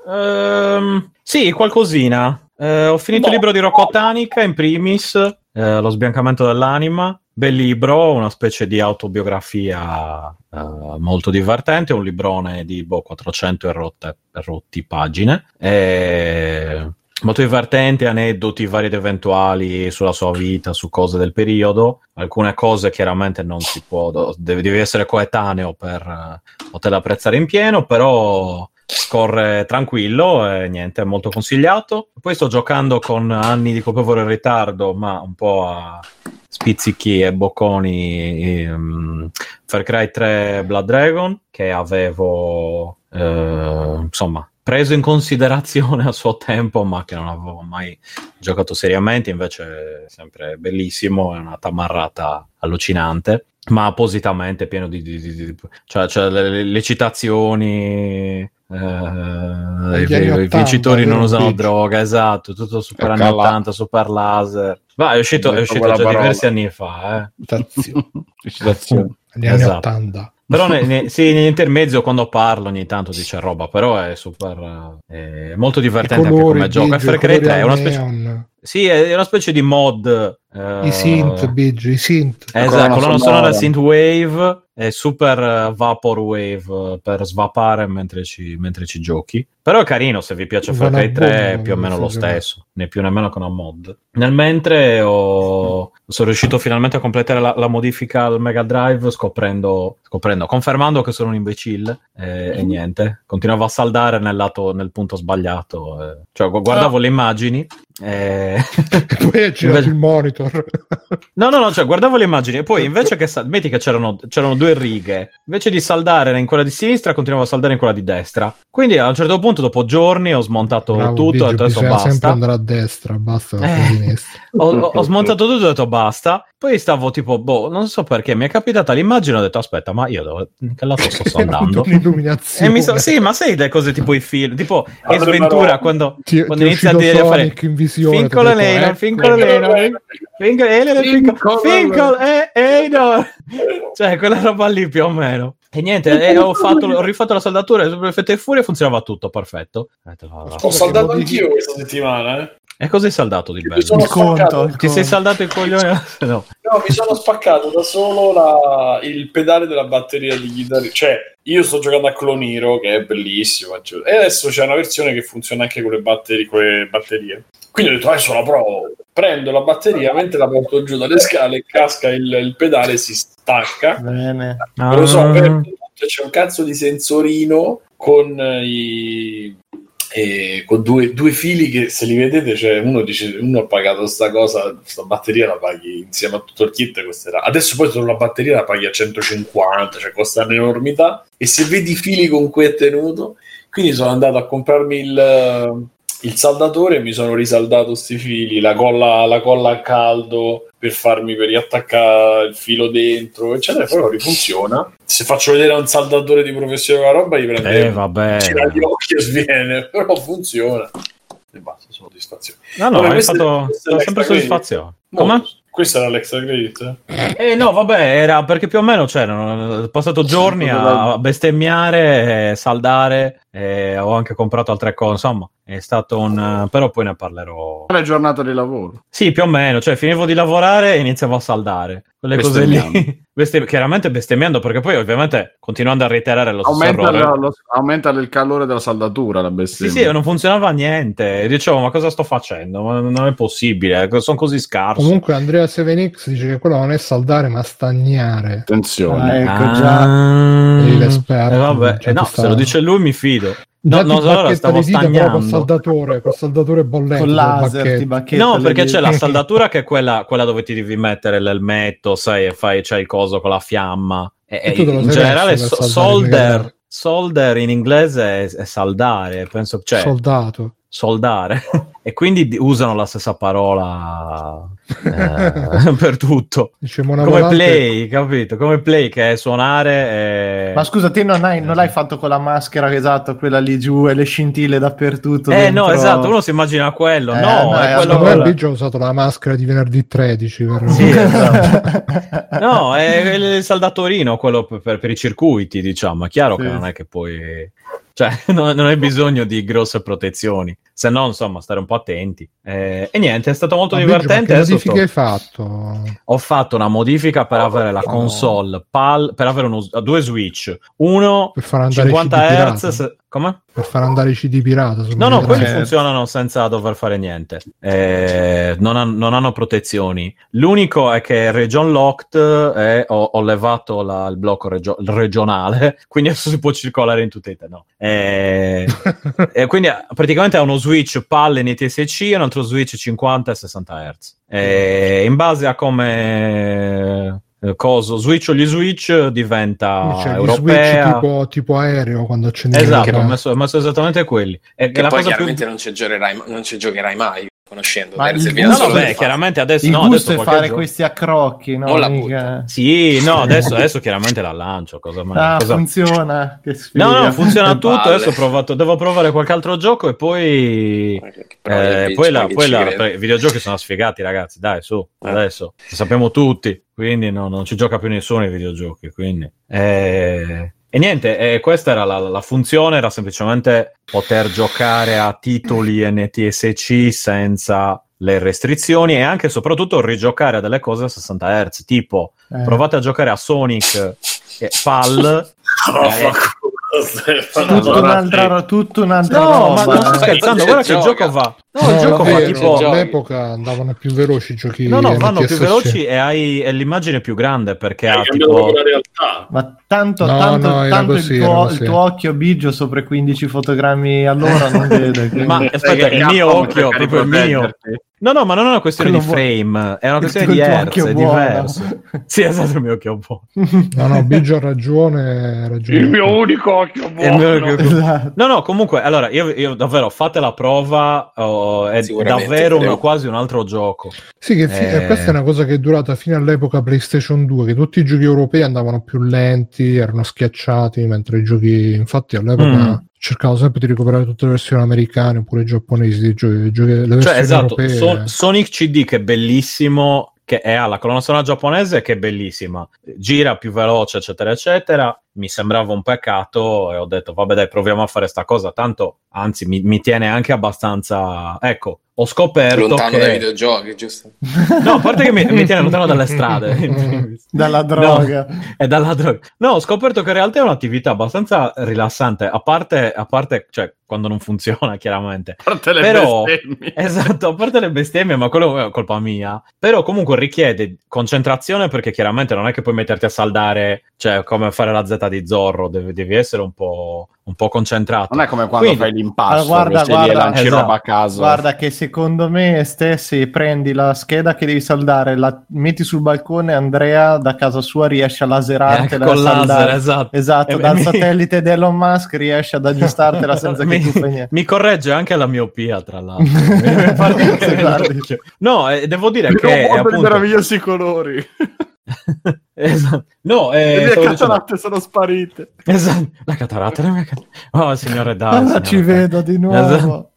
Ehm, sì, qualcosina. Eh, ho finito No. il libro di Rocco Tanica, in primis, eh, Lo sbiancamento dell'anima. Bel libro, una specie di autobiografia eh, molto divertente, un librone di boh, 400 e rotte, rotti pagine. E molto divertenti, aneddoti vari ed eventuali sulla sua vita, su cose del periodo. Alcune cose chiaramente non si può, devi, essere coetaneo per poterle apprezzare in pieno, però scorre tranquillo e niente, è molto consigliato. Poi sto giocando con anni di colpevole ritardo, ma un po' a spizzichi e bocconi ehm, Far Cry 3 Blood Dragon che avevo eh, insomma preso in considerazione a suo tempo ma che non avevo mai giocato seriamente invece è sempre bellissimo è una tamarrata allucinante ma appositamente pieno di, di- di- di- cioè, cioè le- le citazioni eh, i, Gli anni i 80, vincitori non vero, usano Peach? droga esatto tutto super anni Ecco là. 80 super laser ma è uscito, è uscito già parola. diversi anni fa eh. Citazione. Citazione. Negli anni Esatto. 80. Però ne- ne- sì, nell'intermezzo quando parlo ogni tanto dice roba, però è super eh, è molto divertente anche colori, come gioco. Colori 3 è una specie neon, Sì, è una specie di mod eh, i synth, Biggio, i synth. Esatto, colonna sonora sonora. synthwave e super eh, vaporwave eh, per svapare mentre ci, mentre ci giochi. Però è carino se vi piace Far Cry 3 è più o meno lo stesso, né più né meno che una mod. Nel mentre ho- sono riuscito finalmente a completare la, la modifica al Mega Drive scoprendo, scoprendo, confermando che sono un imbecille eh, e niente. Continuavo a saldare nel, lato, nel punto sbagliato. eh. Cioè gu- guardavo le immagini e... Poi girato Invece- il monitor. No, no, no, cioè guardavo le immagini e poi invece che sal- metti che c'erano, c'erano due righe, invece di saldare in quella di sinistra, continuavo a saldare in quella di destra. Quindi a un certo punto, dopo giorni, ho smontato Bravo, tutto e ho detto bisogna sempre basta. andare a destra, basta Eh. Ho, ho- ho smontato tutto e ho detto basta. Poi stavo tipo, boh, non so perché, mi è capitata l'immagine e ho detto aspetta, ma io dove, in che lato sto Hai avuto saldando? E mi so- sì, ma sai le cose tipo i film, tipo Allora, Ace Ventura però- quando, Ti- quando ti inizia a dire a fare detto, Elena, eh, Fincolo Elena, Fincolo Elena, eh, eh, no. Cioè, quella roba lì più o meno. E niente, e ho, fatto, ho rifatto la saldatura e per effetto di furia funzionava tutto, perfetto. Ho saldato anch'io questa settimana, eh. E cosa hai saldato di bello? Il conto, il Ti sei saldato il coglione? No. No, mi sono spaccato da solo la- il pedale della batteria di chitarra. Cioè, io sto giocando a Cloniro, che è bellissimo. E adesso c'è una versione che funziona anche con le, batteri- con le batterie. Quindi ho detto, adesso la provo. Prendo la batteria, mentre la porto giù dalle scale, casca il, il pedale, si stacca. Bene. Non lo so, Ah. per- c'è un cazzo di sensorino con i e con due, due fili che se li vedete cioè uno dice uno ha pagato sta cosa sta batteria la paghi insieme a tutto il kit costerà. Adesso poi solo la batteria la paghi a 150 cioè costa un'enormità. E se vedi i fili con cui è tenuto quindi sono andato a comprarmi il, il saldatore e mi sono risaldato sti fili la colla, la colla a caldo per farmi per riattaccare il filo dentro eccetera e poi rifunziona se faccio vedere a un saldatore di professione la roba gli prende Eh, vabbè. gira gli occhi e sviene però funziona e basta soddisfazione No, no, Vabbè, è ho l'extra sempre soddisfazione. Come? questo era l'extra credit eh? Eh no, vabbè, era perché più o meno c'erano ho passato giorni a bestemmiare, eh, saldare, eh, ho anche comprato altre cose, insomma, è stato un... però poi ne parlerò. Le giornate di lavoro. Sì, più o meno, cioè finivo di lavorare e iniziavo a saldare. Quelle cose lì. Bestem- chiaramente bestemmiando, perché poi ovviamente continuando a reiterare lo stesso Aumenta, errore. la- lo- aumenta il calore della saldatura la Sì, bestemmia. sì, non funzionava niente. Dicevo, ma cosa sto facendo? Ma non è possibile, sono così scarso. Comunque Andrea 7X dice che quello non è saldare ma stagnare. Attenzione. Ah, ecco, Ah, già. L'esperto, eh, vabbè. già Eh, no, se lo dice lui mi fido. No, Già no, ti allora bacchetta stavo stagnando. col saldatore, col saldatore bollente. Con col laser bacchetto. ti bacchetta No, perché c'è la saldatura che è quella, quella dove ti devi mettere l'elmetto, sai, e fai, c'è il coso con la fiamma. E, E in generale so- solder, solder in inglese è, è saldare, penso, cioè, Soldato. Soldare. e quindi di- usano la stessa parola eh, per tutto. Dice Mona Come Volante- play, capito? Come play che è suonare e... Ma scusa, te non, hai, non l'hai fatto con la maschera, esatto, quella lì giù e le scintille dappertutto. Eh no, dentro- esatto, uno si immagina quello. Eh, no, no, è è quello me Biggio ha usato la maschera di venerdì 13 per... Sì, esatto. No, è il saldatorino, quello per, per- per i circuiti, diciamo. È chiaro Sì. che non è che poi... Cioè, non, non hai bisogno di grosse protezioni. Se no, insomma, stare un po' attenti. Eh, e niente, è stato molto Ma Biggio, divertente. Che Adesso modifiche hai fatto? Ho fatto una modifica per avere la Oh. console PAL, per avere uno- due switch. Uno Per far andare 50 CD Hz, Come? per far andare i CD pirata. No, no, quelli Drive. funzionano senza dover fare niente. Eh, non, han- non hanno protezioni. L'unico è che region locked e ho, ho levato la- il blocco regio- regionale, quindi adesso si può circolare in tutta Italia. No. Eh, e quindi eh, praticamente ha uno switch PAL NTSC e un altro switch 50 e 60 Hz. E in base a come eh, coso switch o gli switch diventa Cioè, gli europea. switch tipo, tipo aereo quando accendi Esatto, ho messo, ho messo esattamente quelli. E Che la poi cosa più chiaramente non, ci giocherai, non ci giocherai mai, conoscendo. Ma il No, gusto- solo no, beh, fare- chiaramente adesso Il no, gusto adesso è fare gioco- questi accrocchi, no? Mica- Sì, no, adesso, adesso chiaramente la lancio. Cosa? Ah, cosa- funziona. No, no, funziona tutto. palle. Adesso ho provato, devo provare qualche altro gioco e poi. Eh, poi, la- poi la- i videogiochi sono sfigati, ragazzi. Dai, su, Eh. adesso lo sappiamo tutti. Quindi no, non ci gioca più nessuno ai videogiochi. Quindi. Eh, E niente, eh, questa era la, la funzione, era semplicemente poter giocare a titoli NTSC senza le restrizioni e anche e soprattutto rigiocare a delle cose a 60 Hz, tipo Eh. provate a giocare a Sonic e PAL Oh, Tutto un'altra, tutto un'altra No, ma roba. non sto eh. scherzando, guarda che il gioco va. No, No, il gioco vabbè, va si tipo. all'epoca andavano più veloci i giochi No, no, vanno più veloci e hai e l'immagine più grande perché ha Hai cambiato tipo. proprio la realtà. Ma tanto, No, tanto, no, tanto così, il, tuo, il tuo occhio bigio sopra i 15 fotogrammi all'ora non vede. quindi- Ma aspetta, il mio occhio, proprio il mio. No, no, ma non è una questione Quello di buono. frame, è una questione di hertz, è buono. diverso. Sì, esatto, il mio occhio buono. No, no, Biggio ha ragione, ha ragione. Il mio unico occhio il mio buono. occhio- Esatto. No, no, comunque, allora, io, io davvero, fate la prova, oh, è davvero un- creo. quasi un altro gioco. Sì, che fi- Eh. questa è una cosa che è durata fino all'epoca PlayStation 2, che tutti i giochi europei andavano più lenti, erano schiacciati, mentre i giochi, infatti all'epoca Mm. cercavo sempre di recuperare tutte le versioni americane oppure giapponesi, dei giochi, dei giochi- Cioè, esatto. Son- Sonic CD che è bellissimo, che è alla colonna sonora giapponese che è bellissima, gira più veloce, eccetera, eccetera. Mi sembrava un peccato e ho detto, vabbè, dai, proviamo a fare sta cosa. Tanto, anzi, mi, mi tiene anche abbastanza. Ecco, ho scoperto Lontano che. dai videogiochi, giusto? No, a parte che mi, mi tiene lontano dalle strade. Dalla droga. è dalla droga. No, ho scoperto che in realtà è un'attività abbastanza rilassante, a parte, a parte cioè, quando non funziona, chiaramente. A parte le Però- bestemmie. Esatto, a parte le bestemmie, ma quello è colpa mia. Però comunque richiede concentrazione perché chiaramente non è che puoi metterti a saldare, cioè come fare la Z di Zorro, devi, devi essere un po', un po' concentrato. Non è come quando Quindi- fai l'impasto, Allora, guarda, che e guarda, lanci esatto. roba a caso. Guarda che secondo me stessi prendi la scheda che devi saldare, la metti sul balcone, Andrea da casa sua riesce a Eh, laserartela con e a laser, esatto. Esatto, E dal mi- satellite di Elon Musk riesce ad aggiustartela senza che mi, tu fai niente. mi corregge anche la miopia, tra l'altro. No, eh, devo dire che è mondo di appunto... meravigliosi colori. esatto. No, eh, Le mie stavo dicendo- cataratte sono sparite. Esatto. La cataratta, la mia cat- Oh, signore, dai. Ah, signore, ci dai. vedo di nuovo. Esatto.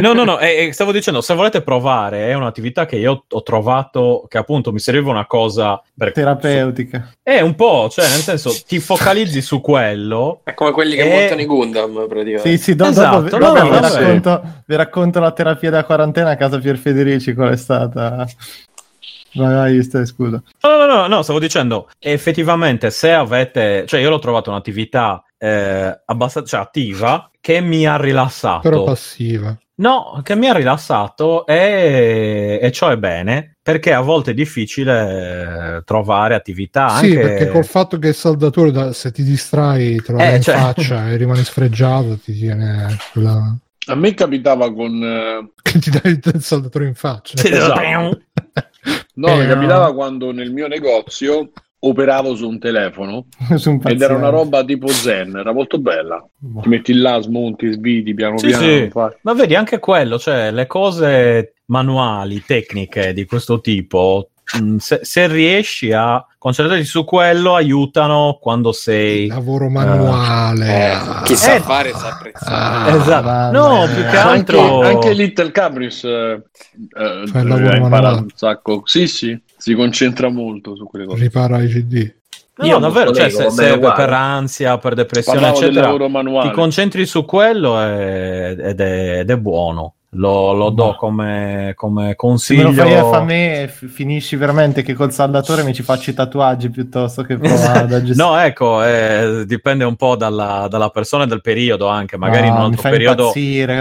No, no, no, e, e stavo dicendo, se volete provare, è un'attività che io ho trovato che appunto mi serviva una cosa per... Terapeutica. È un po', cioè nel senso, ti focalizzi su quello. È come quelli che Eh. montano i Gundam, praticamente. Sì, sì, do- Esatto, dopo, no, no, vi, racconto, vi racconto la terapia da quarantena a casa Pier Federici qual è stata. Vai, vai, stai, scusa. No, no, no, no, stavo dicendo, effettivamente, se avete, cioè io l'ho trovato un'attività eh, abbastanza cioè, attiva che mi ha rilassato. Però passiva. No, che mi ha rilassato e, e ciò è bene, perché a volte è difficile eh, trovare attività anche... Sì, perché col fatto che il saldatore, da- se ti distrai, te lo Eh, cioè- faccia e rimani sfregiato, ti tiene quella... A me capitava con... eh, che ti dai il saldatore in faccia. Sì, Esatto. No, Eh, mi capitava quando nel mio negozio operavo su un telefono Su un ed era una roba tipo zen, era molto bella. Ti metti là, smonti, sviti piano Sì, piano. sì. Ma vedi anche quello, cioè le cose manuali, tecniche di questo tipo, mh, se, se riesci a concentrarti su quello, aiutano quando sei... Il lavoro manuale. Eh, chi sa Eh. fare sa apprezzare. Ah, esatto. vabbè. No, più che Anche, altro... anche Little Cabris eh, eh, ha imparato manuale. un sacco. Sì, sì, si concentra molto su quelle cose. Ripara i CD. No, Io davvero, cioè, se, se per ansia, per depressione, Parlavo eccetera, lavoro manuale. ti concentri su quello e- ed, è, ed è buono. Lo, lo do come, come Se me lo consiglio. fai a me, f- finisci veramente che col saldatore mi ci faccio i tatuaggi piuttosto che provare ad aggiustare. No, ecco, eh, dipende un po' dalla, dalla persona e dal periodo anche. Magari in No, un mi altro periodo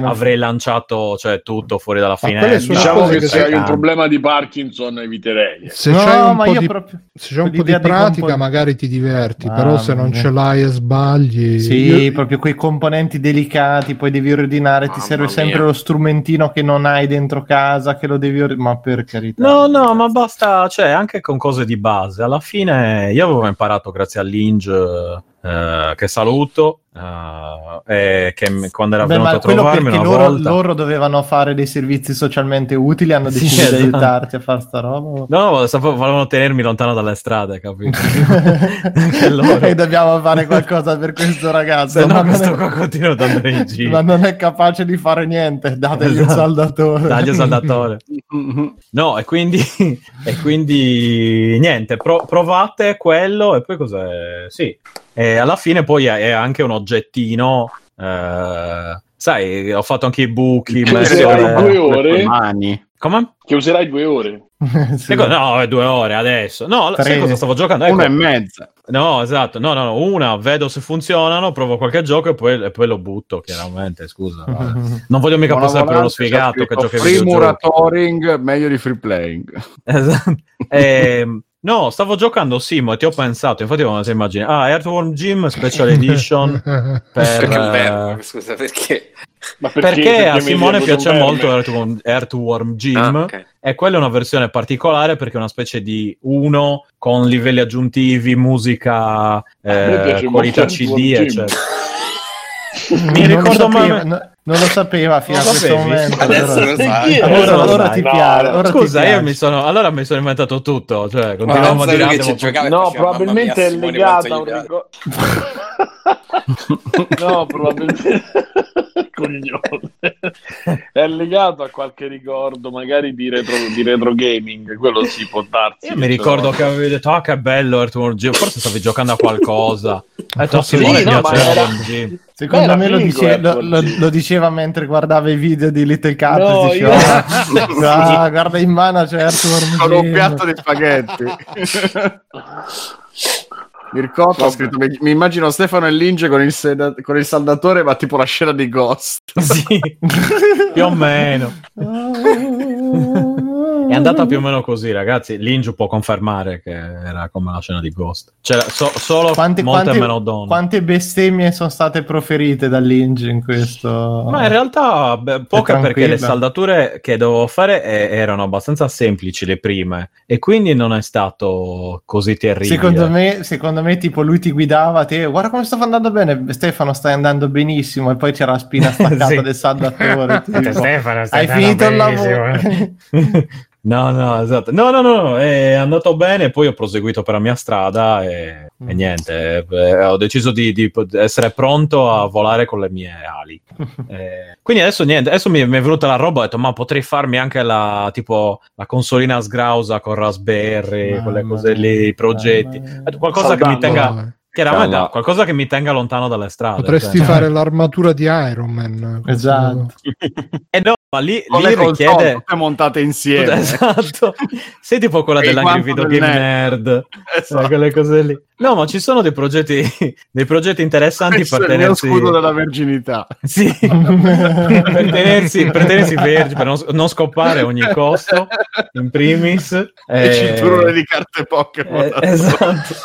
avrei lanciato cioè, tutto fuori dalla quelle finestra. Diciamo che se hai un problema di Parkinson eviterei. Se No, c'hai un ma po' io di, proprio- se c'è un po' di pratica, compon- magari ti diverti, Mamma però se non ce l'hai e sbagli. Sì, Io- proprio quei componenti delicati, poi devi ordinare, ti serve mia. sempre lo strumentino che non hai dentro casa, che lo devi ordinare, ma per carità. No, no, ma basta, cioè, anche con cose di base. Alla fine io avevo imparato grazie all'Inge, eh, che saluto, eh, e che quando era Beh, venuto a trovarmi una loro, volta... loro dovevano fare dei servizi socialmente utili, hanno Sì, deciso di esatto. aiutarti a fare sta roba. No, sapevo- volevano tenermi lontano dalle strade, capito? Che loro- e dobbiamo fare qualcosa per questo ragazzo. Se no, ma, non questo è, qua continua ad andare in giro. ma non è capace di fare niente. Dategli un Esatto. saldatore. Dagli il saldatore. No, e quindi, e quindi niente, pro- provate quello e poi cos'è? Sì, e alla fine poi è, anche un oggettino. eh, sai, ho fatto anche i buchi. Che messo- userai due ore? mani. Come? Che userai due ore. Sì. Che co- No, è due ore adesso. No, sai Tre. cosa stavo giocando? Ecco. Una e mezza. No, esatto. No, no, no, una, vedo se funzionano, provo qualche gioco e poi, e poi lo butto, chiaramente, scusa. Non voglio mica Buona passare per uno sfigato che gioca Free. Muratoring, meglio di free playing. Esatto. Ehm, no, stavo giocando Simo e ti ho pensato, infatti avevo una immagine. Ah, Earthworm Jim Special Edition per, Perché è eh, scusa, perché? Ma perché, a Simone piace molto Earthworm, Earthworm Jim Ah, ok. e quella è una versione particolare perché è una specie di uno con livelli aggiuntivi, musica, eh, qualità CD, eccetera. Mi ricordo sapeva, ma- no- non lo sapeva fino Non a questo sapevi? momento. Adesso allora- lo sai. Allora, allora sai. ti No, piace. ora ti Scusa, io mi sono, allora mi sono inventato tutto, cioè continuiamo a dire che ci giocava No, probabilmente mia, è legata a un ricordo. no, probabilmente. È legato a qualche ricordo, magari di retro, di retro gaming. Quello si può darsi. Io mi ricordo che avevi detto, ah che bello Earthworm Jim, forse stavi giocando a qualcosa. Ho detto, sì, no, era-. Secondo Beh, me lo, dice- lo- Edward. lo- lo diceva mentre guardava i video di Little Cat. No, diceva, io- "Ah, guarda in mano c'è Con un Jim." piatto di spaghetti. Mircotto ha scritto: mi, mi immagino Stefano e Linge con il, seda- con il saldatore, ma tipo la scena di Ghost. Sì, più o meno. È andata più o meno così, ragazzi. Linge può confermare che era come la scena di Ghost. C'era so- solo Quante, molte quante- meno donne. quante bestemmie sono state proferite dall'Inge in questo? Ma in realtà beh, poche tranquilla. perché le saldature che dovevo fare eh, erano abbastanza semplici le prime e quindi non è stato così terribile. Secondo me, secondo me, tipo lui ti guidava, te guarda come sta andando bene, Stefano stai andando benissimo, e poi c'era la spina staccata Sì. del saldatore. tipo, Stefano, Hai finito il lavoro. No, no, esatto. No, no, no, è andato bene. Poi ho proseguito per la mia strada e, Mm. e niente. eh, ho deciso di, di essere pronto a volare con le mie ali. Eh, quindi adesso niente. Adesso mi, mi è venuta la roba. Ho detto, ma potrei farmi anche la tipo la consolina sgrausa con Raspberry, Mamma quelle cose lì, i progetti. mamma qualcosa che mi tenga. Chiaramente, no, qualcosa che mi tenga lontano dalle strade. Potresti cioè. fare l'armatura di Iron Man. Esatto. Eh no, ma lì, Con lì richiede. tutte montate insieme. Esatto, sei tipo quella dell'Angry Video del Game Nerd, Esatto. eh, quelle cose lì. No, ma ci sono dei progetti, dei progetti interessanti Questo per il tenersi, scudo della verginità. sì, per tenersi, per tenersi vergi, per non, non scoppare a ogni costo, in primis. E eh, cinturone di carte Pokémon. eh, esatto.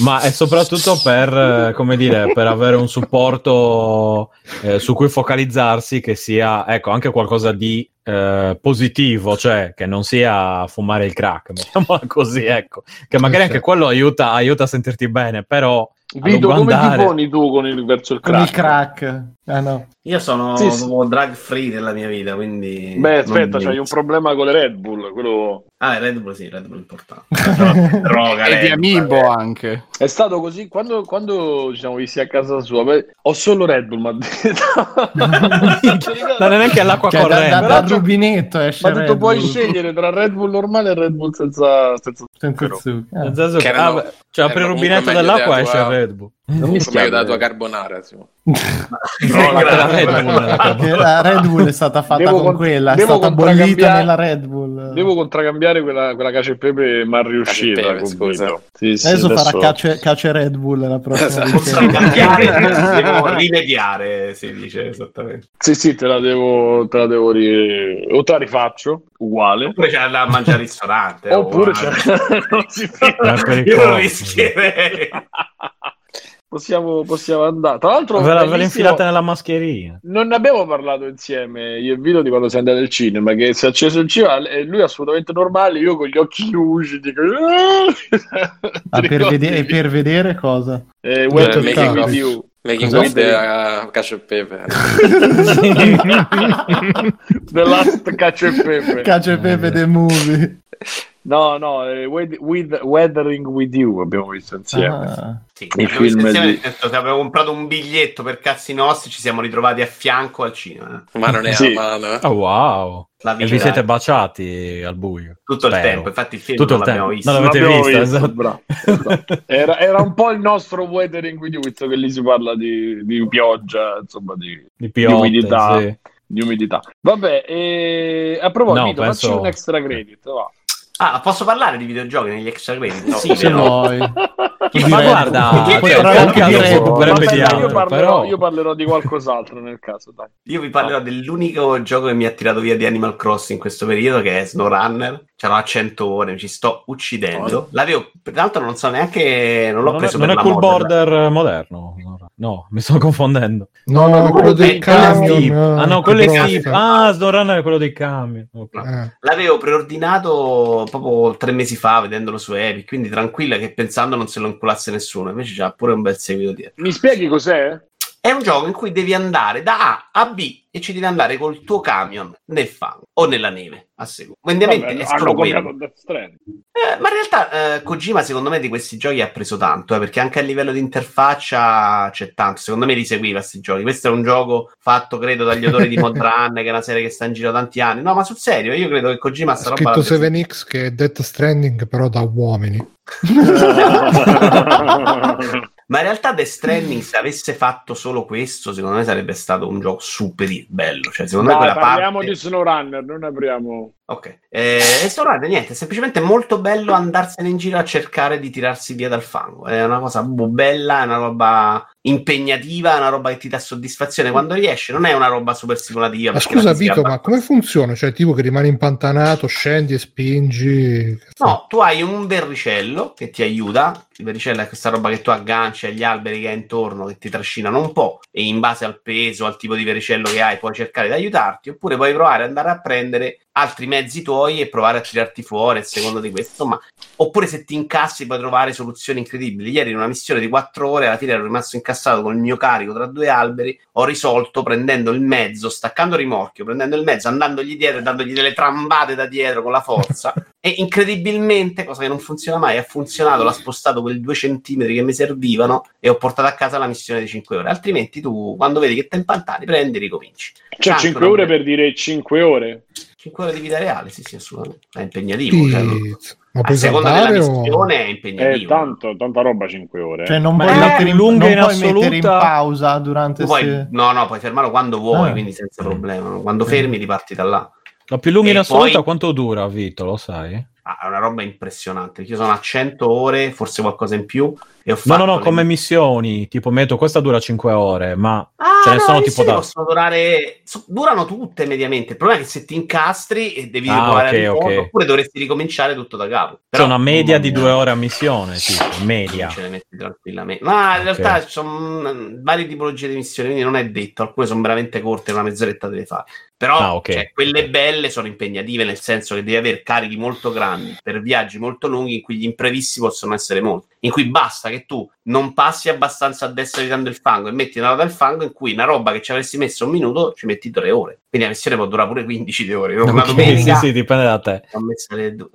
Ma è soprattutto per, eh, come dire, per avere un supporto eh, su cui focalizzarsi che sia, ecco, anche qualcosa di eh, positivo, cioè che non sia fumare il crack, mettiamola così, ecco, che magari anche quello aiuta, aiuta a sentirti bene, però Vito, come ti andare- poni tu con il, verso il Con crack? il crack. Ah, no. Io sono Sì, sì. drug free nella mia vita, quindi... Beh, aspetta, c'hai un problema con le Red Bull. Quello... Ah, Red Bull sì, Red Bull è importante. Droga, E di Amiibo eh. anche. È stato così quando, quando ci siamo visti a casa sua. beh, ho solo Red Bull, ma non è neanche all'acqua Cioè, da, corrente. da- dal c'ho- rubinetto esce detto Red puoi Bull. scegliere tra Red Bull normale e Red Bull senza, senza Senza zucchero. zucchero. Che, erano- ah, beh, cioè, apri il rubinetto dell'acqua della esce Red Bull. Non mi Meglio schiavi. della tua carbonara. sì. No, la Red Bull è la la Red Bull è stata fatta Devo con con- quella, è devo stata bollita nella Red Bull. Devo contraccambiare quella, quella cacio e pepe mal riuscita. Pepe, scusa. Sì, sì, adesso, adesso- farà cace, cace Red Bull la prossima Esatto. Volta. devo rimediare, si dice esattamente. Sì, sì, te la devo, te la devo ri... o te la rifaccio, uguale. Oppure c'è da mangiare al ristorante. eh, Oppure c'è... non si fa. Eh, Io lo rischierei. Possiamo, possiamo andare. Tra l'altro, Ve la, ve infilate nella mascherina. Non ne abbiamo parlato insieme io e Vito di quando sei andato al cinema, che si è acceso il cinema e lui assolutamente normale, io con gli occhi chiusi dico... Ah, per, vede- per vedere cosa? Eh, Eh, Welcome making of- you. Making of the uh, cacio e pepe. The Last Cacio e Pepe. Cacio e pepe the movie. No, no, eh, with, with- Weathering with You abbiamo visto insieme. Ah. Sì, Il visto film insieme, di- che abbiamo comprato un biglietto per cazzi nostri, ci siamo ritrovati a fianco al cinema. eh. Ma non è Sì. a mano. eh. Oh, wow. La E vi siete baciati al buio. tutto il Spero. tempo. Infatti, il film Tutto non il l'abbiamo visto. Non l'avete vista, visto, esatto. bravo, esatto. Era, era un po' il nostro Weathering with You, visto che lì si parla di, di pioggia, insomma, di, Di piotte, umidità. sì. di umidità. Vabbè, e... a proposito, No, penso- facci un extra credit, va. Ah, posso parlare di videogiochi negli extra credit? No, Se vero? vuoi. Ma Direi- guarda, cioè, io, parlerò, di qualcos'altro nel caso, dai. Io vi parlerò dell'unico gioco che mi ha tirato via di Animal Crossing in questo periodo, che è SnowRunner. C'erano a 100 ore, mi ci sto uccidendo. L'avevo, tra l'altro non so neanche, non l'ho Non è, preso non per è la cool mod, border moderno. No, mi sto confondendo. No, No, quello del eh, Quello è camion. Steep. Ah no, eh, quello è grossa. Ah, SnowRunner è quello dei camion. Eh. L'avevo preordinato proprio tre mesi fa vedendolo su Epic, quindi tranquilla che pensando non se lo inculasse nessuno, invece c'ha pure un bel seguito dietro. Mi spieghi cos'è? È un gioco in cui devi andare da A a B e ci devi andare col tuo camion nel fango o nella neve, a seconda. Ovviamente Vabbè, è hanno. Death Stranding. Eh, ma in realtà eh, Kojima secondo me di questi giochi ha preso tanto, eh, perché anche a livello di interfaccia c'è tanto, secondo me li seguiva questi giochi. Questo è un gioco fatto credo dagli autori di Modrun, che è una serie che sta in giro tanti anni. No, ma sul serio, io credo che Kojima Ha sta roba scritto la presa. 7X che è Death Stranding però da uomini. Ma in realtà Death Stranding, se avesse fatto solo questo, secondo me sarebbe stato un gioco super bello. Cioè, secondo me Dai, quella parliamo parte... di SnowRunner, non apriamo... Ok. Eh, e Storage, niente, è semplicemente molto bello andarsene in giro a cercare di tirarsi via dal fango. È una cosa bella, è una roba impegnativa, è una roba che ti dà soddisfazione quando riesce. Non è una roba super simulativa. Ma scusa Vito, ma come funziona? Cioè tipo che rimani impantanato, scendi e spingi... No, tu hai un verricello che ti aiuta. Il verricello è questa roba che tu agganci agli alberi che hai intorno, che ti trascinano un po', e in base al peso, al tipo di verricello che hai, puoi cercare di aiutarti, oppure puoi provare ad andare a prendere altri mezzi tuoi e provare a tirarti fuori a seconda di questo. Insomma, oppure se ti incassi puoi trovare soluzioni incredibili. Ieri in una missione di quattro ore, alla fine ero rimasto incassato con il mio carico tra due alberi, ho risolto prendendo il mezzo, staccando il rimorchio, prendendo il mezzo, andandogli dietro e dandogli delle trambate da dietro con la forza. e incredibilmente, cosa che non funziona mai, ha funzionato, l'ha spostato quei due centimetri che mi servivano e ho portato a casa la missione di 5 ore. Altrimenti tu, quando vedi che ti impantani, prendi e ricominci. Cioè, Tanto 5 non- ore per dire 5 ore. 5 ore di vita reale, sì, sì, assolutamente. È impegnativo. cioè, non- Pizza. Ma a seconda della saltare o... missione è È impegnativo. tanto, tanta roba 5 ore. Cioè, non puoi è mettere in, lunga non in puoi mettere in assoluta? pausa durante puoi- se... no, no, puoi fermarlo quando vuoi, Ah. quindi senza problema. Quando fermi, riparti da là. La più lunga in assoluta poi- quanto dura, Vito? Lo sai? Ah, è una roba impressionante. Io sono a 100 ore, forse qualcosa in più. E ho No, fatto no, no, le- come missioni. Tipo, metto, questa dura 5 ore, ma Ah, ce ne no, sono le tipo da... possono durare. so- durano tutte mediamente. Il problema è che se ti incastri e devi Ah, provare ok, a risolvere, ok. oppure dovresti ricominciare tutto da capo. C'è Però, una media di due ore a missione, tipo, media. Ce le metti tranquillamente. Ma in Ok. realtà ci sono mm, varie tipologie di missioni, quindi non è detto. Alcune sono veramente corte, una mezz'oretta te le fai. Però Ah, ok. cioè, quelle belle sono impegnative, nel senso che devi avere carichi molto grandi per viaggi molto lunghi in cui gli imprevisti possono essere molti. In cui basta che tu non passi abbastanza a destra evitando il fango e metti una ruota del fango in cui una roba che ci avresti messo un minuto ci metti tre ore. Quindi la missione può durare pure 15 di ore. Una Ok, domenica sì, sì, dipende da te.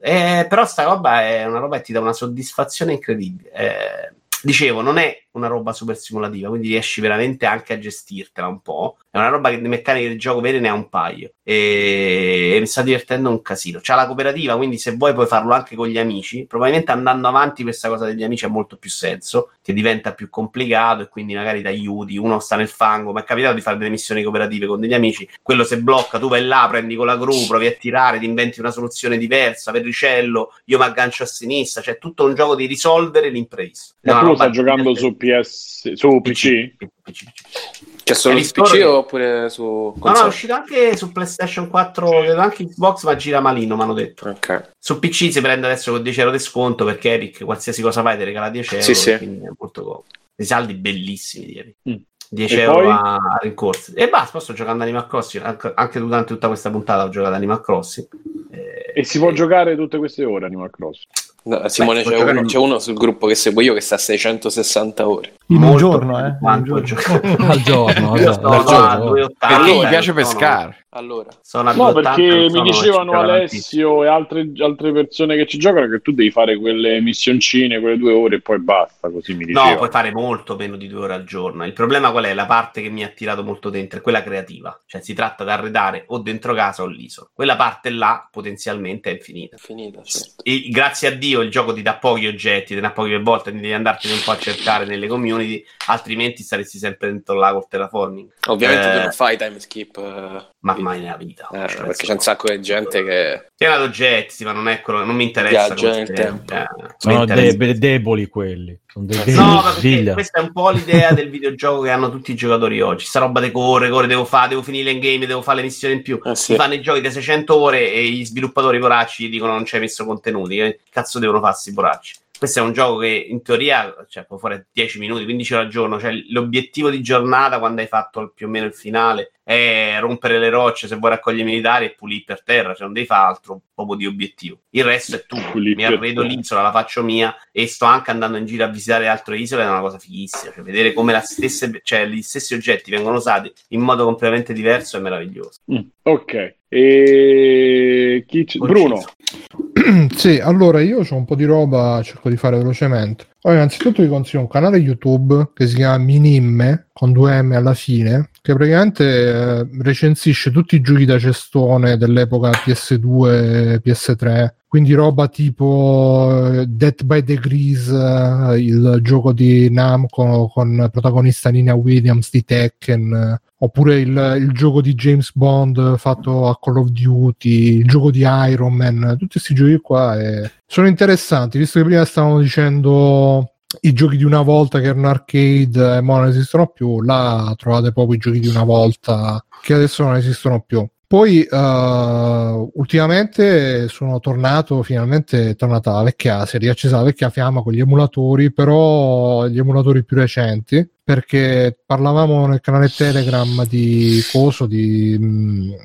Eh, però sta roba è una roba che ti dà una soddisfazione incredibile. Eh, dicevo, non è una roba super simulativa, quindi riesci veramente anche a gestirtela un po'. È una roba che di meccaniche di gioco vere ne ha un paio e, e mi sta divertendo un casino. C'ha la cooperativa, quindi se vuoi puoi farlo anche con gli amici. Probabilmente andando avanti questa cosa degli amici ha molto più senso, che diventa più complicato e quindi magari ti aiuti. Uno sta nel fango, mi è capitato di fare delle missioni cooperative con degli amici. Quello se blocca, tu vai là, prendi con la gru, provi a tirare, ti inventi una soluzione diversa, verricello, io mi aggancio a sinistra. C'è tutto un gioco di risolvere l'imprevisto. Ma una tu lo stai giocando su PS, su PC? PC, PC. C'è solo su PC oppure su No, no, è console? uscito anche su PlayStation 4, credo anche Xbox, ma gira malino, mi hanno detto. Ok. Su PC si prende adesso con 10 euro di sconto perché Epic qualsiasi cosa fai ti regala 10 euro, Sì, sì. quindi è molto comodo. Dei saldi bellissimi di Epic. Mm. 10 E euro poi? a, rincorsi. E basta, sto giocando Animal Crossing, anche, anche durante tutta questa puntata ho giocato Animal Crossing. Eh, E si può giocare tutte queste ore Animal Crossing? No, Simone, Beh, c'è, uno, c'è uno sul gruppo che seguo io che sta a 660 ore. In un giorno, eh? un giorno. al giorno, Io al sto al a giorno. 2,80. Perché gli eh, piace pescare. Allora, Sono No, 2,80, perché mi dicevano. Alessio e altre, altre persone che ci giocano che tu devi fare quelle missioncine, quelle due ore e poi basta, così mi dicevano. No, puoi fare molto meno di due ore al giorno. Il problema qual è? La parte che mi ha tirato molto dentro è quella creativa. Cioè si tratta di arredare o dentro casa o l'isola. Quella parte là potenzialmente è infinita. è finita, certo. E grazie a Dio il gioco ti dà pochi oggetti, te ne dà poche per volta, quindi devi andartene un po' a cercare nelle community, altrimenti saresti sempre dentro là col terraforming. Ovviamente Eh, tu non fai time skip, eh, Ma mai nella vita. eh, Cioè, perché c'è un sacco di gente che Piena di oggetti, sì, ma non è quello, non mi interessa. Tempo. eh, Sono interessa. de- deboli quelli. Sono dei deboli. No, ma perché questa è un po' l'idea del videogioco che hanno tutti i giocatori oggi. Sta roba di corre, corre, devo fare, devo finire l'endgame, devo fare le missioni in più. Eh sì. Si fanno i giochi da 600 ore e gli sviluppatori poracci gli dicono non ci hai messo contenuti. Che cazzo devono farsi i poracci? Questo è un gioco che in teoria cioè, può fare 10 minuti, 15 ore al giorno. Cioè, l'obiettivo di giornata quando hai fatto più o meno il finale è rompere le rocce se vuoi raccogliere i militari e pulire per terra. Cioè, non devi fare altro proprio di obiettivo. Il resto è tu. Pulire Mi arredo l'isola, la faccio mia e sto anche andando in giro a visitare altre isole. È una cosa fighissima. Cioè, vedere come la stesse, cioè, gli stessi oggetti vengono usati in modo completamente diverso è meraviglioso. Mm, ok. E chi c- Bruno, sì, allora io ho un po' di roba, cerco di fare velocemente. Allora, innanzitutto vi consiglio un canale YouTube che si chiama Minimme con due M alla fine, che praticamente eh, recensisce tutti i giochi da cestone dell'epoca PS2 PS3. Quindi roba tipo eh, Death by Degrees, eh, il gioco di Namco con protagonista Nina Williams di Tekken, eh, oppure il, il gioco di James Bond fatto a Call of Duty, il gioco di Iron Man, tutti questi giochi qua eh, sono interessanti, visto che prima stavamo dicendo i giochi di una volta che erano arcade e ora non esistono più, là trovate proprio i giochi di una volta che adesso non esistono più. Poi eh, ultimamente sono tornato, finalmente tornata la vecchia, si è riaccesa la vecchia fiamma con gli emulatori, però gli emulatori più recenti, perché parlavamo nel canale Telegram di coso, di, mh,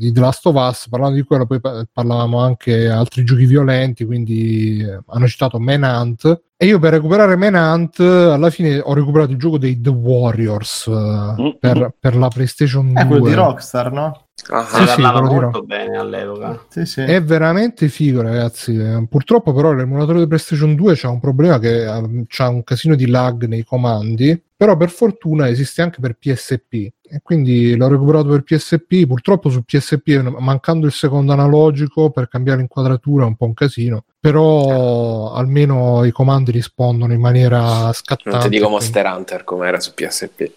di The Last of Us, parlando di quello, poi pa- parlavamo anche altri giochi violenti, quindi eh, hanno citato Manhunt. E io per recuperare Manhunt alla fine ho recuperato il gioco dei The Warriors eh, per, per la PlayStation 2. È quello di Rockstar, no? Ah, sì, di molto bene all'epoca. Sì, sì. È veramente figo, ragazzi. Eh, Purtroppo, però, l'emulatore di PlayStation 2 c'ha un problema che eh, c'ha un casino di lag nei comandi. Però, per fortuna, esiste anche per PSP. E quindi l'ho recuperato per PSP. Purtroppo, su PSP, mancando il secondo analogico per cambiare l'inquadratura, è un po' un casino. Però, almeno i comandi rispondono in maniera scattante. non ti dico quindi- Monster Hunter come era su PSP. Eh,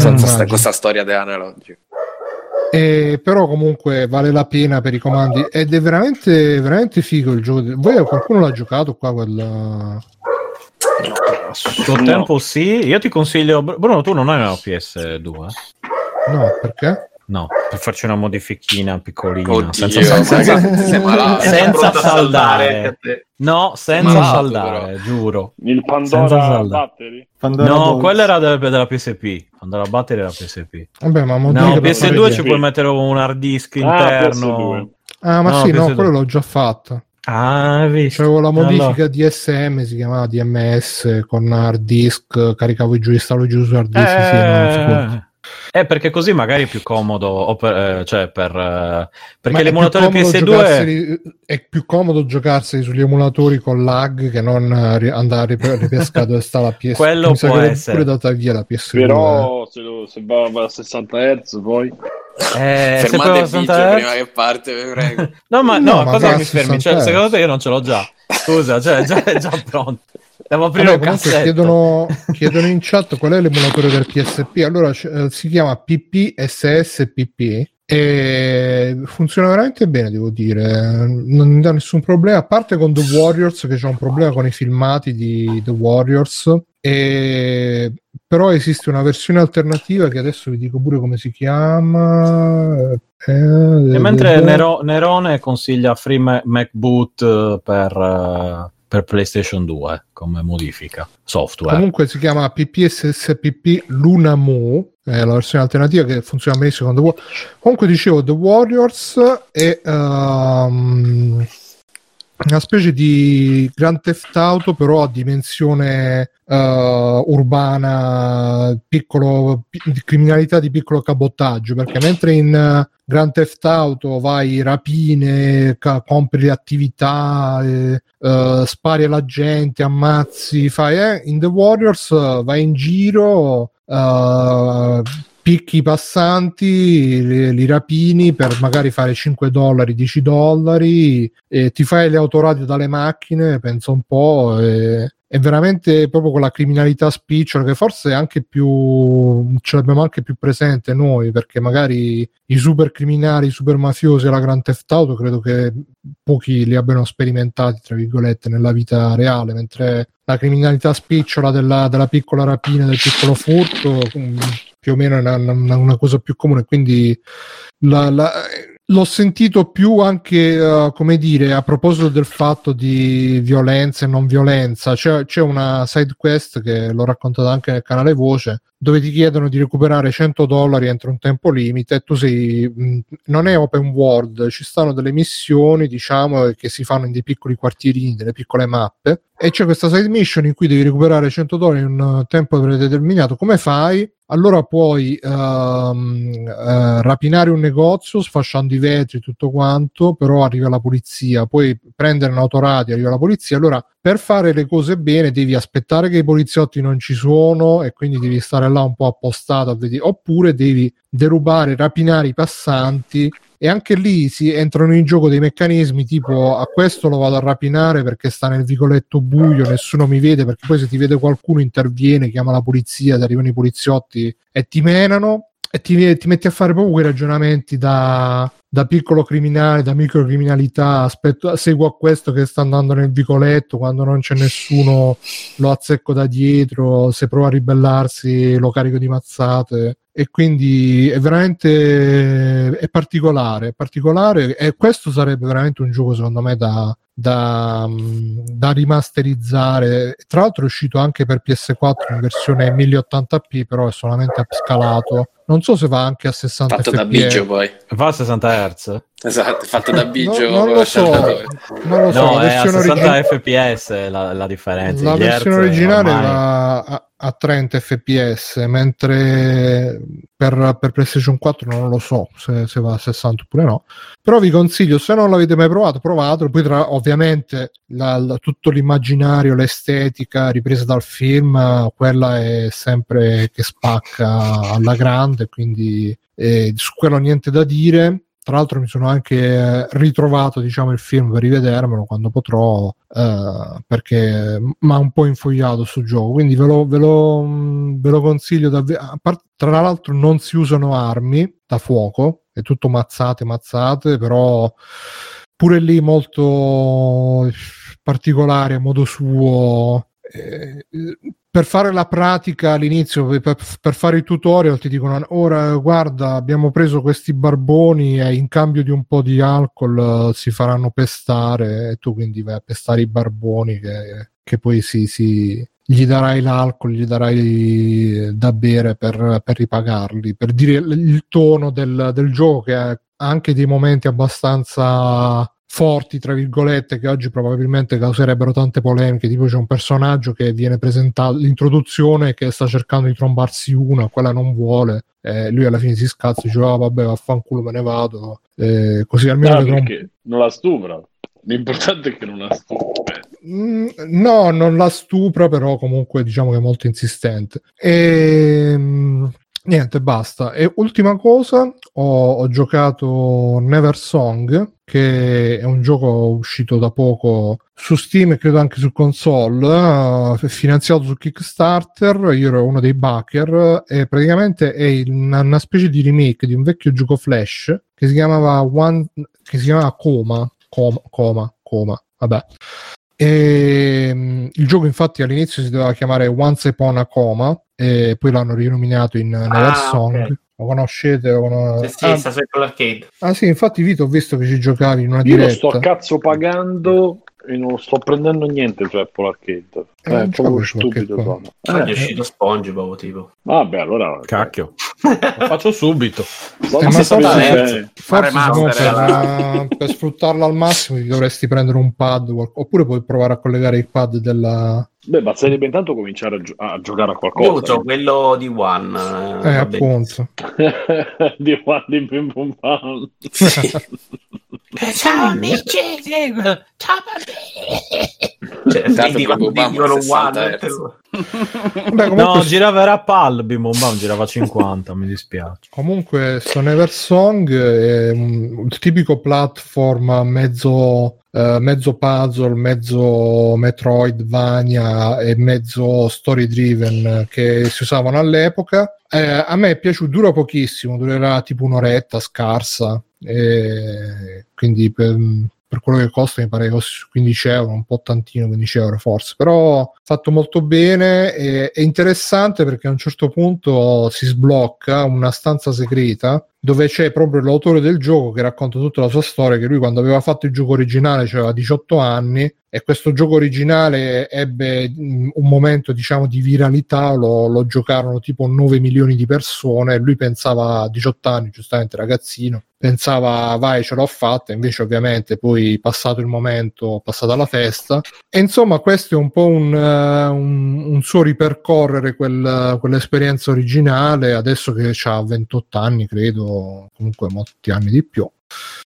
Senza sta, questa storia dell'analogico. Eh, però comunque vale la pena per i comandi ed è veramente veramente figo il gioco voi qualcuno l'ha giocato qua quel Suo No. tempo sì. Io ti consiglio... Bruno, tu non hai una PS2? no perché? No, per farci una modifichina piccolina. Oddio, senza, senza- senza Pronto a saldare. No, senza Malato, saldare, giuro. il Senza Pandora. Battery? Pandora No, Box. quella era della, della PSP. Quando la battery era PSP. vabbè ma No, modifica per PS2 fare- ci puoi mettere un hard disk Ah, interno. PS2. ah ma No, sì no PS2. quello l'ho già fatto Ah, c'avevo la modifica Allora. DSM si chiamava DMS con hard disk caricavo i giochi stavo giù su hard disk sì, Eh, figurati. Eh, perché così magari è più comodo, o per, eh, cioè per, eh, perché Ma l'emulatore più comodo PS2 giocarseli- è più comodo giocarseli sugli emulatori con lag che non eh, andare a ripescare dove sta la PS2. Quello Mi può essere. pure data via la PS2. Però se, lo- se va, va a 60 Hz poi... eh, se Fermate il 60 video Hz prima che parte, vi prego. No, ma No, no, ma cosa mi fermi? 60 Cioè, secondo te io non ce l'ho già. Scusa, cioè, è già, è già pronto. Devo aprire cassetto. chiedono, chiedono in chat qual è l'emulatore del PSP. Allora c- eh, si chiama PPSSPP e funziona veramente bene, devo dire. Non mi dà nessun problema, a parte con The Warriors, che c'è un problema con i filmati di The Warriors. E... Però esiste una versione alternativa che adesso vi dico pure come si chiama. Eh, E mentre Nero- Nerone consiglia Free Ma- MacBoot eh, per, eh, per PlayStation 2 come modifica software. Comunque si chiama PPSSPP Lunamo, è la versione alternativa che funziona con The Warriors. Comunque dicevo, The Warriors è ehm, una specie di Grand Theft Auto però a dimensione eh, urbana, piccolo, pi- criminalità di piccolo cabotaggio, perché mentre in eh, Grand Theft Auto vai rapine, ca- compri le attività, eh, eh, spari alla gente, ammazzi, fai eh, in The Warriors vai in giro, eh, picchi i passanti, li, li rapini per magari fare 5 dollari, 10 dollari, ti fai le autoradio dalle macchine, pensa un po', e, è veramente proprio quella criminalità spicciola che forse anche più ce l'abbiamo anche più presente noi perché magari i super criminali, i super mafiosi alla Grand Theft Auto credo che pochi li abbiano sperimentati tra virgolette nella vita reale mentre la criminalità spicciola della, della piccola rapina del piccolo furto mm, più o meno è una, una- una cosa più comune quindi la- la- l'ho sentito più anche, eh, come dire, a proposito del fatto di violenza e non violenza. C'è, c'è una side quest che l'ho raccontata anche nel canale Voce, dove ti chiedono di recuperare 100 dollari entro un tempo limite e tu sei... non è open world, ci stanno delle missioni, diciamo, che si fanno in dei piccoli quartierini, delle piccole mappe, e c'è questa side mission in cui devi recuperare 100 dollari in un tempo predeterminato. Come fai? allora puoi ehm, eh, rapinare un negozio sfasciando i vetri tutto quanto, però arriva la polizia, puoi prendere un'autoradio, arriva la polizia, allora per fare le cose bene devi aspettare che i poliziotti non ci sono e quindi devi stare là un po' appostato a vedere, oppure devi derubare, rapinare i passanti e anche lì si entrano in gioco dei meccanismi tipo a questo lo vado a rapinare perché sta nel vicoletto buio, nessuno mi vede perché poi se ti vede qualcuno interviene, chiama la polizia, ti arrivano i poliziotti e ti menano e ti, ti metti a fare proprio quei ragionamenti da, da piccolo criminale, da microcriminalità, aspetto, seguo questo che sta andando nel vicoletto, quando non c'è nessuno lo azzecco da dietro, se prova a ribellarsi lo carico di mazzate e quindi è veramente è particolare, è particolare e questo sarebbe veramente un gioco secondo me da, da, da rimasterizzare. Tra l'altro è uscito anche per PS4 in versione 1080p, però è solamente upscalato. Non so se va anche a 60 Fatto da fps. Biggio poi. Va a 60 Hz? Esatto, fatto da Biggio. No, non lo so, non lo so. No, la è a versione 60 origi- fps la, la differenza. la versione hertz originale ormai- va a, a 30 fps, mentre per, per PlayStation 4 non lo so se, se va a 60 oppure no. Però vi consiglio, se non l'avete mai provato, provatelo. Poi, tra, ovviamente, la- la- tutto l'immaginario, l'estetica ripresa dal film, quella è sempre che spacca alla grande. Quindi eh, su quello niente da dire. Tra l'altro mi sono anche ritrovato diciamo il film per rivedermelo quando potrò eh, perché mi ha un po' infogliato sul gioco quindi ve lo, ve lo, ve lo consiglio davvero tra l'altro non si usano armi da fuoco è tutto mazzate mazzate però pure lì molto particolare a modo suo eh, per fare la pratica all'inizio, per, per fare i tutorial ti dicono ora guarda abbiamo preso questi barboni e in cambio di un po' di alcol eh, si faranno pestare e tu quindi vai a pestare i barboni che, che poi si, si- gli darai l'alcol, gli darai da bere per, per ripagarli, per dire il tono del, del gioco che ha anche dei momenti abbastanza forti, tra virgolette, che oggi probabilmente causerebbero tante polemiche. Tipo c'è un personaggio che viene presentato, l'introduzione che sta cercando di trombarsi una, quella non vuole. Eh, lui alla fine si scazza e dice: "Ah, vabbè, vaffanculo, me ne vado. Eh, così almeno No, trom- non la stupra. L'importante è che non la stupra. Mm, no, non la stupra, però comunque diciamo che è molto insistente. E niente, basta. E ultima cosa, ho, ho giocato Never Song, che è un gioco uscito da poco su Steam e credo anche su console, eh, finanziato su Kickstarter. Io ero uno dei backer e praticamente è una, una specie di remake di un vecchio gioco Flash che si chiamava One, che si chiamava Coma. Coma, Coma, Coma, vabbè. E, mm, il gioco infatti all'inizio si doveva chiamare Once Upon a Coma e poi l'hanno rinominato in Never Ah, Song. ok. Lo conoscete? Lo cono- Sì, sì, ah, sta ah, sì, infatti Vito ho visto che ci giocavi in una Io lo diretta. sto a cazzo pagando e non sto prendendo niente su Apple Arcade. Eh, Eh, è proprio stupido. sono. È Eh, uscito SpongeBob, tipo. vabbè, allora. Cacchio. Lo faccio subito. Non Eh, ma forse-. Forse remaster, Simone, per, eh, per sfruttarlo al massimo ti dovresti prendere un pad oppure puoi provare a collegare il pad della... Beh, ma sarebbe intanto cominciare a, gio- a giocare a Io qualcosa. uso quello di One. Eh, bene. appunto. di qua di Bim Bum Bam. Ciao amici, ciao bambini. Cioè, Tanto vedi proprio quando Bam, dicono 60 One. hertz. Beh, comunque, No, girava era PAL, Bim Bum Bam girava 50, mi dispiace. comunque sto Never Song è un, tipico platform mezzo, eh, mezzo puzzle, mezzo Metroidvania e mezzo story driven che si usavano all'epoca. Eh, a me è piaciuto, dura pochissimo, durerà tipo un'oretta scarsa, quindi per, per quello che costa mi pare che costi su 15 euro, un po' tantino 15 euro forse, però fatto molto bene e è interessante perché a un certo punto si sblocca una stanza segreta dove c'è proprio l'autore del gioco che racconta tutta la sua storia, che lui quando aveva fatto il gioco originale aveva 18 anni e questo gioco originale ebbe mh, un momento diciamo di viralità, lo, lo giocarono tipo 9 milioni di persone lui pensava a 18 anni, giustamente ragazzino, pensava vai ce l'ho fatta, invece ovviamente poi passato il momento, passata la festa e insomma questo è un po' un, eh, un- un suo ripercorrere quel- quell'esperienza originale adesso che ha 28 anni credo, comunque molti anni di più.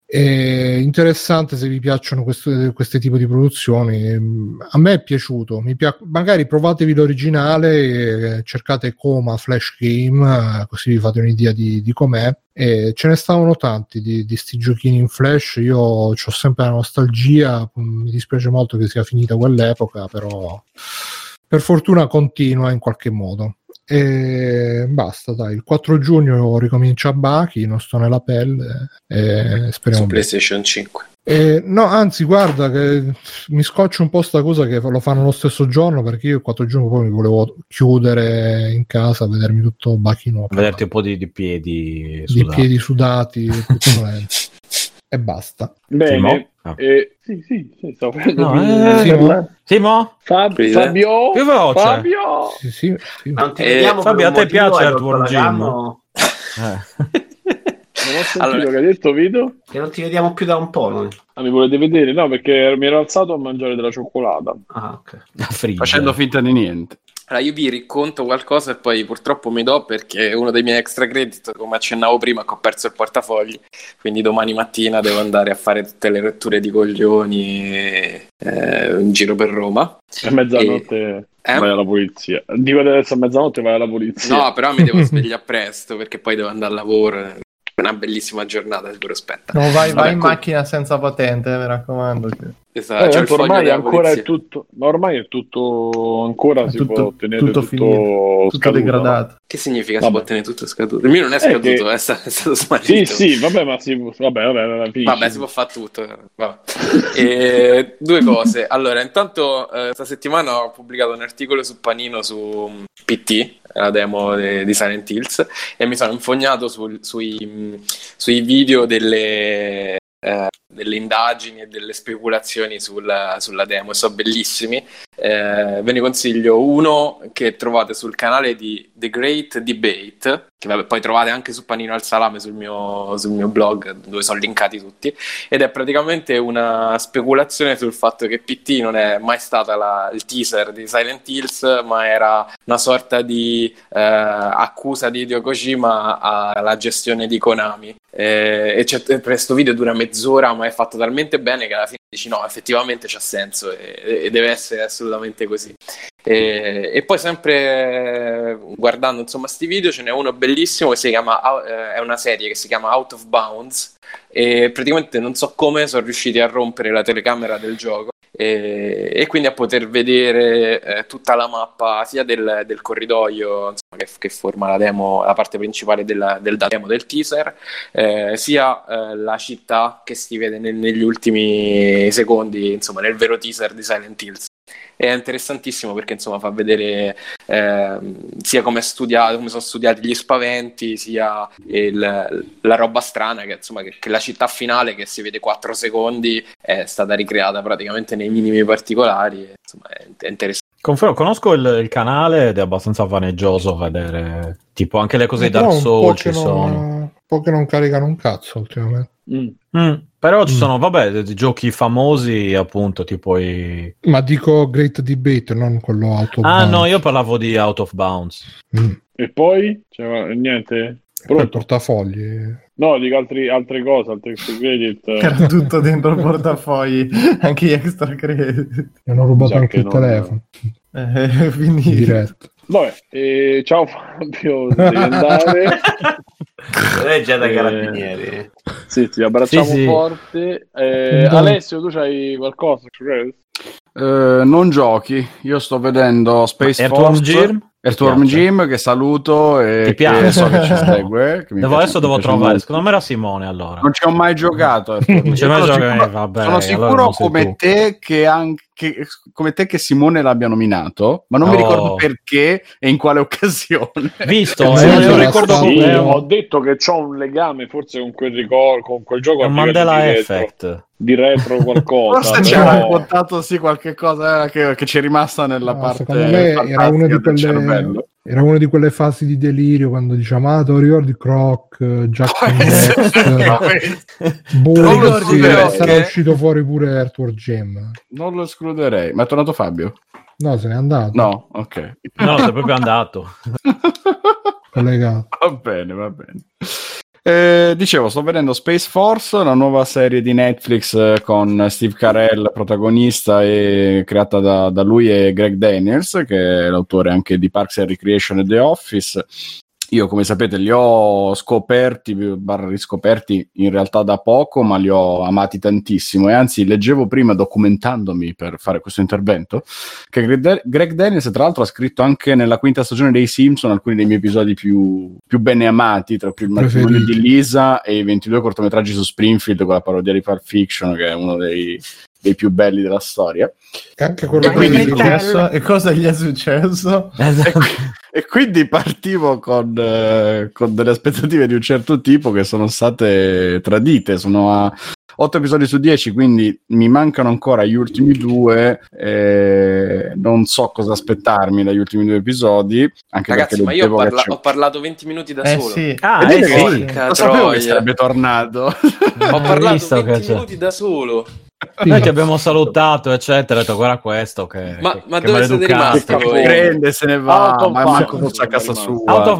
È interessante se vi piacciono questo, questi tipi di produzioni. A me è piaciuto. Mi pia- magari provatevi l'originale, cercate Coma Flash Game, così vi fate un'idea di, di com'è. E ce ne stavano tanti di, di sti giochini in Flash. Io ho sempre la nostalgia. Mi dispiace molto che sia finita quell'epoca, però per fortuna continua in qualche modo. E basta, dai. Il 4 giugno ricomincia Baki, non sto nella pelle. E speriamo su. PlayStation 5. Eh, no, anzi, guarda che mi scoccia un po' sta cosa che lo fanno lo stesso giorno perché io il 4 giugno poi mi volevo chiudere in casa, vedermi tutto bachino, Vederti un po' di, di piedi di sudati. piedi sudati e basta. Bene. Simo? Ah. Eh, sì, sì, sì, stavo facendo No, eh, Simo? Simo? Fab- Sì, Fabio, Più veloce. Fabio, Sì, sì, sì. Non ti Eh, Fabio, a te piace rotto la Jim? gamba? Eh. non ho sentito Allora- che hai detto Vito. Che non ti vediamo più da un po' noi. Ah, mi volete vedere? No, perché mi ero alzato a mangiare della cioccolata. Ah, ok. Facendo finta di niente. Allora, io vi racconto qualcosa e poi purtroppo mi do perché uno dei miei extra credit, come accennavo prima, che ho perso il portafogli, quindi domani mattina devo andare a fare tutte le rotture di coglioni eh, in giro per Roma. A mezzanotte Eh? vai alla polizia. Dico adesso a mezzanotte vai alla polizia. No, però mi devo svegliare presto perché poi devo andare al lavoro. È una bellissima giornata, sicuro aspetta. No, vai, vai Vabbè, in com- macchina senza patente, eh, mi raccomando. che- Esatto, Eh, foglio ormai ancora è tutto, ma ormai è tutto ancra È si tutto- può ottenere tutto tutto, finito, Tutto scaduto, degradato. Che significa si Vabbè. può tenere tutto scaduto? Il mio non è Eh, scaduto, che- è, sta- è stato smarrito. Sì, sì, vabbè, ma si vabbè, vabbè, vabbè, si può fare tutto. Vabbè. E, due cose. Allora, intanto, eh, questa settimana ho pubblicato un articolo su Panino su mm, PT, la demo de- di Silent Hills, e mi sono infognato sul- sui, mh, sui video delle, eh, delle indagini e delle speculazioni sulla, sulla demo sono bellissimi. Eh, ve ne consiglio uno che trovate sul canale di The Great Debate, che vabbè, poi trovate anche su Panino al Salame sul mio, sul mio blog, dove sono linkati tutti, ed è praticamente una speculazione sul fatto che PT non è mai stata la- il teaser di Silent Hills, ma era una sorta di eh, accusa di Hideo Kojima alla gestione di Konami. Eh, e c'è, questo video dura mezz'ora, ma è fatto talmente bene che alla fine dici no, effettivamente c'ha senso e, e deve essere assolutamente così. E, e poi sempre eh, guardando insomma sti video ce n'è uno bellissimo che si chiama eh, è una serie che si chiama Out of Bounds e praticamente non so come sono riusciti a rompere la telecamera del gioco e, e quindi a poter vedere eh, tutta la mappa sia del, del corridoio insomma, che, che forma la demo, la parte principale della, del demo del teaser, eh, sia eh, la città che si vede nel- negli ultimi secondi, insomma nel vero teaser di Silent Hills. È interessantissimo perché insomma fa vedere ehm, sia come, studiato, come sono studiati gli spaventi, sia il- la roba strana che, insomma, che, che la città finale che si vede 4 secondi è stata ricreata praticamente nei minimi particolari. e, Insomma, è, è interessante. Confermo, conosco il, il canale ed è abbastanza vaneggioso vedere tipo anche le cose di Dark Souls ci non- sono. Un po' che non caricano un cazzo ultimamente. Mm. Mm, però ci Mm. sono, vabbè, dei giochi famosi appunto tipo i... Ma dico Great Debate, non quello auto. Ah no, io parlavo di Out of Bounds. Mm. E poi? Cioè, niente? Poi Pronto? portafogli. No, dico altri- altre cose, altri extra credit. eh. Era tutto dentro il portafogli, anche gli extra credit. Mi hanno rubato Già anche che il non- telefono. Eh, In quindi diretta. Vabbè, eh, ciao Fabio, devi andare. È già da Eh, carabinieri. Sì, ti abbracciamo Sì, sì. forte. Eh. Alessio, tu c'hai qualcosa? Eh, non giochi, io sto vedendo Space Earthworm Force Jim? Earthworm? Jim che saluto e Ti che piace? so che ci segue. che mi Devo, piace- adesso devo trovare, molto. secondo me era Simone allora. Non ci ho mai giocato. Earthworm Non ci hai mai. Sono giocato? sicuro, Eh, vabbè, sono allora sicuro non sei come tu. te che, anche, come te che Simone l'abbia nominato, ma non mi Oh. ricordo perché e in quale occasione. Visto, Eh, eh, sì, io era ricordo Sì, come ho detto che ho un legame forse con quel ricordo, con quel gioco livello Mandela di retro, Effect. di retro qualcosa. Forse ci però- ha raccontato sì qualche cosa eh, che, che ci è rimasta nella No, parte secondo me era una, di del quelle, cervello. Era una di quelle fasi di delirio quando diciamo ah te ricordi Croc, eh, Jack Daxter Non boh, sì, sarà che- uscito fuori pure Earthworm Jim non lo escluderei. Ma è tornato Fabio? no se n'è andato No, ok. No, sei proprio andato. collegato Va bene, va bene. Eh, dicevo, sto vedendo Space Force, la nuova serie di Netflix eh, con Steve Carell protagonista e creata da, da lui e Greg Daniels, che è l'autore anche di Parks and Recreation e The Office. Io, come sapete, li ho scoperti, barra riscoperti in realtà da poco, ma li ho amati tantissimo. E anzi, leggevo prima, documentandomi per fare questo intervento, che Greg, Daniels, tra l'altro, ha scritto anche nella quinta stagione dei Simpson alcuni dei miei episodi più, più bene amati, tra cui il matrimonio di Lisa e i 22 cortometraggi su Springfield con la parodia di Pulp Fiction, che è uno dei, dei più belli della storia. e anche quello E che è successo? E cosa gli è successo? E, qui- e quindi partivo con, eh, con delle aspettative di un certo tipo che sono state tradite. Sono a 8 episodi su 10, quindi mi mancano ancora gli ultimi due. eh, non so cosa aspettarmi dagli ultimi due episodi. Anche Ragazzi, perché ma io parla- ho parlato 20 minuti da Eh solo. sì. Ah, eh sì. Lo sapevo che sarebbe tornato. Ho parlato visto 20 che c'è. minuti da solo. Noi ti abbiamo salutato, eccetera. Ho detto, guarda questo che, Ma- che- ma che dove siete rimasti voi? Prende, se ne va, Out of ma manco fosse a casa sua. Out of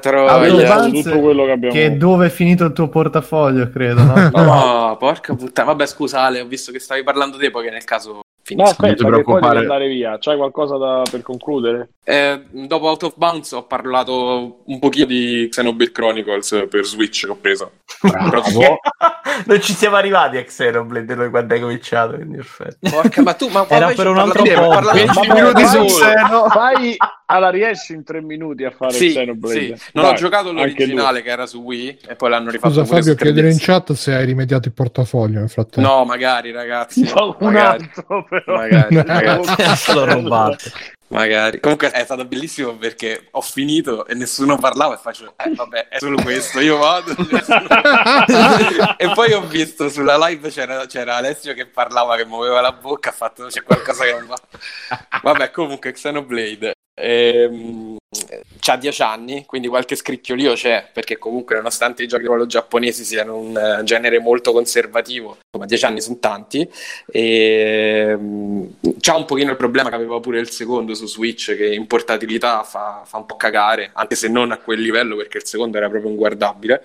troia. Bounds, tutto quello che abbiamo- Che dove è finito il tuo portafoglio, credo, no? No, porca puttana. Vabbè, scusa Ale, ho visto che stavi parlando te, poi che nel caso No, finisco. aspetta, Non ti che poi devi preoccupare. andare via. C'hai qualcosa da- per concludere? Eh, dopo Out of Bounds ho parlato un pochino di Xenoblade Chronicles per Switch che ho preso. Però- non ci siamo arrivati a Xenoblade noi quando hai cominciato, quindi perfetto. Porca, ma tu, ma Era per un altro podcast. 20 Vabbè, minuti vai- solo. Fai alla riesci in tre minuti a fare Sì, Xenoblade. sì. Non Vai, ho giocato l'originale che era su Wii e poi l'hanno rifatto scusa Fabio su chiedere in 3DS. chat se hai rimediato il portafoglio nel frattempo No, magari ragazzi. No, un magari, altro però. magari, ragazzi, L'ho rubato. Magari. Comunque è stato bellissimo perché ho finito e nessuno parlava e faccio, eh vabbè, è solo questo, io vado. e poi ho visto sulla live c'era, c'era Alessio che parlava, che muoveva la bocca, ha fatto c'è qualcosa che non va. Vabbè, comunque Xenoblade ehm, c'ha 10 anni, quindi qualche scricchiolio c'è, perché comunque nonostante i giochi di ruolo giapponesi siano un eh, genere molto conservativo, ma 10 anni sono tanti, e, ehm, c'ha un pochino il problema che aveva pure il secondo su Switch, che in portabilità fa, fa un po' cagare, anche se non a quel livello, perché il secondo era proprio inguardabile.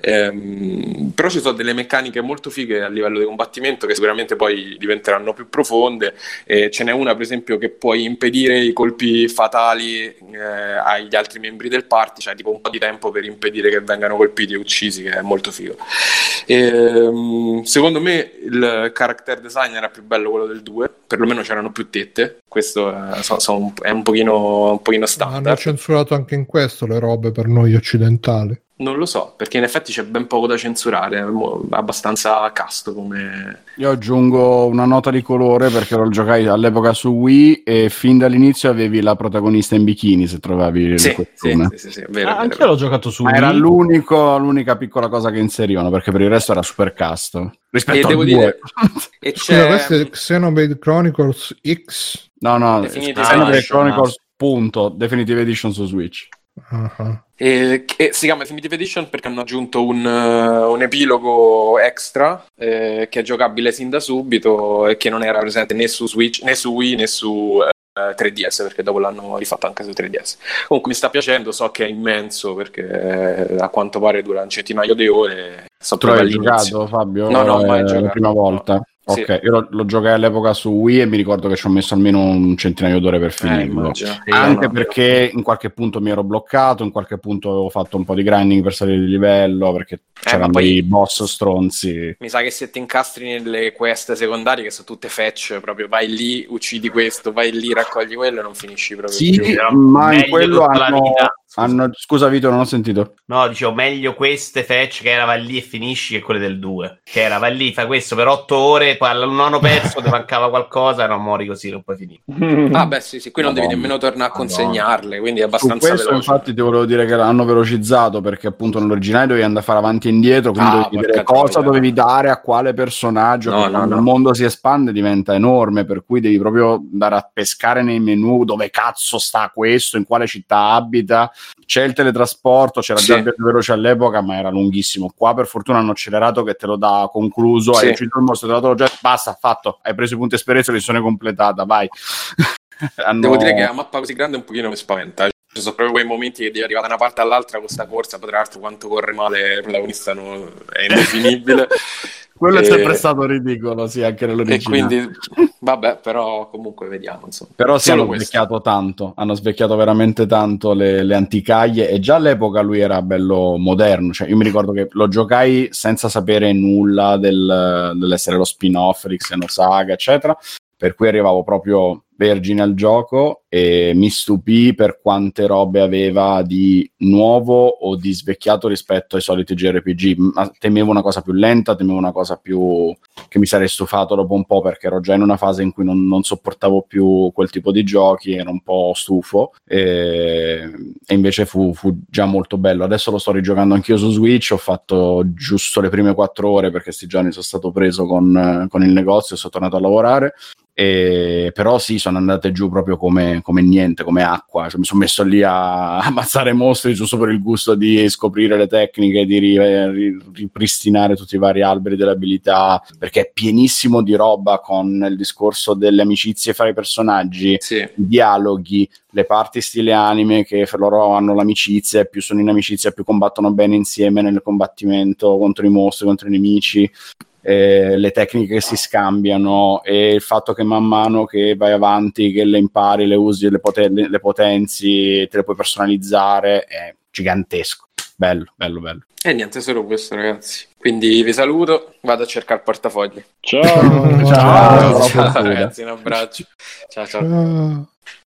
Ehm, però ci sono delle meccaniche molto fighe a livello di combattimento che sicuramente poi diventeranno più profonde. E ce n'è una, per esempio, che puoi impedire i colpi fatali eh, agli altri membri del party, cioè tipo un po' di tempo per impedire che vengano colpiti e uccisi, che è molto figo. Ehm, secondo me il character design era più bello quello del 2, perlomeno c'erano più tette, questo è, so- so è un, pochino, un pochino Hanno standard. censurato anche in questo le robe per noi occidentali. Non lo so, perché in effetti c'è ben poco da censurare, è abbastanza casto come... Io aggiungo una nota di colore perché lo giocai all'epoca su Wii e fin dall'inizio avevi la protagonista in bikini se trovavi il Sì, sì, costume. sì, sì, sì, vero, Ah, è vero. l'ho giocato su Ma era Wii. l'unico- l'unica piccola cosa che inserivano perché per il resto era super casto. Rispetto E al devo 2. dire, e Scusa, c'è... questo è Xenoblade Chronicles X. No, no, Xenoblade Chronicles, punto, Definitive Edition su Switch. Ah, E, che si chiama Definitive Edition perché hanno aggiunto un, eh, un epilogo extra eh, che è giocabile sin da subito e che non era presente né su Switch né su Wii né su eh, 3DS perché dopo l'hanno rifatto anche su 3DS. Comunque mi sta piacendo, so che è immenso perché eh, a quanto pare dura un centinaio di ore. So Tu l'hai giocato, Fabio? No, no, mai Eh, giocato. La prima volta? Sì. Ok, io lo, lo giocai all'epoca su Wii e mi ricordo che ci ho messo almeno un centinaio d'ore per Eh, finirlo. Sì, Anche no, no. perché in qualche punto mi ero bloccato, in qualche punto avevo fatto un po' di grinding per salire di livello, perché c'erano Eh, poi- dei boss stronzi. Mi sa che se ti incastri nelle quest secondarie che sono tutte fetch, proprio vai lì, uccidi questo, vai lì, raccogli quello e non finisci proprio Sì, più. ma in quello hanno, vita. Hanno... Scusa Vito, non ho sentito. No, dicevo meglio queste fetch che era vai lì e finisci che quelle del 2. Che era vai lì, fai questo per 8 ore, poi al nono pezzo ti mancava qualcosa e non mori così, non puoi finire. Ah, beh, sì, sì, qui non devi Madonna. nemmeno tornare a Madonna. consegnarle, quindi è Su abbastanza questo veloce. infatti ti volevo dire che l'hanno velocizzato perché appunto nell'originale dovevi andare a fare avanti e indietro, quindi Ah, dovevi porca cosa dovevi dare a quale personaggio, No, no, quando no. il mondo si espande diventa enorme, per cui devi proprio andare a pescare nei menu dove cazzo sta questo, in quale città abita. C'è il teletrasporto, c'era Sì. già il viaggio veloce all'epoca, ma era lunghissimo. Qua per fortuna hanno accelerato che te lo dà concluso, Sì. hai ucciso il mostro, te dato l'oggetto, basta, fatto, hai preso i punti esperienza, missione completata, vai. Hanno- Devo dire che la mappa così grande un pochino mi spaventa. Ci sono proprio quei momenti che devi arrivare da una parte all'altra con questa corsa, poi tra l'altro quanto corre male il protagonista no- è indefinibile. Quello è E- sempre stato ridicolo, sì, anche E nell'originale. quindi, vabbè, però comunque vediamo. Insomma. Però si Solo hanno questo. svecchiato tanto, hanno svecchiato veramente tanto le, le anticaglie e già all'epoca lui era bello moderno, cioè io mi ricordo che lo giocai senza sapere nulla del- dell'essere lo spin-off di Xenosaga, eccetera, per cui arrivavo proprio vergine al gioco e mi stupì per quante robe aveva di nuovo o di svecchiato rispetto ai soliti JRPG. Ma temevo una cosa più lenta, temevo una cosa più che mi sarei stufato dopo un po' perché ero già in una fase in cui non, non sopportavo più quel tipo di giochi, ero un po' stufo e, e invece fu, fu già molto bello. Adesso lo sto rigiocando anch'io su Switch, ho fatto giusto le prime quattro ore perché sti giorni sono stato preso con, con il negozio e sono tornato a lavorare. E, però sì, sono andate giù proprio come, come niente, come acqua. Cioè, mi sono messo lì a ammazzare mostri giusto per il gusto di scoprire le tecniche, di ri- ri- ripristinare tutti i vari alberi delle abilità, perché è pienissimo di roba con il discorso delle amicizie fra i personaggi, Sì. i dialoghi, le parti stile anime che fra loro hanno l'amicizia e più sono in amicizia più combattono bene insieme nel combattimento contro i mostri, contro i nemici eh, le tecniche che si scambiano e il fatto che man mano che vai avanti, che le impari, le usi, le, poten- le potenzi, te le puoi personalizzare, è gigantesco. Bello, bello, bello. E niente, solo questo, ragazzi. Quindi vi saluto, vado a cercare il portafoglio. Ciao. Ciao. Ciao. Ciao, ragazzi, un abbraccio. Ciao, ciao. Ah.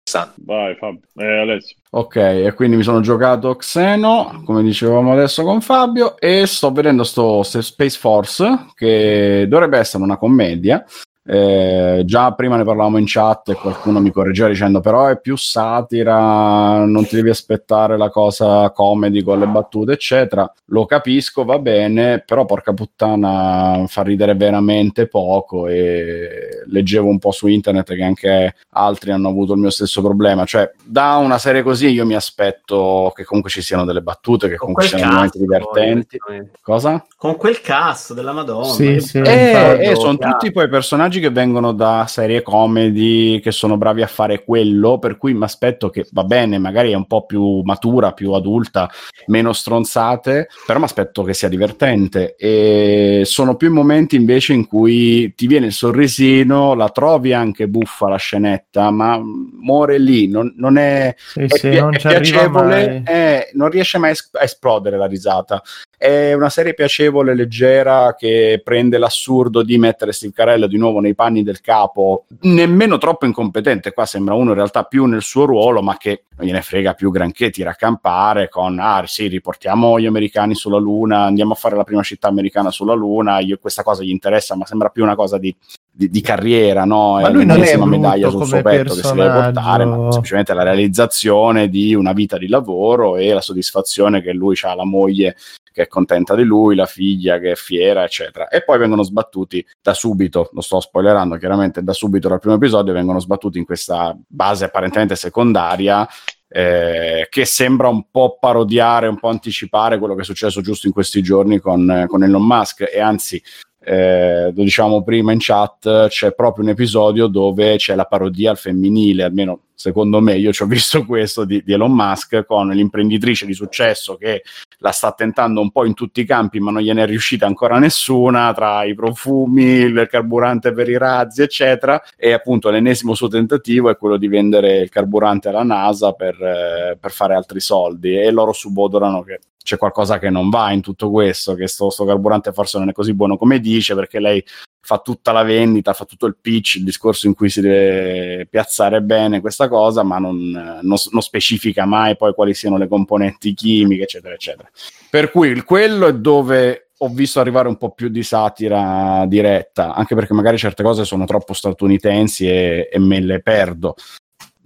San. Vai Fabio. Eh, Alessio. Ok, e quindi mi sono giocato Xeno, come dicevamo adesso con Fabio, e sto vedendo sto Space Force, che dovrebbe essere una commedia, Eh, già prima ne parlavamo in chat e qualcuno mi correggeva dicendo però è più satira, non ti devi aspettare la cosa comedy con le battute, eccetera. Lo capisco, va bene, però porca puttana fa ridere veramente poco e leggevo un po' su internet che anche altri hanno avuto il mio stesso problema. Cioè, da una serie così io mi aspetto che comunque ci siano delle battute, che Con comunque siano momenti poi, divertenti. effettivamente. Cosa? Con quel cast della Madonna. Sì, sì. Eh, Ricordo, eh, sono tutti poi personaggi che vengono da serie comedy, che sono bravi a fare quello, per cui mi aspetto che va bene, magari è un po' più matura, più adulta, meno stronzate, però mi aspetto che sia divertente. E sono più i momenti invece in cui ti viene il sorrisino, la trovi anche buffa la scenetta, ma muore lì, non, non è, Sì, è, sì, pi- non è piacevole, eh, non riesce mai a esplodere la risata. È una serie piacevole, leggera, che prende l'assurdo di mettere Steve Carell di nuovo nei panni del capo, nemmeno troppo incompetente. Qua sembra uno in realtà più nel suo ruolo, ma che non gliene frega più granché, tira a campare con, ah sì, riportiamo gli americani sulla Luna, andiamo a fare la prima città americana sulla Luna, io, questa cosa gli interessa, ma sembra più una cosa di, di- di carriera, no? Ma lui non è medaglia sul suo petto che si deve portare, ma semplicemente la realizzazione di una vita di lavoro e la soddisfazione che lui ha la moglie che è contenta di lui, la figlia che è fiera, eccetera. E poi vengono sbattuti da subito, lo sto spoilerando chiaramente, da subito dal primo episodio vengono sbattuti in questa base apparentemente secondaria eh, che sembra un po' parodiare, un po' anticipare quello che è successo giusto in questi giorni con, con Elon Musk e anzi eh, lo diciamo prima in chat, c'è proprio un episodio dove c'è la parodia al femminile, almeno secondo me, io ci ho visto questo di, di Elon Musk con l'imprenditrice di successo che la sta tentando un po' in tutti i campi, ma non gliene è riuscita ancora nessuna, tra i profumi, il carburante per i razzi, eccetera, e appunto l'ennesimo suo tentativo è quello di vendere il carburante alla NASA per, eh, per fare altri soldi. E loro subodorano che c'è qualcosa che non va in tutto questo, che sto, sto carburante forse non è così buono come dice, perché lei fa tutta la vendita, fa tutto il pitch, il discorso in cui si deve piazzare bene questa cosa, ma non, non- non specifica mai poi quali siano le componenti chimiche, eccetera, eccetera. Per cui quello è dove ho visto arrivare un po' più di satira diretta, anche perché magari certe cose sono troppo statunitensi e, e me le perdo.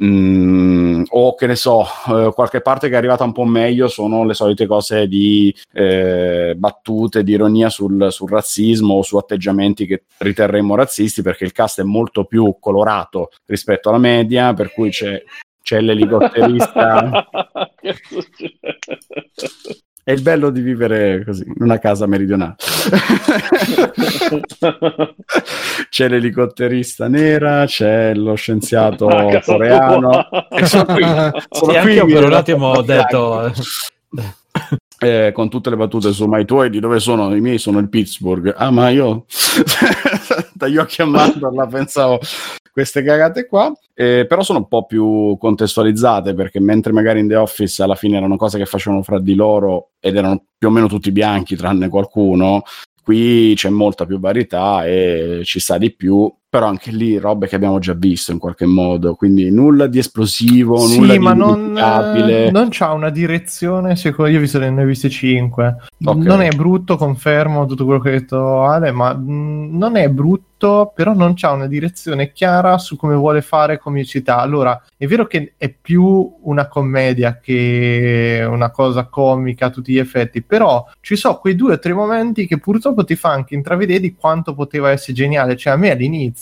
Mm, o che ne so, eh, qualche parte che è arrivata un po' meglio sono le solite cose di eh, battute, di ironia sul, sul razzismo o su atteggiamenti che riterremmo razzisti, perché il cast è molto più colorato rispetto alla media, per cui c'è, c'è l'elicotterista. È il bello di vivere così, in una casa meridionale. c'è l'elicotterista nera, c'è lo scienziato A casa coreano. E sono qui, sono Sì, anche qui io per un attimo ho detto... eh, con tutte le battute su ma i tuoi di dove sono? I miei sono il Pittsburgh. Ah, ma io dagli occhi a mandorla pensavo queste cagate qua. Eh, però sono un po' più contestualizzate perché mentre magari in The Office alla fine erano cose che facevano fra di loro ed erano più o meno tutti bianchi tranne qualcuno, qui c'è molta più varietà e ci sta di più. Però anche lì robe che abbiamo già visto in qualche modo, quindi nulla di esplosivo, nulla Sì, di ma non, indimenticabile. eh, non c'ha una direzione. Secondo io ho visto, ne ho viste 5. Ok. Non è brutto, confermo tutto quello che ha detto Ale, ma mh, non è brutto, però non c'ha una direzione chiara su come vuole fare comicità. Allora, è vero che è più una commedia che una cosa comica a tutti gli effetti, però ci sono quei due o tre momenti che purtroppo ti fa anche intravedere di quanto poteva essere geniale. Cioè, a me all'inizio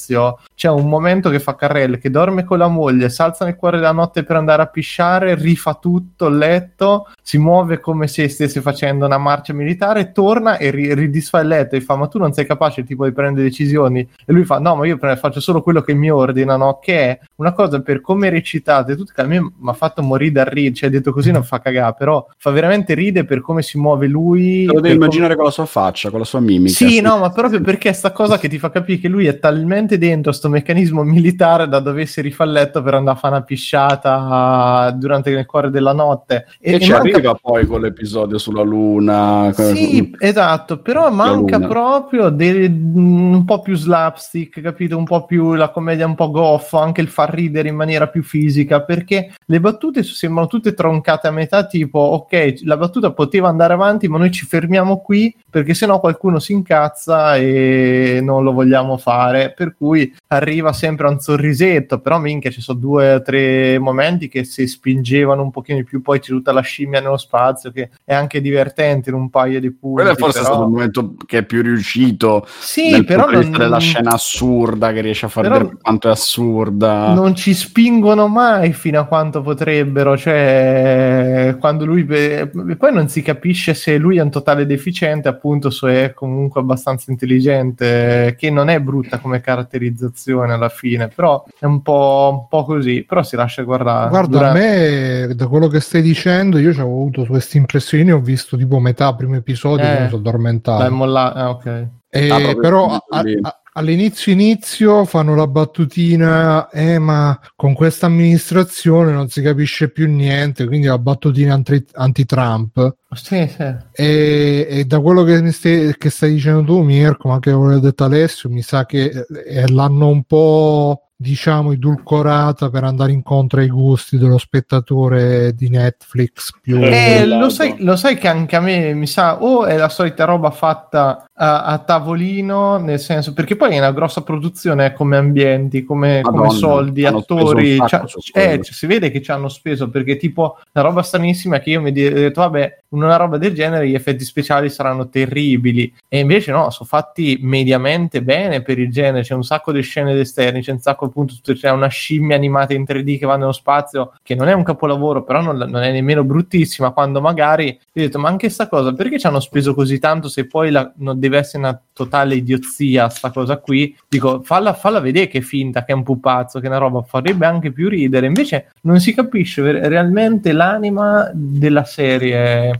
c'è un momento che fa Carrell che dorme con la moglie, si alza nel cuore della notte per andare a pisciare, rifà tutto il letto, si muove come se stesse facendo una marcia militare, torna e ri- ridisfa il letto e fa: Ma tu non sei capace tipo di prendere decisioni? E lui fa: No, ma io pre- faccio solo quello che mi ordinano, che è una cosa per come recitate, tutto che a me mi ha fatto morire da ridere. Cioè, detto così non fa cagare, però fa veramente ride per come si muove lui. Te lo devi per come- immaginare con la sua faccia, con la sua mimica. sì, no, ma proprio perché sta cosa che ti fa capire che lui è talmente dentro sto meccanismo militare da doversi rifare il letto per andare a fare una pisciata durante il cuore della notte. E, ci manca- arriva poi con l'episodio sulla Luna. Sì, esatto, però manca Luna. proprio del- un po' più slapstick, capito? Un po' più la commedia un po' goffa, anche il far ridere in maniera più fisica, perché le battute sembrano tutte troncate a metà, tipo, ok, la battuta poteva andare avanti, ma noi ci fermiamo qui perché sennò qualcuno si incazza e non lo vogliamo fare. Per cui arriva sempre a un sorrisetto, però minchia ci sono due o tre momenti che si spingevano un pochino di più, poi c'è tutta la scimmia nello spazio che è anche divertente in un paio di punti. Quello è forse però... stato il momento che è più riuscito Sì, però non- della scena assurda che riesce a far Però- vedere quanto è assurda. non ci spingono mai fino a quanto potrebbero, cioè quando lui e poi non si capisce se lui è un totale deficiente, appunto, se è comunque abbastanza intelligente, che non è brutta come caratterizzazione alla fine, però è un po', un po' così, però si lascia guardare. Guarda, Dura- a me, da quello che stai dicendo, io ci avevo avuto queste impressioni, ho visto tipo metà primo episodio Eh, e mi sono addormentato. Dai, molla- ah, ok. Eh, Ah, però a- a- all'inizio inizio fanno la battutina, eh, ma con questa amministrazione non si capisce più niente, quindi la battutina anti- anti-Trump. Sì, sì. E, e da quello che, stai, che stai dicendo tu, Mirko, ma anche quello che ha detto Alessio, mi sa che l'hanno un po' diciamo edulcorata per andare incontro ai gusti dello spettatore di Netflix più Eh, Lato. lo, sai, lo sai che anche a me mi sa o è la solita roba fatta a, a tavolino, nel senso perché poi è una grossa produzione eh, come ambienti, come, come Madonna, soldi, hanno speso attori, cioè, eh, cioè, si vede che ci hanno speso perché tipo una roba stranissima che io mi ho detto vabbè una roba del genere gli effetti speciali saranno terribili. E invece no, sono fatti mediamente bene per il genere, c'è un sacco di scene esterni, c'è un sacco appunto, c'è una scimmia animata in 3D che va nello spazio che non è un capolavoro però non, non è nemmeno bruttissima quando magari io ho detto ma anche sta cosa perché ci hanno speso così tanto se poi la- non deve essere una totale idiozia sta cosa qui? Dico falla, falla vedere che è finta che è un pupazzo che è una roba farebbe anche più ridere. Invece non si capisce ver- realmente l'anima della serie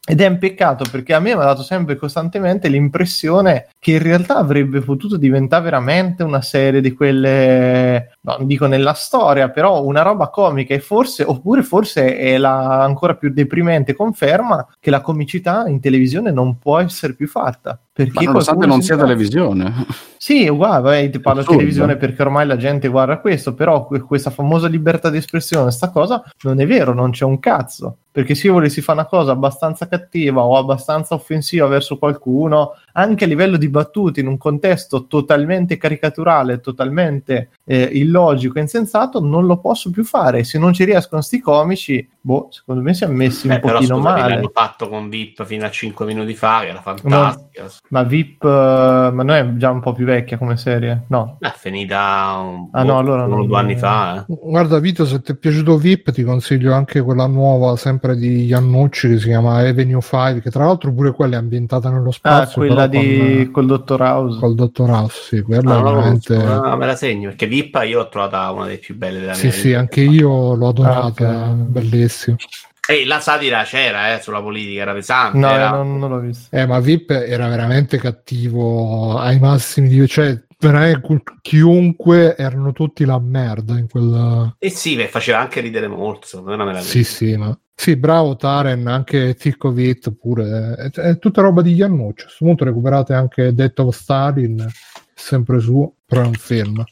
ed è un peccato perché a me mi ha dato sempre costantemente l'impressione che in realtà avrebbe potuto diventare veramente una serie di quelle, no, non dico nella storia, però una roba comica e forse, oppure forse è la ancora più deprimente conferma che la comicità in televisione non può essere più fatta. Perché Ma nonostante non si sia televisione. Sì, uguale, vabbè, ti parlo di televisione perché ormai la gente guarda questo, però que- questa famosa libertà di espressione, sta cosa non è vero, non c'è un cazzo. Perché se io volessi fare una cosa abbastanza cattiva o abbastanza offensiva verso qualcuno, anche a livello di battute, in un contesto totalmente caricaturale, totalmente eh, illogico e insensato, non lo posso più fare. Se non ci riescono sti comici, boh, secondo me si è messi Beh, un però pochino scusami, male. l'hanno fatto con VIP fino a 5 minuti fa, che era fantastica. Ma VIP, eh, ma non è già un po' più vecchia come serie? No. È finita un, Ah, no, allora uno o non- due anni fa. eh. Guarda Vito, se ti è piaciuto VIP ti consiglio anche quella nuova, sempre di Iannucci, che si chiama Avenue 5, che tra l'altro pure quella è ambientata nello Ah, spazio. Quella però di con, col Dottor House. col Dottor House, sì, quella no, veramente... no, no, me la segno perché VIP io l'ho trovata una delle più belle della Sì, mia sì, vita. anche io l'ho adorata, Ah, ok. bellissimo. E la satira c'era eh, sulla politica, era pesante. No, era- eh, non, non l'ho visto. Eh, ma VIP era veramente cattivo ai massimi di... cioè, veramente chiunque erano tutti la merda in quella... E sì, beh, faceva anche ridere molto, me era una Sì, sì, ma... Sì, bravo Taren, anche It pure. È, è tutta roba di Iannucci. A questo punto recuperate anche Death of Stalin, sempre suo, però è un film.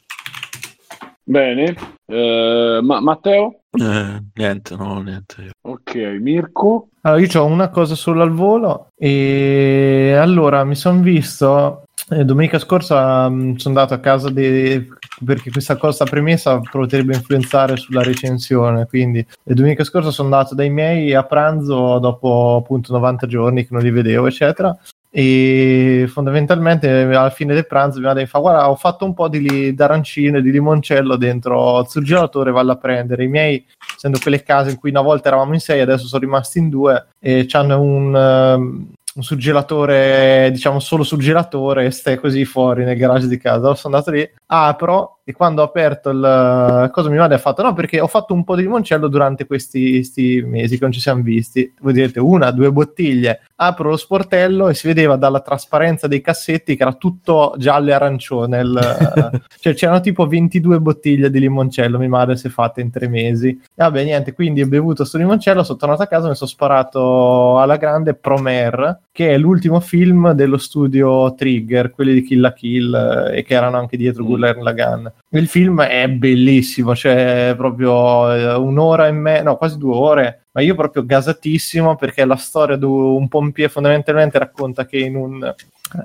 Bene. Eh, ma Matteo? Eh, niente, no, niente. Ok, Mirko? Allora, io ho una cosa solo al volo e allora mi sono visto eh, domenica scorsa sono andato a casa di perché questa cosa premessa potrebbe influenzare sulla recensione quindi domenica scorsa sono andato dai miei a pranzo dopo appunto 90 giorni che non li vedevo eccetera e fondamentalmente alla fine del pranzo mi ha detto guarda ho fatto un po' di li- d'arancino e di limoncello dentro il surgelatore vallo a prendere. I miei essendo quelle case in cui una volta eravamo in sei adesso sono rimasti in due e hanno un, ehm, un surgelatore diciamo solo surgelatore e stai così fuori nel garage di casa. Allora sono andato lì. Apro e quando ho aperto il cosa mi ha fatto? No perché ho fatto un po' di limoncello durante questi, sti mesi che non ci siamo visti. Voi direte una due bottiglie. Apro lo sportello e si vedeva dalla trasparenza dei cassetti che era tutto giallo e arancione. Il- cioè c'erano tipo 22 bottiglie di limoncello mia madre si è fatta in tre mesi. E vabbè niente quindi ho bevuto sto limoncello sono tornato a casa e mi sono sparato alla grande Promare che è l'ultimo film dello studio Trigger quelli di Kill la Kill eh, e che erano anche dietro Gurren Lagann il film è bellissimo cioè proprio eh, un'ora e mezza no quasi due ore ma io proprio gasatissimo perché la storia di un pompiere fondamentalmente racconta che in un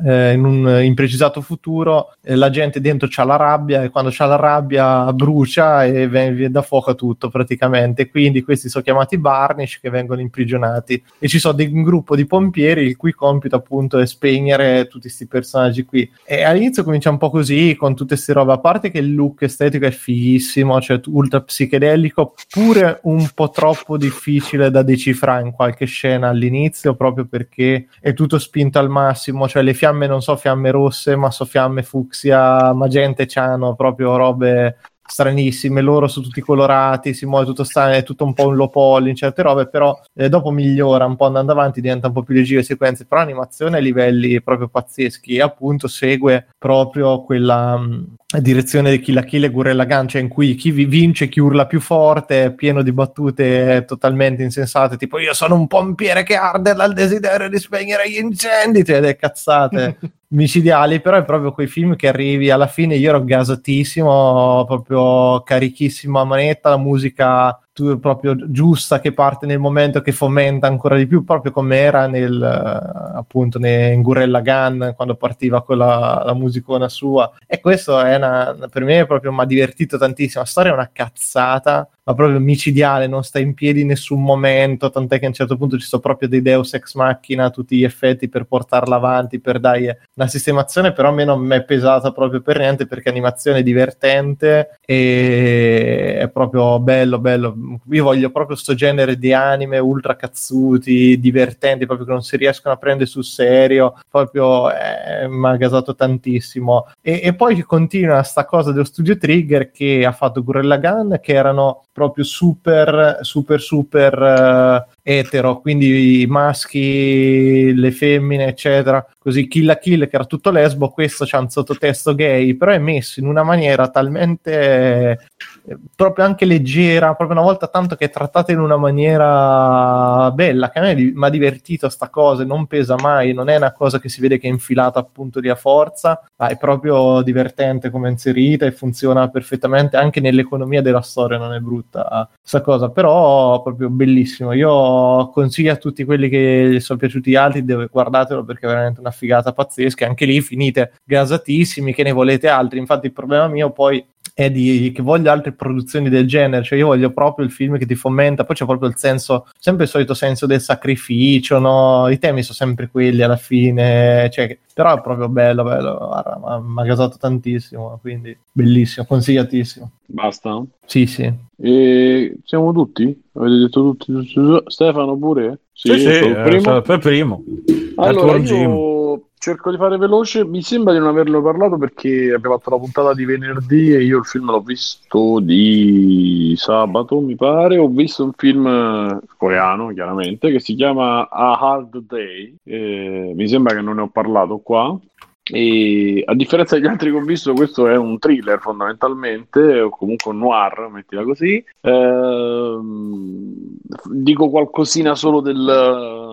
eh, in un imprecisato futuro eh, la gente dentro c'ha la rabbia e quando c'ha la rabbia brucia e viene da fuoco tutto praticamente. Quindi questi sono chiamati Barnish che vengono imprigionati. E ci sono un gruppo di pompieri il cui compito appunto è spegnere tutti questi personaggi qui. E all'inizio comincia un po' così con tutte queste robe. A parte che il look estetico è fighissimo cioè ultra psichedelico pure un po' troppo difficile da decifrare in qualche scena all'inizio proprio perché è tutto spinto al massimo cioè le fiamme non so fiamme rosse ma so fiamme fucsia magenta e ciano proprio robe stranissime loro sono tutti colorati si muove tutto strano è tutto un po' un low in certe robe però eh, dopo migliora un po' andando avanti diventa un po' più leggero le sequenze però animazione a livelli proprio pazzeschi e appunto segue proprio quella direzione di Kill la Kill e Gurrella Gun cioè in cui chi vi- vince chi urla più forte pieno di battute totalmente insensate tipo io sono un pompiere che arde dal desiderio di spegnere gli incendi cioè delle cazzate micidiali, però è proprio quei film che arrivi alla fine. Io ero gasatissimo, proprio carichissimo a manetta, la musica proprio giusta che parte nel momento che fomenta ancora di più, proprio come era nel eh, appunto in Gurrella Gun quando partiva con la, la musicona sua. E questo è una, per me proprio mi ha divertito tantissimo. La storia è una cazzata. Ma proprio micidiale, non sta in piedi in nessun momento. Tant'è che a un certo punto ci sono proprio dei Deus ex machina a tutti gli effetti per portarla avanti, per dargli una sistemazione, però a me non mi è pesata proprio per niente perché animazione divertente e è proprio bello, bello. Io voglio proprio sto genere di anime ultra cazzuti, divertenti, proprio che non si riescono a prendere sul serio, proprio eh, mi ha gasato tantissimo. E, e poi continua sta cosa dello studio Trigger che ha fatto Gurrella Gun, che erano proprio super, super, super eh, etero, quindi i maschi, le femmine, eccetera. Così Kill la Kill, che era tutto lesbo, questo c'ha un sottotesto gay, però è messo in una maniera talmente eh, proprio anche leggera, proprio una volta tanto che è trattata in una maniera bella, che a me mi ha divertito sta cosa, non pesa mai, non è una cosa che si vede che è infilata appunto lì a forza, ma è proprio divertente come inserita e funziona perfettamente anche nell'economia della storia, non è brutta questa cosa, però proprio bellissimo. Io consiglio a tutti quelli che gli sono piaciuti altri, guardatelo perché è veramente una figata pazzesca, anche lì finite gasatissimi, che ne volete altri, infatti il problema mio poi è di che voglio altre produzioni del genere, cioè io voglio proprio il film che ti fomenta, poi c'è proprio il senso, sempre il solito senso del sacrificio, no? I temi sono sempre quelli alla fine, cioè, però è proprio bello, bello, guarda, ma- mi ha gasato tantissimo, quindi bellissimo, consigliatissimo. Basta? Sì, sì. E siamo tutti? Avete detto tutti? Stefano pure? Sì, sì, il eh, primo. per primo. Allora, Al tuo io cerco di fare veloce. Mi sembra di non averlo parlato perché abbiamo fatto la puntata di venerdì e io il film l'ho visto di sabato, mi pare. Ho visto un film eh, coreano, chiaramente, che si chiama A Hard Day. Eh, mi sembra che non ne ho parlato qua. E a differenza degli altri che ho visto, questo è un thriller fondamentalmente, o comunque un noir, mettila così. Ehm, dico qualcosina solo del,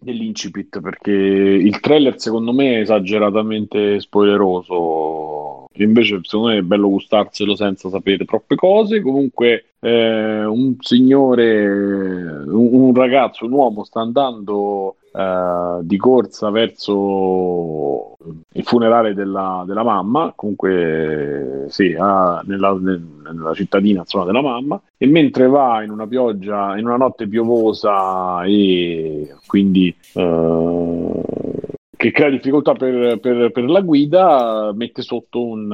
dell'incipit perché il trailer secondo me è esageratamente spoileroso. Invece, secondo me è bello gustarselo senza sapere troppe cose. Comunque, eh, un signore, un, un ragazzo, un uomo sta andando eh, di corsa verso il funerale della, della mamma, comunque sì, a- nella, nel- nella cittadina insomma, della mamma, e mentre va in una pioggia, in una notte piovosa e quindi eh, che crea difficoltà per, per- per la guida, mette sotto un,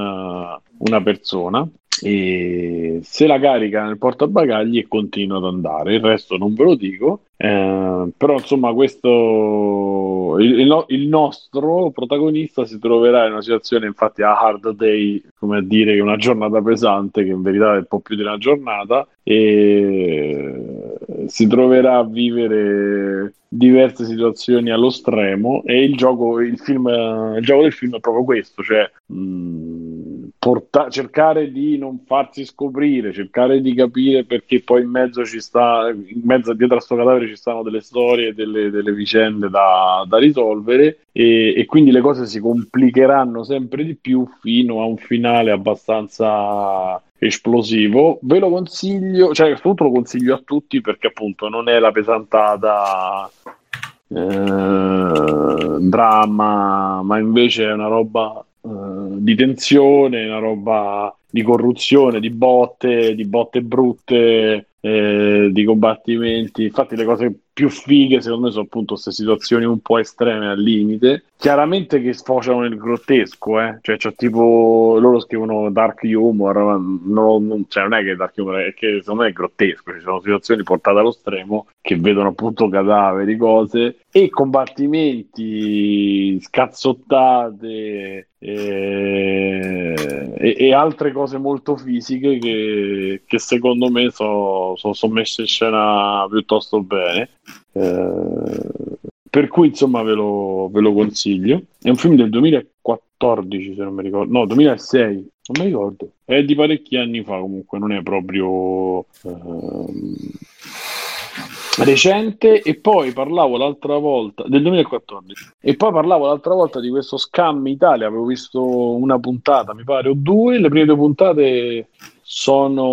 una persona e se la carica nel portabagagli e continua ad andare. Il resto non ve lo dico, eh, però insomma questo il, il il nostro protagonista si troverà in una situazione infatti a hard day, come a dire che è una giornata pesante, che in verità è un po' più di una giornata, e si troverà a vivere diverse situazioni allo stremo e il gioco, il film, il gioco del film è proprio questo, cioè mh, porta- cercare di non farsi scoprire, cercare di capire perché poi in mezzo ci sta, in mezzo dietro a sto cadavere ci stanno delle storie, delle, delle vicende da, da risolvere e, e quindi le cose si complicheranno sempre di più fino a un finale abbastanza esplosivo. Ve lo consiglio, cioè soprattutto lo consiglio a tutti perché appunto non è la pesantata eh, dramma, ma invece è una roba eh, di tensione, una roba di corruzione, di botte, di botte brutte, eh, di combattimenti. Infatti, le cose più fighe, secondo me, sono appunto queste situazioni un po' estreme al limite. Chiaramente che sfociano nel grottesco, eh? cioè, c'è tipo loro scrivono dark humor, ma no, non, cioè, non è che dark humor, è che secondo me è grottesco. Ci sono situazioni portate allo stremo che vedono appunto cadaveri, cose e combattimenti, scazzottate. eh, E, e altre cose molto fisiche che, che secondo me sono so, so messe in scena piuttosto bene. Eh, per cui insomma ve lo, ve lo consiglio. È un film del 2014 se non mi ricordo, no 2006, non mi ricordo. È di parecchi anni fa comunque, non è proprio ehm, recente. E poi parlavo l'altra volta del 2014 e poi parlavo l'altra volta di questo scam Italia. Avevo visto una puntata, mi pare, o due. Le prime due puntate sono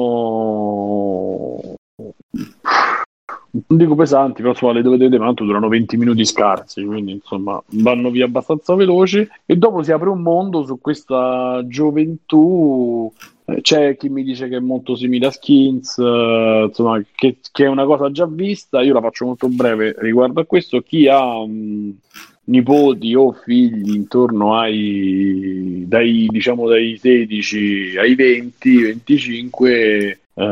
non dico pesanti, però insomma le dovete vedere, tanto durano 20 minuti scarsi, quindi insomma vanno via abbastanza veloci e dopo si apre un mondo su questa gioventù. Eh, C'è chi mi dice che è molto simile a Skins, eh, insomma, che, che è una cosa già vista. Io la faccio molto breve riguardo a questo. Chi ha mh, nipoti o figli intorno ai dai, diciamo, dai 16 ai 20, 25, eh,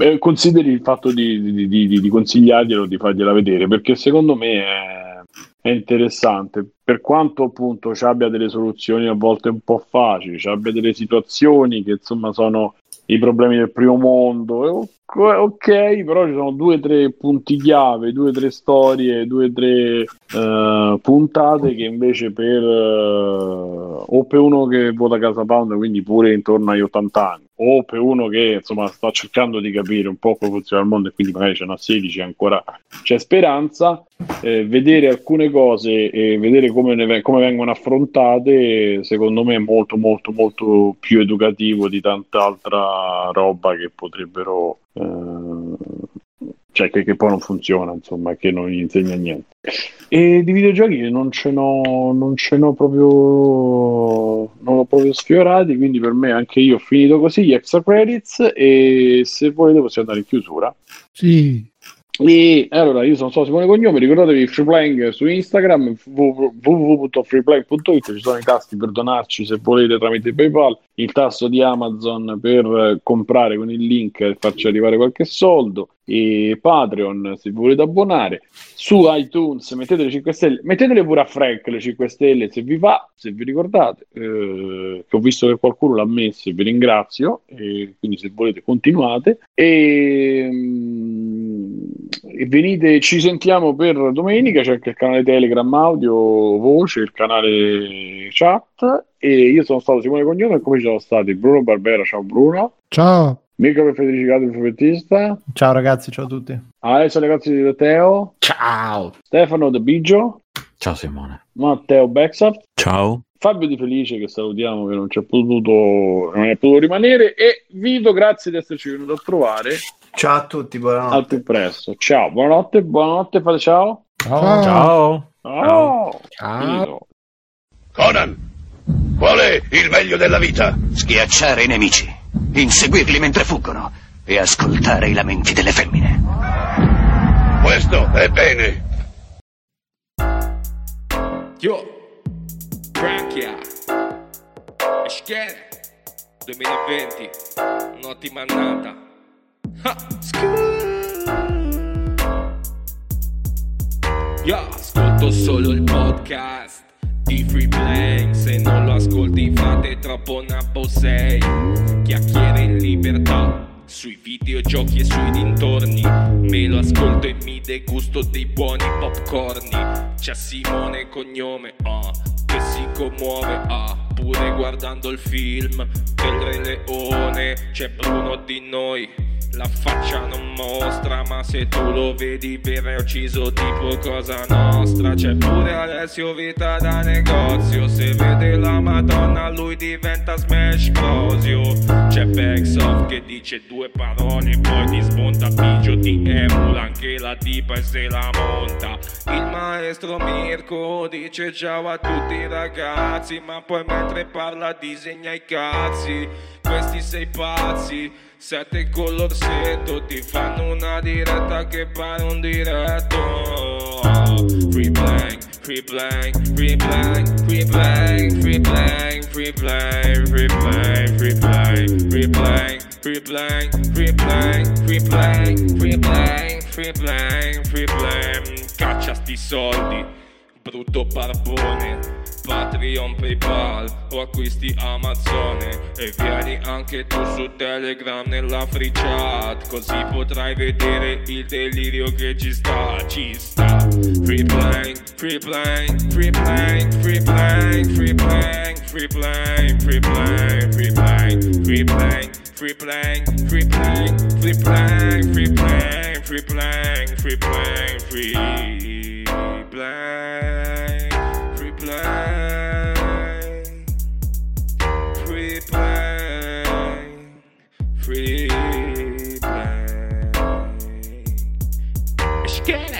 eh, consideri il fatto di, di, di, di- consigliarglielo, di fargliela vedere, perché secondo me è, è interessante, per quanto appunto ci abbia delle soluzioni a volte un po' facili, ci abbia delle situazioni che insomma sono i problemi del primo mondo, ok, però ci sono due o tre punti chiave, due o tre storie, due o tre eh, puntate che invece per eh, o per uno che vota Casa Pound, quindi pure intorno agli 80 anni, o per uno che insomma sta cercando di capire un po' come funziona il mondo e quindi magari c'è una 16 ancora. C'è speranza, eh, vedere alcune cose e vedere come, ne come vengono affrontate, secondo me è molto molto molto più educativo di tanta altra roba che potrebbero eh, cioè che, che poi non funziona, insomma, che non gli insegna niente. E di videogiochi non ce n'ho, non ce n'ho proprio, non ho proprio sfiorati, quindi per me anche io ho finito così gli extra credits e se volete possiamo andare in chiusura. Sì, E allora io sono stato Simone Cognome, ricordatevi Freeplaying su Instagram, www.freeplaying.it, ci sono i tasti per donarci se volete tramite PayPal, il tasto di Amazon per comprare con il link e farci arrivare qualche soldo e Patreon se volete abbonare. Su iTunes mettete le 5 stelle, mettetele pure a Frank le 5 stelle se vi va, se vi ricordate, eh, che ho visto che qualcuno l'ha messo e vi ringrazio, e quindi se volete continuate. E, mm, e venite, ci sentiamo per domenica, c'è anche il canale Telegram audio, voce, il canale chat e io sono stato Simone Cognome e come ci sono stati Bruno Barbera, ciao Bruno, ciao. Per Federicato il fumettista, Ciao ragazzi, ciao a tutti. Alessio Ragazzi di Teo, Ciao. Stefano De Biggio, Ciao Simone. Matteo Bexart, Ciao. Fabio Di Felice che salutiamo che non c'è potuto, non è potuto rimanere e Vito grazie di esserci venuto a trovare Ciao a tutti, al buonanotte. più presto ciao buonanotte buonanotte fate ciao Ciao. Ciao. ciao, Ciao. Conan, qual è il meglio della vita? Schiacciare i nemici, inseguirli mentre fuggono e ascoltare i lamenti delle femmine. Questo è bene. Yo, Branchia, Eschere, 2020, un'ottima annata. Ha, Io ascolto solo il podcast di Free Playing, se non lo ascolti fate troppo nabbo sei. Chiacchiere in libertà. Sui videogiochi e sui dintorni Me lo ascolto e mi degusto dei buoni popcorni C'è Simone cognome, ah Che si commuove, ah Pure guardando il film del Re Leone C'è Bruno di noi La faccia non mostra, ma se tu lo vedi vero è ucciso tipo cosa nostra. C'è pure Alessio Vita da negozio. Se vede la Madonna lui diventa smash prosio. C'è Backsoft che dice due parole, poi ti smonta Pigio, ti emula anche la tipa e se la monta. Il maestro Mirko dice ciao a tutti i ragazzi, ma poi mentre parla disegna i cazzi. Questi sei pazzi. Sette con l'orsetto ti fanno una diretta che pare un diretto Free blank, free blank, free blank, free blank, free blank, free blank, free blank, free blank, free blank, free blank, free blank, free blank, free blank, free blank, free blank Caccia sti soldi, brutto barbone Patreon, Paypal o acquisti Amazone E vieni anche tu su Telegram nella free chat Così potrai vedere il delirio che ci sta, ci sta Free blank, free blank, free blank, free blank, free blank, free blank, free blank, free blank, free blank Free blank, free blank, free blank, free blank, free blank, free blank, free play, free play, free play, free play. Esquece.